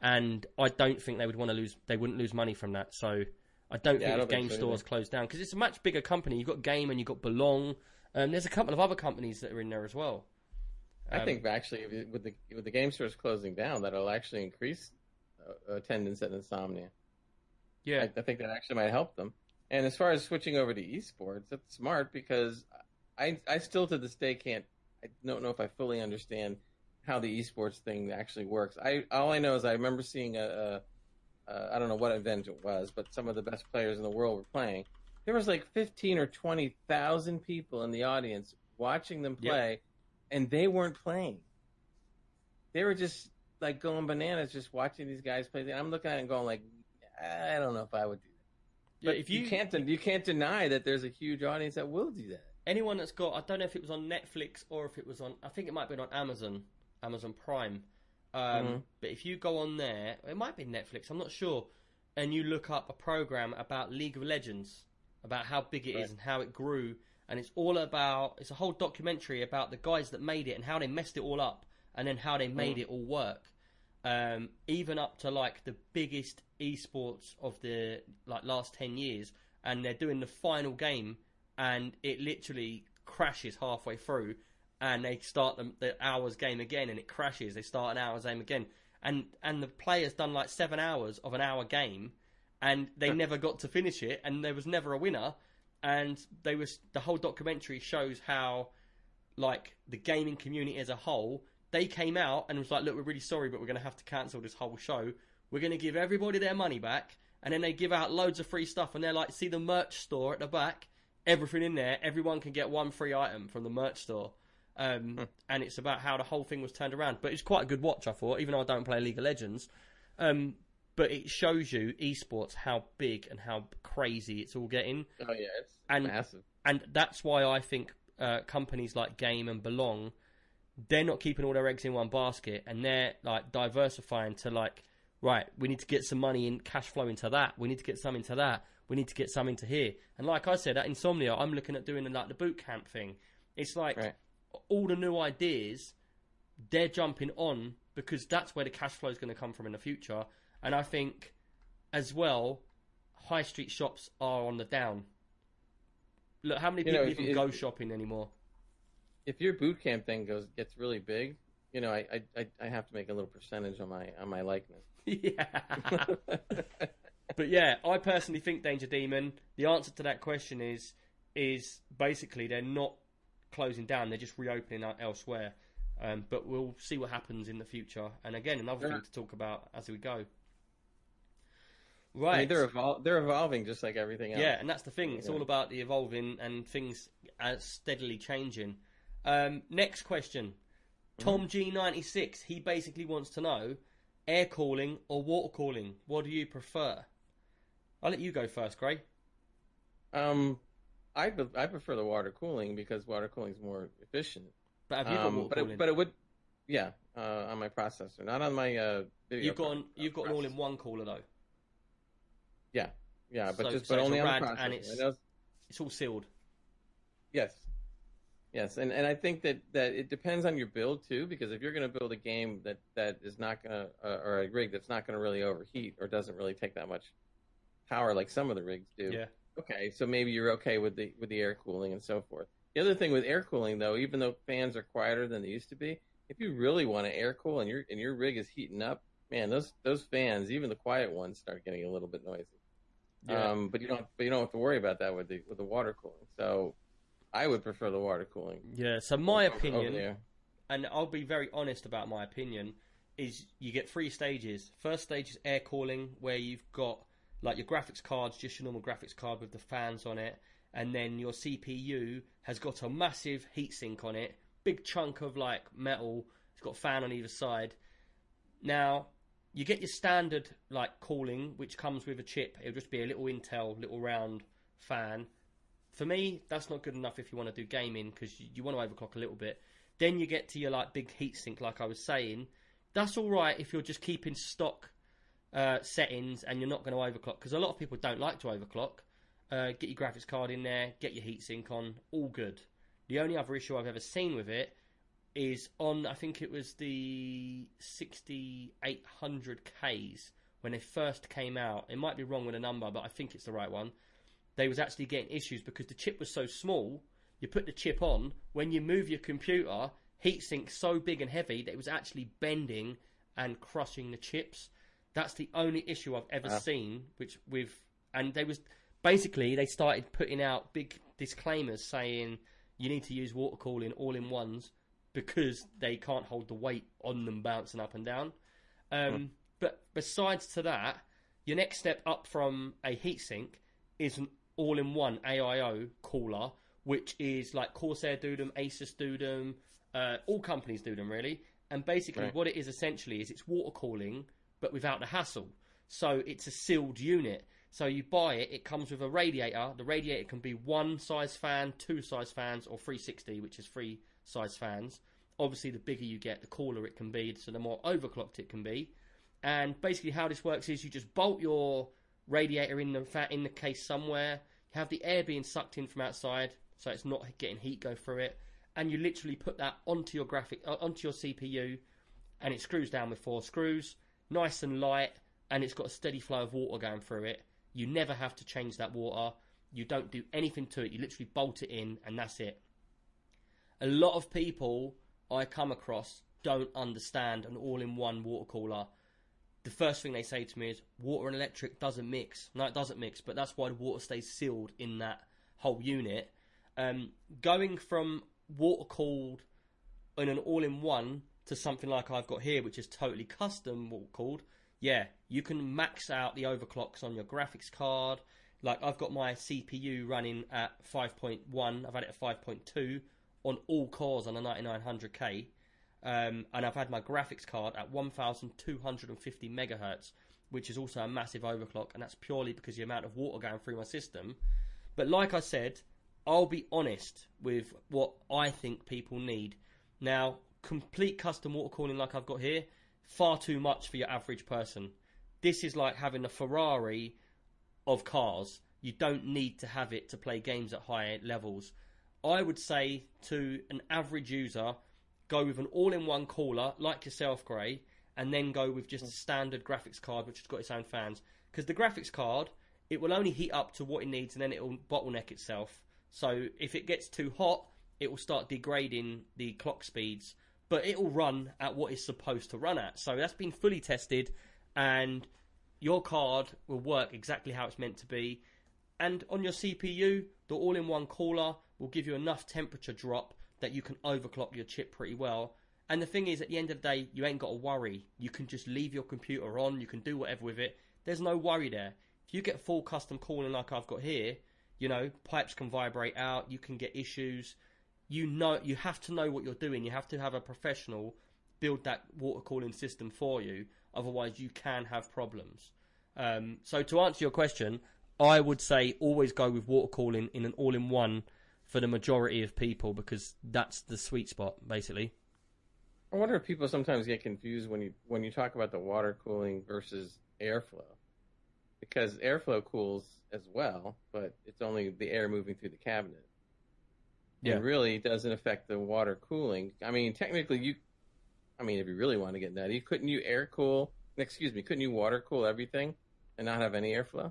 A: and I don't think they would want to lose. They wouldn't lose money from that. So I don't
B: Yeah, I
A: think
B: don't
A: game
B: think so
A: stores
B: either.
A: closed down because it's a much bigger company. You've got Game and you've got Belong. Um, there's a couple of other companies that are in there as well.
B: I
A: Um,
B: think actually with the with the game stores closing down, that'll actually increase uh, attendance at Insomnia.
A: Yeah,
B: I, I think that actually might help them. And as far as switching over to esports, that's smart because I I still to this day can't I don't know if I fully understand how the esports thing actually works. I all I know is I remember seeing a, a, a I don't know what event it was, but some of the best players in the world were playing. There was like fifteen or twenty thousand people in the audience watching them
A: Yep.
B: play, and they weren't playing. They were just like going bananas, just watching these guys play. And I'm looking at it and going like, I don't know if I would do that.
A: yeah.
B: But
A: If you,
B: you can't you can't deny that there's a huge audience that will do that.
A: anyone that's got, I don't know if it was on Netflix or if it was on, I think it might have been on Amazon, Amazon Prime. Um,
B: Mhm.
A: But if you go on there, it might be Netflix, I'm not sure, and you look up a program about League of Legends, about how big it is
B: Right.
A: and how it grew, and it's all about. It's a whole documentary about the guys that made it and how they messed it all up, and then how they made it all work. Um, even up to like the biggest esports of the like last ten years, and they're doing the final game, and it literally crashes halfway through, and they start the, the hours game again, and it crashes. They start an hours game again, and and the player's done like seven hours of an hour game, and they never got to finish it, and there was never a winner, and they was the whole documentary shows how like the gaming community as a whole, they came out and was like, look, we're really sorry, but we're going to have to cancel this whole show. We're going to give everybody their money back, and then they give out loads of free stuff, and they're like, see the merch store at the back, everything in there, everyone can get one free item from the merch store. Um, And it's about how the whole thing was turned around. But it's quite a good watch, I thought, even though I don't play League of Legends. Um, but it shows you esports how big and how crazy it's all getting
B: Oh yeah, it's
A: And-
B: massive.
A: and that's why I think uh, companies like Game and Belong, they're not keeping all their eggs in one basket, and they're like diversifying to like, right, we need to get some money in cash flow into that. We need to get some into that. We need to get some into here. And like I said, at Insomnia, I'm looking at doing like the boot camp thing. It's like
B: Right.
A: all the new ideas, they're jumping on because that's where the cash flow is going to come from in the future. And I think, as well, high street shops are on the down. Look, how many
B: You
A: people
B: know,
A: even
B: you-
A: go shopping anymore?
B: If your boot camp thing goes gets really big, you know, I I, I, I have to make a little percentage on my on my likeness.
A: yeah. but yeah, I personally think Danger Demon. The answer to that question is is basically they're not closing down; they're just reopening out elsewhere. Um, but we'll see what happens in the future. And again, another
B: Yeah.
A: thing to talk about as we go.
B: I
A: Right.
B: mean, they're evol- they're evolving just like everything else.
A: Yeah, and that's the thing. It's
B: Yeah.
A: all about the evolving and things uh, steadily changing. Um, next question. Tom G96, he basically wants to know air cooling or water cooling. What do you prefer? I'll let you go first, Gray.
B: Um, I be- I prefer the water cooling because water cooling is more efficient.
A: But have you got
B: Um,
A: water
B: but
A: cooling?
B: it, but it would, yeah, uh, on my processor, not on my uh. Video
A: you've got an, you've got an all-in-one cooler though.
B: Yeah, yeah, but
A: So-
B: just
A: so
B: but only on the processor.
A: and it's- It's all sealed.
B: Yes. Yes, and, and I think that, that it depends on your build too, because if you're going to build a game that, that is not going to, uh, or a rig that's not going to really overheat or doesn't really take that much power like some of the rigs do,
A: Yeah.
B: okay, so maybe you're okay with the with the air cooling and so forth. The other thing with air cooling though, even though fans are quieter than they used to be, if you really want to air cool and your and your rig is heating up, man, those those fans, even the quiet ones, start getting a little bit noisy.
A: Yeah.
B: Um, but you don't but you don't have to worry about that with the with the water cooling. So I would prefer the water cooling.
A: yeah. So my opinion, and I'll be very honest about my opinion, is you get three stages. First stage is air cooling, where you've got like your graphics cards, just your normal graphics card with the fans on it, and then your CPU has got a massive heatsink on it, big chunk of like metal. It's got a fan on either side. Now you get your standard like cooling, which comes with a chip. It'll just be a little Intel, little round fan. For me, that's not good enough if you want to do gaming because you, you want to overclock a little bit. Then you get to your like big heatsink, like I was saying. That's all right if you're just keeping stock uh, settings and you're not going to overclock because a lot of people don't like to overclock. Uh, get your graphics card in there, get your heatsink on, all good. The only other issue I've ever seen with it is on, I think it was the 6800Ks when they first came out. It might be wrong with the number, but I think it's the right one. They was actually getting issues because the chip was so small. You put the chip on, when you move your computer, heatsink so big and heavy that it was actually bending and crushing the chips. That's the only issue I've ever
B: Ah.
A: seen. Which with and they was basically they started putting out big disclaimers saying you need to use water cooling all in ones because they can't hold the weight on them bouncing up and down. Um, But besides to that, your next step up from a heatsink is an all-in-one AIO cooler, which is like Corsair do them, Asus do them, uh, all companies do them really. And basically,
B: Right.
A: what it is essentially is it's water cooling, but without the hassle. So it's a sealed unit. So you buy it, it comes with a radiator. The radiator can be one size fan, two size fans, or 360, which is three size fans. Obviously, the bigger you get, the cooler it can be, so the more overclocked it can be. And basically, how this works is you just bolt your radiator in the fa- in the case somewhere. You have the air being sucked in from outside, so it's not getting heat go through it. And you literally put that onto your graphic, onto your CPU, and it screws down with four screws, nice and light, and it's got a steady flow of water going through it. You never have to change that water. You don't do anything to it. You literally bolt it in, and that's it. A lot of people I come across don't understand an all-in-one water cooler. The first thing they say to me is water and electric doesn't mix. No, it doesn't mix, but that's why the water stays sealed in that whole unit. Um, going from water cooled in an all-in-one to something like I've got here, which is totally custom water cooled. Yeah, you can max out the overclocks on your graphics card. Like I've got my CPU running at 5.1. I've had it at 5.2 on all cores on a 9900K. Um, and I've had my graphics card at 1250 megahertz, which is also a massive overclock, and that's purely because the amount of water going through my system. But like I said, I'll be honest with what I think people need. Now, complete custom water cooling like I've got here, far too much for your average person. This is like having a Ferrari of cars. You don't need to have it to play games at high levels. I would say to an average user, go with an all-in-one cooler like yourself, Gray, and then go with just a mm. standard graphics card which has got its own fans. Because the graphics card, it will only heat up to what it needs, and then it will bottleneck itself. So if it gets too hot, it will start degrading the clock speeds, but it will run at what it's supposed to run at. So that's been fully tested, and your card will work exactly how it's meant to be. And on your CPU, the all-in-one cooler will give you enough temperature drop that you can overclock your chip pretty well. And the thing is, at the end of the day, you ain't got to worry. You can just leave your computer on. You can do whatever with it. There's no worry there. If you get full custom cooling like I've got here, you know, pipes can vibrate out. You can get issues. You know, you have to know what you're doing. You have to have a professional build that water cooling system for you. Otherwise, you can have problems. Um, so to answer your question, I would say always go with water cooling in an all-in-one for the majority of people because that's the sweet spot, basically.
B: I wonder if people sometimes get confused when you when you talk about the water cooling versus airflow, because airflow cools as well, but it's only the air moving through the cabinet.
A: Yeah.
B: It really doesn't affect the water cooling. I mean, technically, you. I mean, if you really want to get nutty, couldn't you air cool? Excuse me, couldn't you water cool everything and not have any airflow,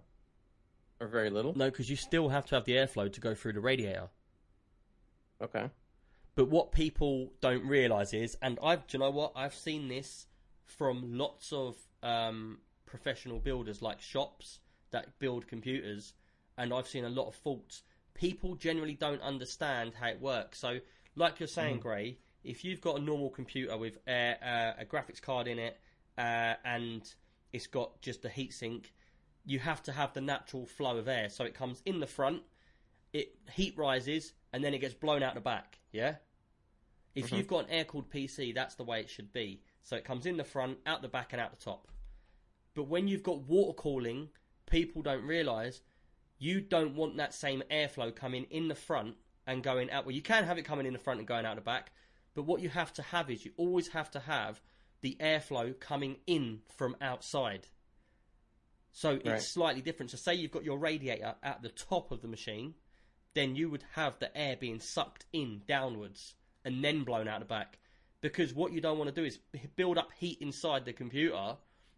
B: or very little?
A: No, because you still have to have the airflow to go through the radiator.
B: Okay.
A: But what people don't realise is, and I've, do you know what? I've seen this from lots of um, professional builders, like shops that build computers, and I've seen a lot of faults. People generally don't understand how it works. So, like you're saying, Gray, if you've got a normal computer with a, uh, a graphics card in it uh, and it's got just a heatsink, you have to have the natural flow of air. So it comes in the front, it heat rises, and then it gets blown out the back. Yeah. If mm-hmm. you've got an air cooled PC, that's the way it should be. So it comes in the front, out the back, and out the top. But when you've got water cooling, people don't realise you don't want that same airflow coming in the front and going out. Well, you can have it coming in the front and going out the back, but what you have to have is you always have to have the airflow coming in from outside. So it's
B: Right.
A: slightly different. So say you've got your radiator at the top of the machine, then you would have the air being sucked in downwards and then blown out the back. Because what you don't want to do is build up heat inside the computer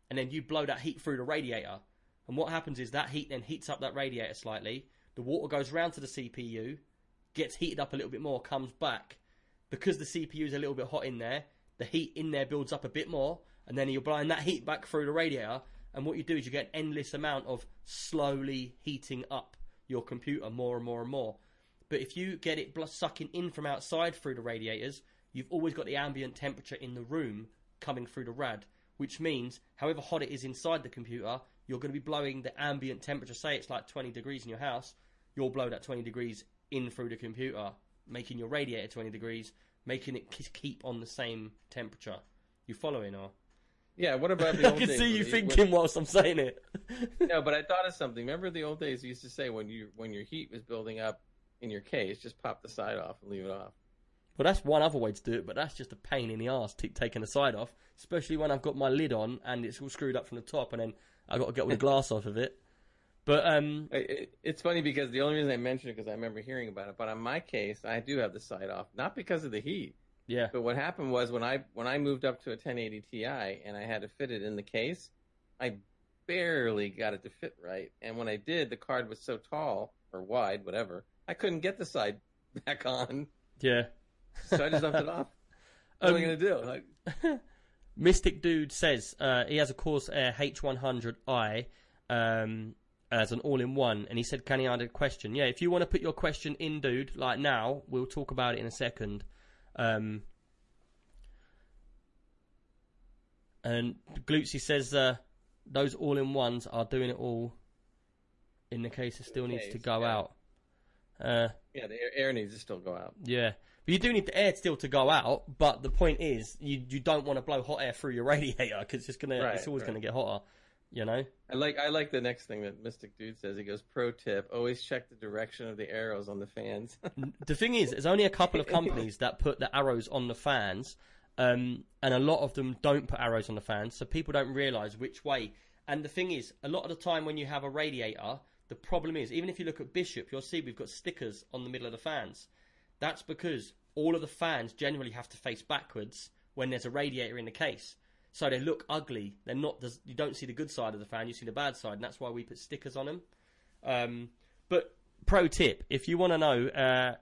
A: and then you blow that heat through the radiator. And what happens is that heat then heats up that radiator slightly. The water goes round to the CPU, gets heated up a little bit more, comes back. Because the CPU is a little bit hot in there, the heat in there builds up a bit more, and then you're blowing that heat back through the radiator. And what you do is you get an endless amount of slowly heating up your computer more and more and more. But if you get it sucking in from outside through the radiators, you've always got the ambient temperature in the room coming through the rad, which means however hot it is inside the computer, you're going to be blowing the ambient temperature. Say it's like 20 degrees in your house, you'll blow that 20 degrees in through the computer, making your radiator 20 degrees, making it keep on the same temperature. You following or?
B: Yeah. What about the
A: I can
B: days
A: see you
B: when-
A: thinking whilst I'm saying it.
B: no, but I thought of something. Remember the old days you used to say when you when your heat was building up in your case, just pop the side off and leave it off.
A: Well, that's one other way to do it, but that's just a pain in the ass t- taking the side off, especially when I've got my lid on and it's all screwed up from the top, and then I've got to get all the glass off of it. But um,
B: It- it- It's funny because the only reason I mention it because I remember hearing about it. But on my case, I do have the side off, not because of the heat.
A: Yeah,
B: But what happened was when I when I moved up to a 1080 Ti and I had to fit it in the case, I barely got it to fit right. And when I did, the card was so tall or wide, whatever, I couldn't get the side back on.
A: yeah.
B: So I just left it off. What am I
A: Um,
B: gonna do? Like,
A: Mystic Dude says uh, he has a Corsair H100i um, as an all-in-one, and he said, "Can he add a question?" Yeah, if you want to put your question in, dude, like now, we'll talk about it in a second. Um, and Glutzy says uh, those all-in-ones are doing it all. In the case, it still needs to go
B: yeah.
A: out. Uh,
B: yeah, the air, needs to still go out.
A: yeah. But you do need the air still to go out. But the point is, you you don't want to blow hot air through your radiator because it's gonna
B: Right,
A: it's always
B: right.
A: gonna get hotter. You know.
B: I like I like the next thing that Mystic Dude says. He goes, "Pro tip: always check the direction of the arrows on the fans."
A: The thing is, there's only a couple of companies that put the arrows on the fans, um, and a lot of them don't put arrows on the fans, so people don't realise which way. And the thing is, a lot of the time when you have a radiator, the problem is, even if you look at Bishop, you'll see we've got stickers on the middle of the fans. That's because all of the fans generally have to face backwards when there's a radiator in the case. So they look ugly. They're not. You don't see the good side of the fan. You see the bad side, and that's why we put stickers on them. Um, but pro tip: if you want to know uh,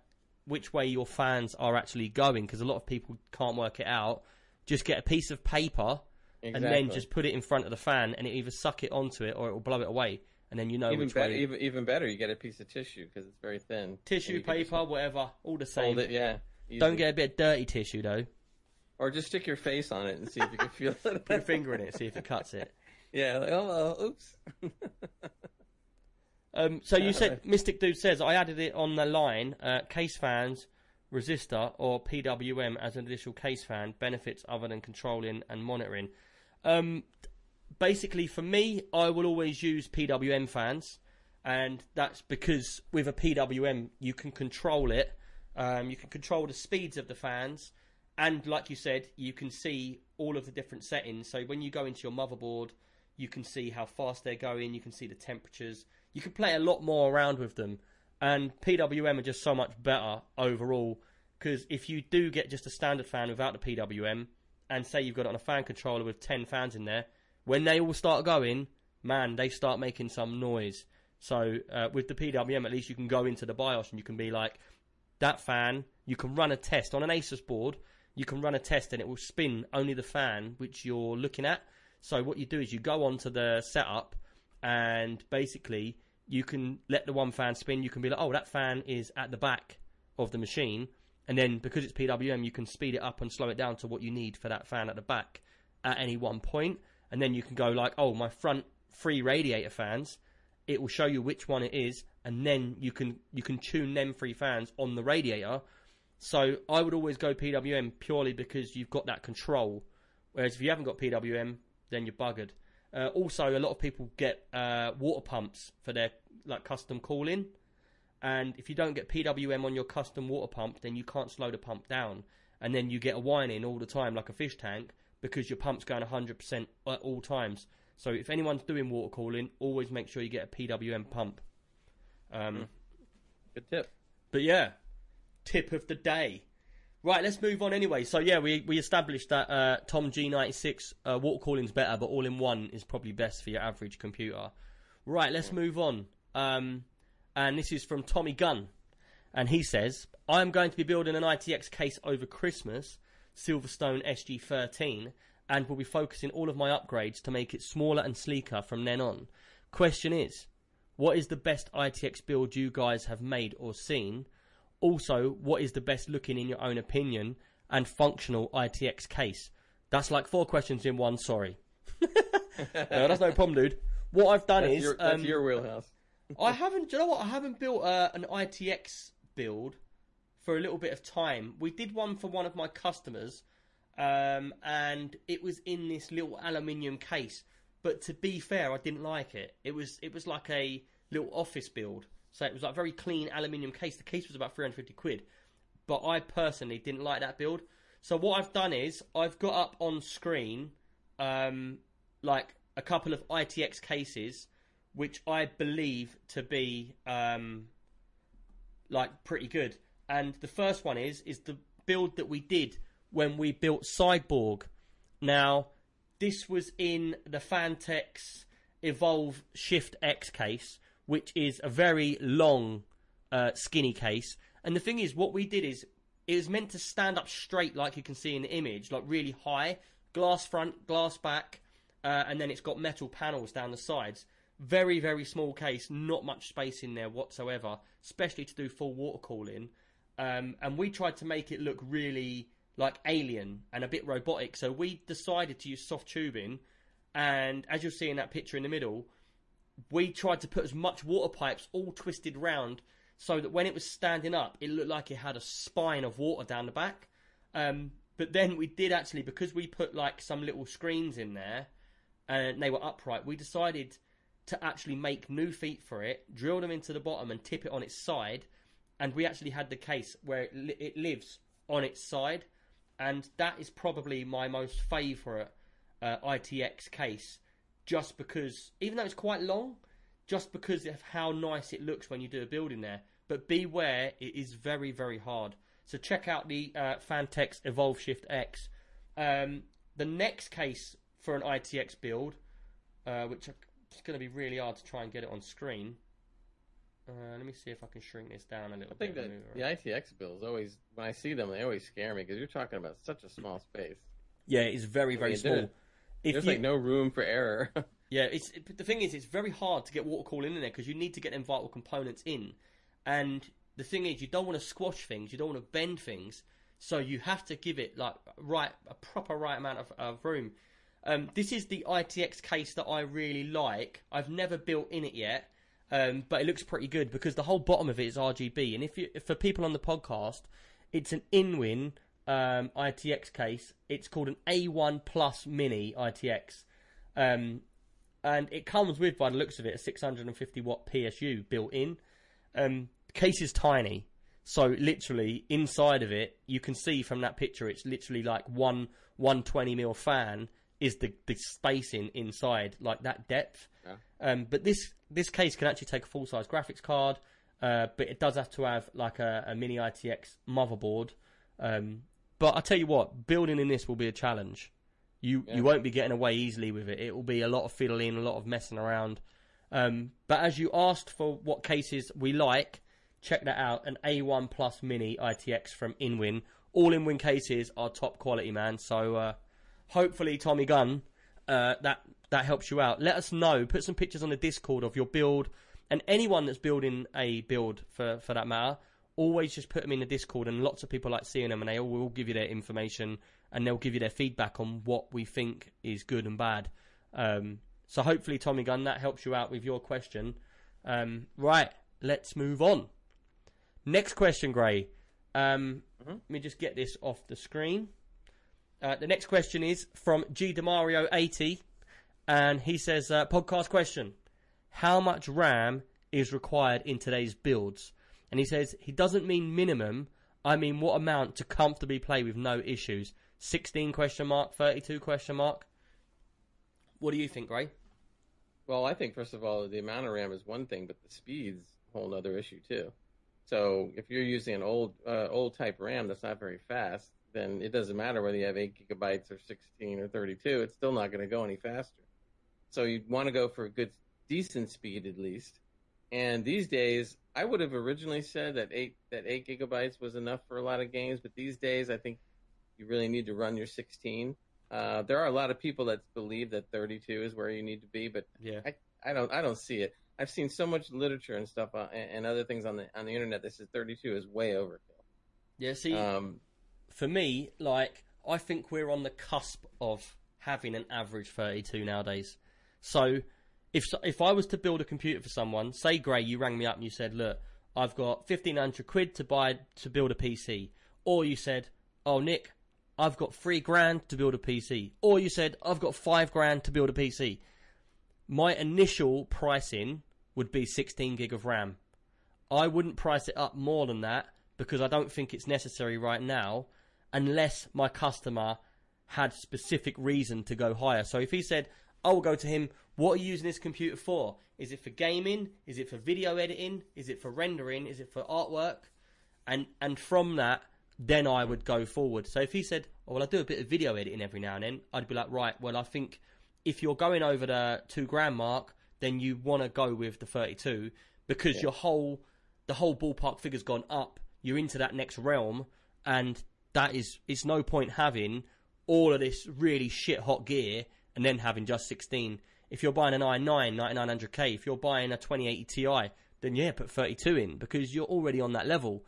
A: which way your fans are actually going, because a lot of people can't work it out, just get a piece of paper and then just put it in front of the fan, and it either suck it onto it or it will blow it away, and then you know
B: even
A: which
B: better,
A: way.
B: even even better, you get a piece of tissue because it's very thin.
A: Tissue, paper, whatever, all the same.
B: Hold it, yeah.
A: Don't get a bit of dirty tissue though.
B: Or just stick your face on it and see if you can feel it.
A: Put your finger in it, see if it cuts it.
B: Yeah. Like, oh, oh, oops.
A: Um, so you said Mystic Dude says I added it on the line. Uh, case fans, resistor or PWM as an additional case fan benefits other than controlling and monitoring. Um, basically, for me, I will always use PWM fans, and that's because with a PWM you can control it. Um, you can control the speeds of the fans, and like you said, you can see all of the different settings. So when you go into your motherboard, you can see how fast they're going. You can see the temperatures. You can play a lot more around with them, and PWM are just so much better overall. Because if you do get just a standard fan without the PWM, and say you've got it on a fan controller with ten fans in there, when they all start going, man, they start making some noise. So uh, with the PWM, at least you can go into the BIOS and you can be like, that fan. You can run a test on an Asus board. You can run a test and it will spin only the fan which you're looking at. So what you do is you go onto the setup and basically you can let the one fan spin. You can be like, oh, that fan is at the back of the machine, and then because it's PWM, you can speed it up and slow it down to what you need for that fan at the back at any one point. and then you can go like, oh, my front three radiator fans. It will show you which one it is, and then you can you can tune them three fans on the radiator. So I would always go PWM purely because you've got that control. Whereas if you haven't got PWM, then you're buggered. Uh, also, a lot of people get uh, water pumps for their like custom cooling, and if you don't get PWM on your custom water pump, then you can't slow the pump down, and then you get a whining all the time like a fish tank because your pump's going 100% at all times. So if anyone's doing water cooling, always make sure you get a PWM pump. Um,
B: Good tip.
A: but yeah, tip of the day. Right, let's move on anyway. So yeah, we we established that uh, Tom G96 uh, water cooling's better, but all in one is probably best for your average computer. Right, let's move on. Um, and this is from Tommy Gunn, and he says, "I am going to be building an ITX case over Christmas, Silverstone SG13, and will be focusing all of my upgrades to make it smaller and sleeker from then on. Question is." What is the best ITX build you guys have made or seen? Also, what is the best looking in your own opinion and functional ITX case? That's like four questions in one. Sorry. no, that's no problem, dude. What I've done
B: That's,
A: is
B: your, that's
A: um,
B: your wheelhouse.
A: I haven't. Do you know what? I haven't built uh, an ITX build for a little bit of time. We did one for one of my customers, um, and it was in this little aluminium case. But to be fair, I didn't like it. It was it was like a little office build, so it was like very clean aluminium case. The case was about three hundred fifty quid, but I personally didn't like that build. So what I've done is I've got up on screen, um, like a couple of ITX cases which I believe to be um, like pretty good. And the first one is is the build that we did when we built Cyborg. Now, this was in the Phanteks Evolv Shift X case, which is a very long, uh, skinny case. And the thing is, what we did is it was meant to stand up straight, like you can see in the image, like really high, glass front, glass back, uh, and then it's got metal panels down the sides. Very, very small case, not much space in there whatsoever, especially to do full water cooling. Um, and we tried to make it look really like alien and a bit robotic. So we decided to use soft tubing, and as you'll see in that picture in the middle, we tried to put as much water pipes all twisted round so that when it was standing up, it looked like it had a spine of water down the back. Um, but then we did actually because we put like some little screens in there and they were upright. We decided to actually make new feet for it, drill them into the bottom, and tip it on its side. And we actually had the case where it, li- it lives on its side, and that is probably my most favourite uh, ITX case, just because even though it's quite long, just because of how nice it looks when you do a build in there. But beware, it is very very hard. So check out the uh, Phanteks Evolv Shift X. Um, the next case for an ITX build, uh, which is going to be really hard to try and get it on screen. Uh, let me see if I can shrink this down a little
B: I think
A: bit.
B: that the. ITX bills always, when I see them, they always scare me because you're talking about such a small space.
A: yeah, it's very very
B: mean,
A: small.
B: There's
A: you,
B: like no room for error.
A: Yeah, it's it, the thing is, it's very hard to get water cooling in there because you need to get them vital components in, and the thing is, you don't want to squash things, you don't want to bend things, so you have to give it like right a proper right amount of, of room. Um, this is the ITX case that I really like. I've never built in it yet, um, but it looks pretty good because the whole bottom of it is RGB. And if you if for people on the podcast, it's an InWin um, ITX case. It's called an A1 Plus Mini ITX. Um, and it comes with, by the looks of it, a 650 watt PSU built in. Um, the case is tiny, so literally inside of it, you can see from that picture, it's literally like one 120 mil fan is the the spacing inside, like that depth.
B: Yeah.
A: Um, but this this case can actually take a full size graphics card, uh, but it does have to have like a, a mini ITX motherboard. Um, but I tell you what, building in this will be a challenge. You
B: Yeah.
A: you won't be getting away easily with it. It will be a lot of fiddling, a lot of messing around. Um, but as you asked for what cases we like, check that out. An A1 Plus Mini ITX from InWin. All InWin cases are top quality, man. So uh, hopefully, Tommy Gunn, uh, that that helps you out. Let us know. Put some pictures on the Discord of your build, and anyone that's building a build for for that matter. Always just put them in the Discord, and lots of people like seeing them, and they all will give you their information and they'll give you their feedback on what we think is good and bad. Um, so hopefully, Tommy Gunn, that helps you out with your question. Um, right, let's move on. Next question, Gray. Um, Let me just get this off the screen. Uh, the next question is from G Demario eighty, and he says, uh, "Podcast question: How much RAM is required in today's builds?" And he says he doesn't mean minimum. I mean what amount to comfortably play with no issues. 16 question mark, 32 question mark. What do you think, Gray?
B: Well, I think first of all, the amount of RAM is one thing, but the speed's a whole other issue too. So if you're using an old uh, old type RAM that's not very fast, then it doesn't matter whether you have eight gigabytes or 16 or 32. It's still not going to go any faster. So you'd want to go for a good, decent speed at least. And these days, I would have originally said that eight that eight gigabytes was enough for a lot of games, but these days, I think you really need to run your 16. Uh, there are a lot of people that believe that 32 is where you need to be, but
A: Yeah.
B: I, I don't I don't see it. I've seen so much literature and stuff uh, and, and other things on the on the internet that says 32 is way overkill.
A: Yeah, see,
B: Um,
A: for me, like, I think we're on the cusp of having an average 32 nowadays. So, if if I was to build a computer for someone, say Gray, you rang me up and you said, "Look, I've got 1500 quid to buy to build a PC," or you said, "Oh, Nick, I've got three grand to build a PC," or you said, "I've got five grand to build a PC," my initial pricing would be 16 gig of RAM. I wouldn't price it up more than that because I don't think it's necessary right now unless my customer had specific reason to go higher. So if he said, I will go to him. What are you using this computer for? Is it for gaming? Is it for video editing? Is it for rendering? Is it for artwork? And and from that, then I would go forward. So if he said, "Oh, well, I do a bit of video editing every now and then," I'd be like, "Right, well, I think if you're going over the two grand mark, then you want to go with the 32 because
B: Yeah.
A: your whole the whole ballpark figure's gone up. You're into that next realm, and that is it's no point having all of this really shit hot gear and then having just 16. If you're buying an i9 9900K, if you're buying a 2080 Ti, then yeah, put 32 in because you're already on that level.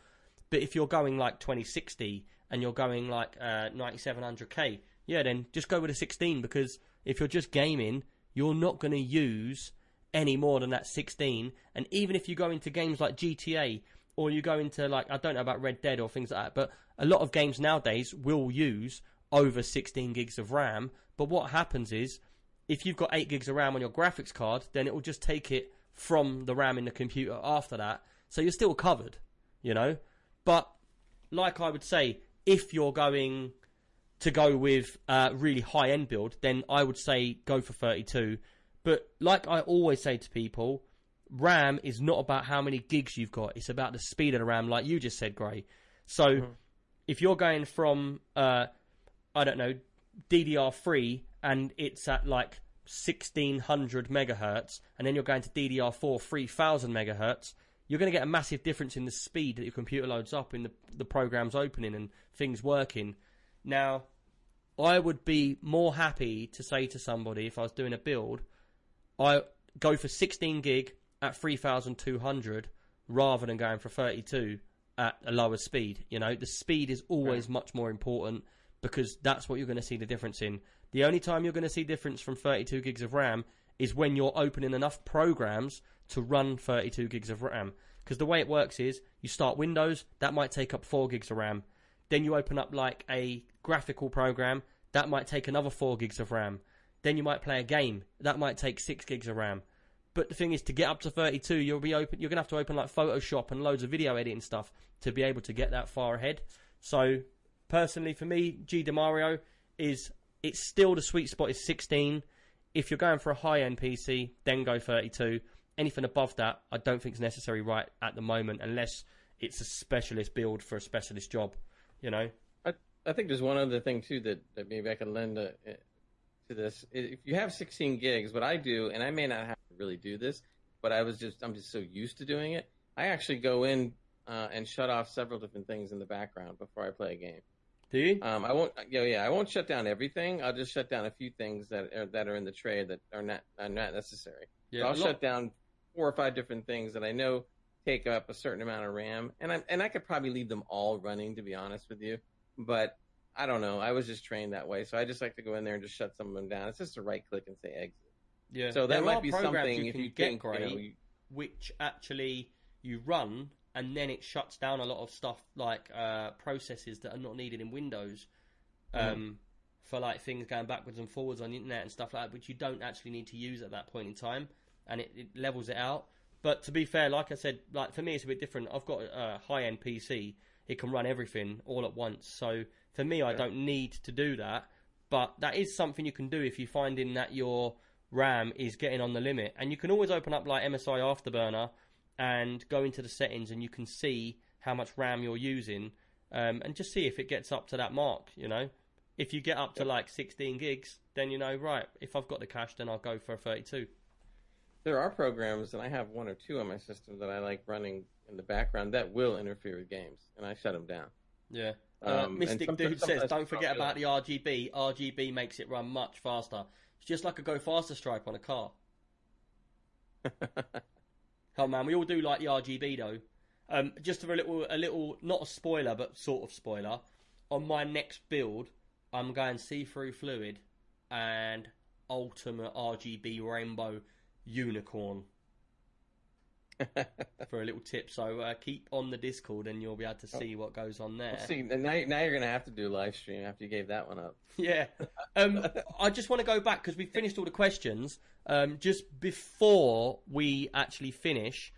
A: But if you're going like 2060 and you're going like uh, 9700K, yeah, then just go with a 16 because if you're just gaming, you're not going to use any more than that 16. And even if you go into games like GTA or you go into like I don't know about Red Dead or things like that, but a lot of games nowadays will use over 16 gigs of RAM. But what happens is if you've got 8 gigs of RAM on your graphics card, then it will just take it from the RAM in the computer after that. So you're still covered, you know? But like I would say, if you're going to go with a really high end build, then I would say go for 32. But like I always say to people, RAM is not about how many gigs you've got, it's about the speed of the RAM, like you just said, Gray. So if you're going from, uh, I don't know, DDR3 and it's at like 1600 megahertz, and then you're going to DDR4 3000 megahertz, you're going to get a massive difference in the speed that your computer loads up, in the the programs opening and things working. Now, I would be more happy to say to somebody if I was doing a build, I go for 16 gig at 3200 rather than going for 32 at a lower speed. You know, the speed is always much more important because that's what you're going to see the difference in. The only time you're going to see difference from 32 gigs of RAM is when you're opening enough programs to run 32 gigs of RAM. Because the way it works is you start Windows, that might take up 4 gigs of RAM. Then you open up like a graphical program, that might take another 4 gigs of RAM. Then you might play a game, that might take 6 gigs of RAM. But the thing is, to get up to 32, you'll be open. You're gonna have to open like Photoshop and loads of video editing stuff to be able to get that far ahead. So, personally, for me, G Demario is it's still the sweet spot is 16. If you're going for a high end PC, then go 32. Anything above that, I don't think is necessary right at the moment, unless it's a specialist build for a specialist job. You know,
B: I, I think there's one other thing too that, that maybe I could lend a, to this. If you have 16 gigs, what I do, and I may not have to really do this, but I was just I'm just so used to doing it. I actually go in uh, and shut off several different things in the background before I play a game.
A: Do you?
B: Um, I won't, yeah, yeah, I won't shut down everything. I'll just shut down a few things that are that are in the tray that are not are not necessary.
A: Yeah,
B: So I'll
A: lot-
B: shut down four or five different things that I know take up a certain amount of RAM, and I and I could probably leave them all running to be honest with you, but I don't know. I was just trained that way, so I just like to go in there and just shut some of them down. It's just a right click and say exit.
A: Yeah.
B: So that
A: There
B: might be something
A: you
B: if you
A: get
B: think, you know, you-
A: which actually you run and then it shuts down a lot of stuff like uh, processes that are not needed in Windows um, for like things going backwards and forwards on the internet and stuff like that, which you don't actually need to use at that point in time, and it, it levels it out. But to be fair, like I said, like for me it's a bit different. I've got a high end PC; it can run everything all at once. So for me, I don't need to do that. But that is something you can do if you're finding that your RAM is getting on the limit, and you can always open up like MSI Afterburner and go into the settings, and you can see how much RAM you're using, um, and just see if it gets up to that mark. You know, if you get up to like 16 gigs, then you know right. If I've got the cash, then I'll go for a 32.
B: there are programs, and I have one or two on my system that I like running in the background that will interfere with games, and I shut them down.
A: Yeah.
B: Um,
A: Uh, Mystic Dude says,
B: sometimes
A: don't forget about the RGB. RGB makes it run much faster. It's just like a go faster stripe on a car. Oh man, we all do like the RGB though. Um, just for a little, a little, not a spoiler, but sort of spoiler. On my next build, I'm going see-through fluid and ultimate RGB rainbow unicorn for a little tip. So uh, keep on the Discord, and you'll be able to see what goes on there.
B: See, now, now you're gonna have to do a live stream after you gave that one up.
A: Yeah. Um, I just want to go back because we finished all the questions. Um, just before we actually finish,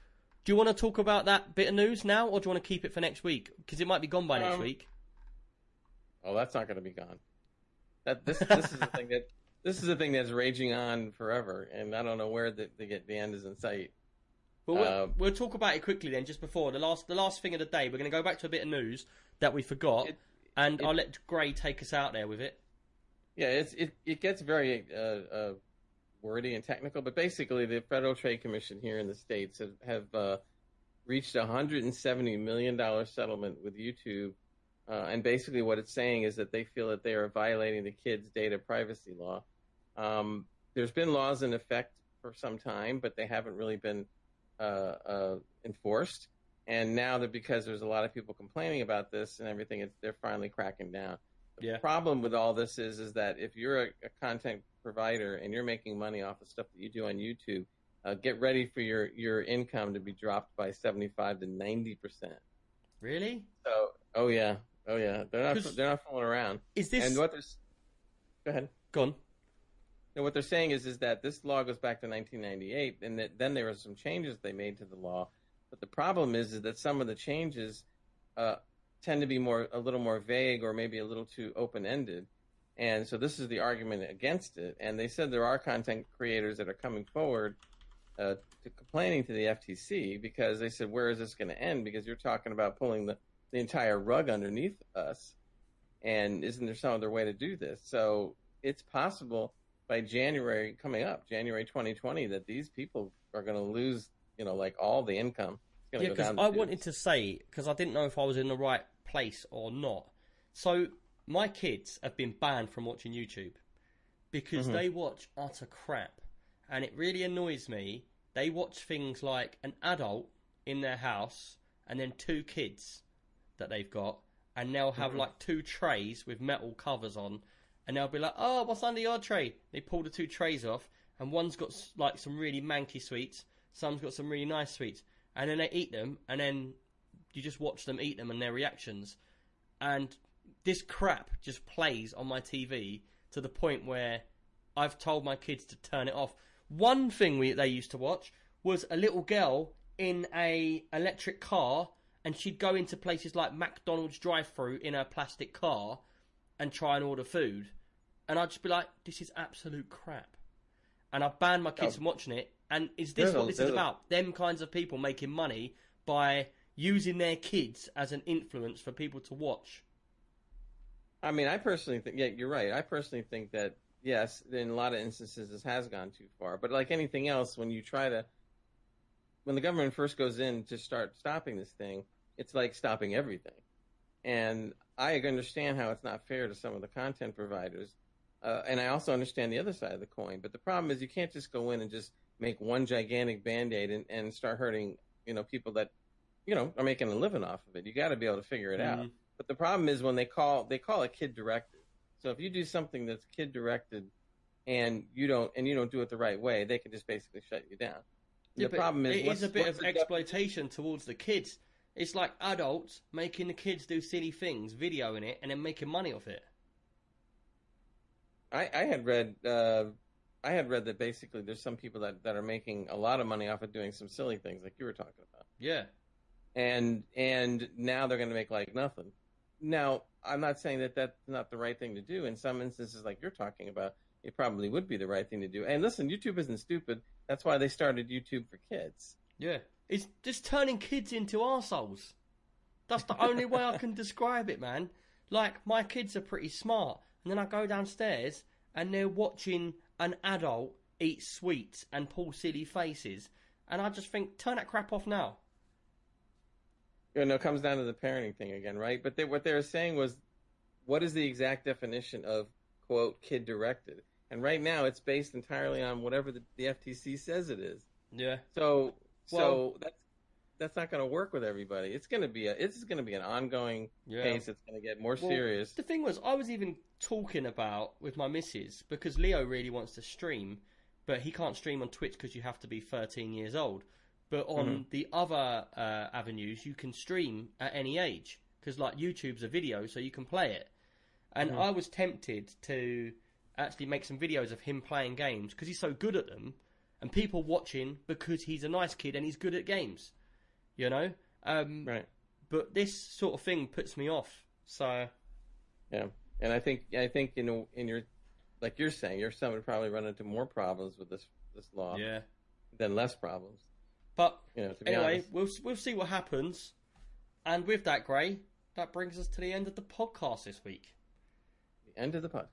A: do you want to talk about that bit of news now, or do you want to keep it for next week? Because it might be gone by next
B: Um,
A: week.
B: Oh, that's not gonna be gone. That this this is the thing that this is a thing that's raging on forever, and I don't know where the, the the end is in sight.
A: But we'll,
B: Uh,
A: we'll talk about it quickly then, just before the last the last thing of the day. We're going to go back to a bit of news that we forgot,
B: It-
A: and
B: it-
A: I'll let Gray take us out there with it.
B: Yeah, it's it it gets very uh, uh, wordy and technical, but basically, the Federal Trade Commission here in the states have have uh, reached a hundred and seventy million dollar settlement with YouTube, uh, and basically, what it's saying is that they feel that they are violating the kids' data privacy law. Um, there's been laws in effect for some time, but they haven't really been uh, uh, enforced. And now that because there's a lot of people complaining about this and everything, it's, they're finally cracking down. The
A: Yeah.
B: problem with all this is is that if you're a, a content provider and you're making money off of stuff that you do on YouTube, uh, get ready for your your income to be dropped by 75 to 90 percent.
A: Really?
B: So, oh yeah, oh yeah, they're not they're not fooling around.
A: Is this
B: And what they're s- go ahead.
A: gone?
B: No, what they're saying is is that this law goes back to 1998, and that then there were some changes they made to the law. But the problem is, is that some of the changes uh, tend to be more a little more vague or maybe a little too open ended. And so this is the argument against it. And they said there are content creators that are coming forward uh, to complaining to the FTC because they said, where is this going to end? Because you're talking about pulling the, the entire rug underneath us. And isn't there some other way to do this? So it's possible by January coming up, January 2020, that these people are going to lose, you know, like all the income.
A: Yeah, because I wanted to say because I didn't know if I was in the right place or not. So my kids have been banned from watching YouTube because
B: Mhm.
A: they watch utter crap, and it really annoys me. They watch things like an adult in their house and then two kids that they've got, and they'll have
B: Mhm.
A: like two trays with metal covers on, and they'll be like, "Oh, what's under your tray?" They pull the two trays off, and one's got like some really manky sweets, some's got some really nice sweets, and then they eat them, and then you just watch them eat them and their reactions, and this crap just plays on my TV to the point where I've told my kids to turn it off. One thing we they used to watch was a little girl in a electric car, and she'd go into places like McDonald's drive-through in her plastic car and try and order food, and I'd just be like, "This is absolute crap," and I banned my kids
B: Oh.
A: from watching it. And is this what this is about? Them kinds of people making money by using their kids as an influence for people to watch.
B: I mean, I personally think, yeah, you're right. I personally think that, yes, in a lot of instances, this has gone too far. But like anything else, when you try to, when the government first goes in to start stopping this thing, it's like stopping everything. And I understand how it's not fair to some of the content providers. Uh, and I also understand the other side of the coin. But the problem is you can't just go in and just make one gigantic band-aid and, and start hurting, you know, people that, you know, are making a living off of it. You got to be able to figure it out.
A: Mhm.
B: But the problem is when they call they call it kid directed. So if you do something that's kid directed and you don't and you don't do it the right way, they can just basically shut you down.
A: Yeah,
B: the problem is
A: it
B: what's-
A: a bit of exploitation towards the kids. It's like adults making the kids do silly things, videoing it, and then making money off it.
B: I, I had read uh, I had read that basically there's some people that, that are making a lot of money off of doing some silly things like you were talking about.
A: Yeah,
B: And and now they're going to make like nothing. Now, I'm not saying that that's not the right thing to do. In some instances, like you're talking about, it probably would be the right thing to do. And listen, YouTube isn't stupid. That's why they started YouTube for kids.
A: Yeah. It's just turning kids into arseholes. That's the only way I can describe it, man. Like, my kids are pretty smart, and then I go downstairs, and they're watching an adult eat sweets and pull silly faces, and I just think, turn that crap off now.
B: You know, it comes down to the parenting thing again, right? But they, what they were saying was, what is the exact definition of quote kid directed? And right now, it's based entirely on whatever the, the FTC says it is.
A: Yeah.
B: So, so that's that's not going to work with everybody. It's going to be a it's going to be an ongoing
A: Yeah.
B: case. It's going to get more
A: Well,
B: serious.
A: The thing was, I was even talking about with my missus because Leo really wants to stream, but he can't stream on Twitch because you have to be 13 years old. But on
B: Mhm.
A: the other uh, avenues, you can stream at any age because, like, YouTube's a video, so you can play it. And
B: Mhm.
A: I was tempted to actually make some videos of him playing games because he's so good at them, and people watching because he's a nice kid and he's good at games. You know. Um,
B: Right.
A: But this sort of thing puts me off. So
B: Yeah, and I think I think in in your like you're saying, your son would probably run into more problems with this this law
A: Yeah.
B: than less problems.
A: But
B: You know,
A: anyway,
B: honest.
A: we'll we'll see what happens. And with that, Gray, that brings us to the end of the podcast this week.
B: The end of the podcast.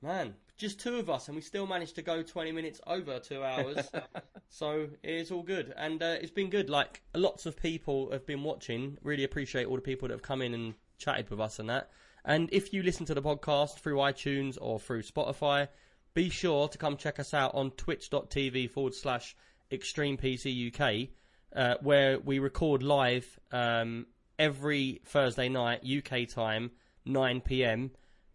A: Man, just two of us, and we still managed to go 20 minutes over two hours. so it's all good. And uh, it's been good. Like, lots of people have been watching. Really appreciate all the people that have come in and chatted with us and that. And if you listen to the podcast through iTunes or through Spotify, be sure to come check us out on twitch.tv forward slash extreme PC UK, uh, where we record live um, every Thursday night, UK time, 9 pm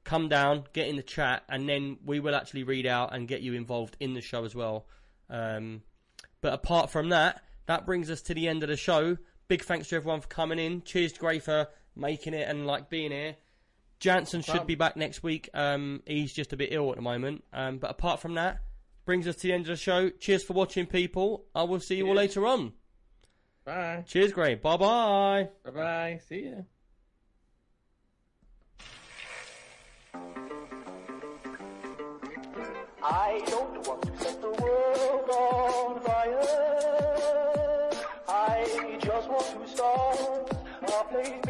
A: come down, get in the chat, and then we will actually read out and get you involved in the show as well. Um, but apart from that, that brings us to the end of the show. Big thanks to everyone for coming in. Cheers, to Gray, for making it and like being here. Jansen should be back next week. Um, he's just a bit ill at the moment. Um, but apart from that, brings us to the end of the show. Cheers for watching, people. I will see you all later on.
B: Bye.
A: Cheers, Gray. Bye bye.
B: Bye bye. See ya.
C: I don't want
A: to set the world on fire. I just want to start a place.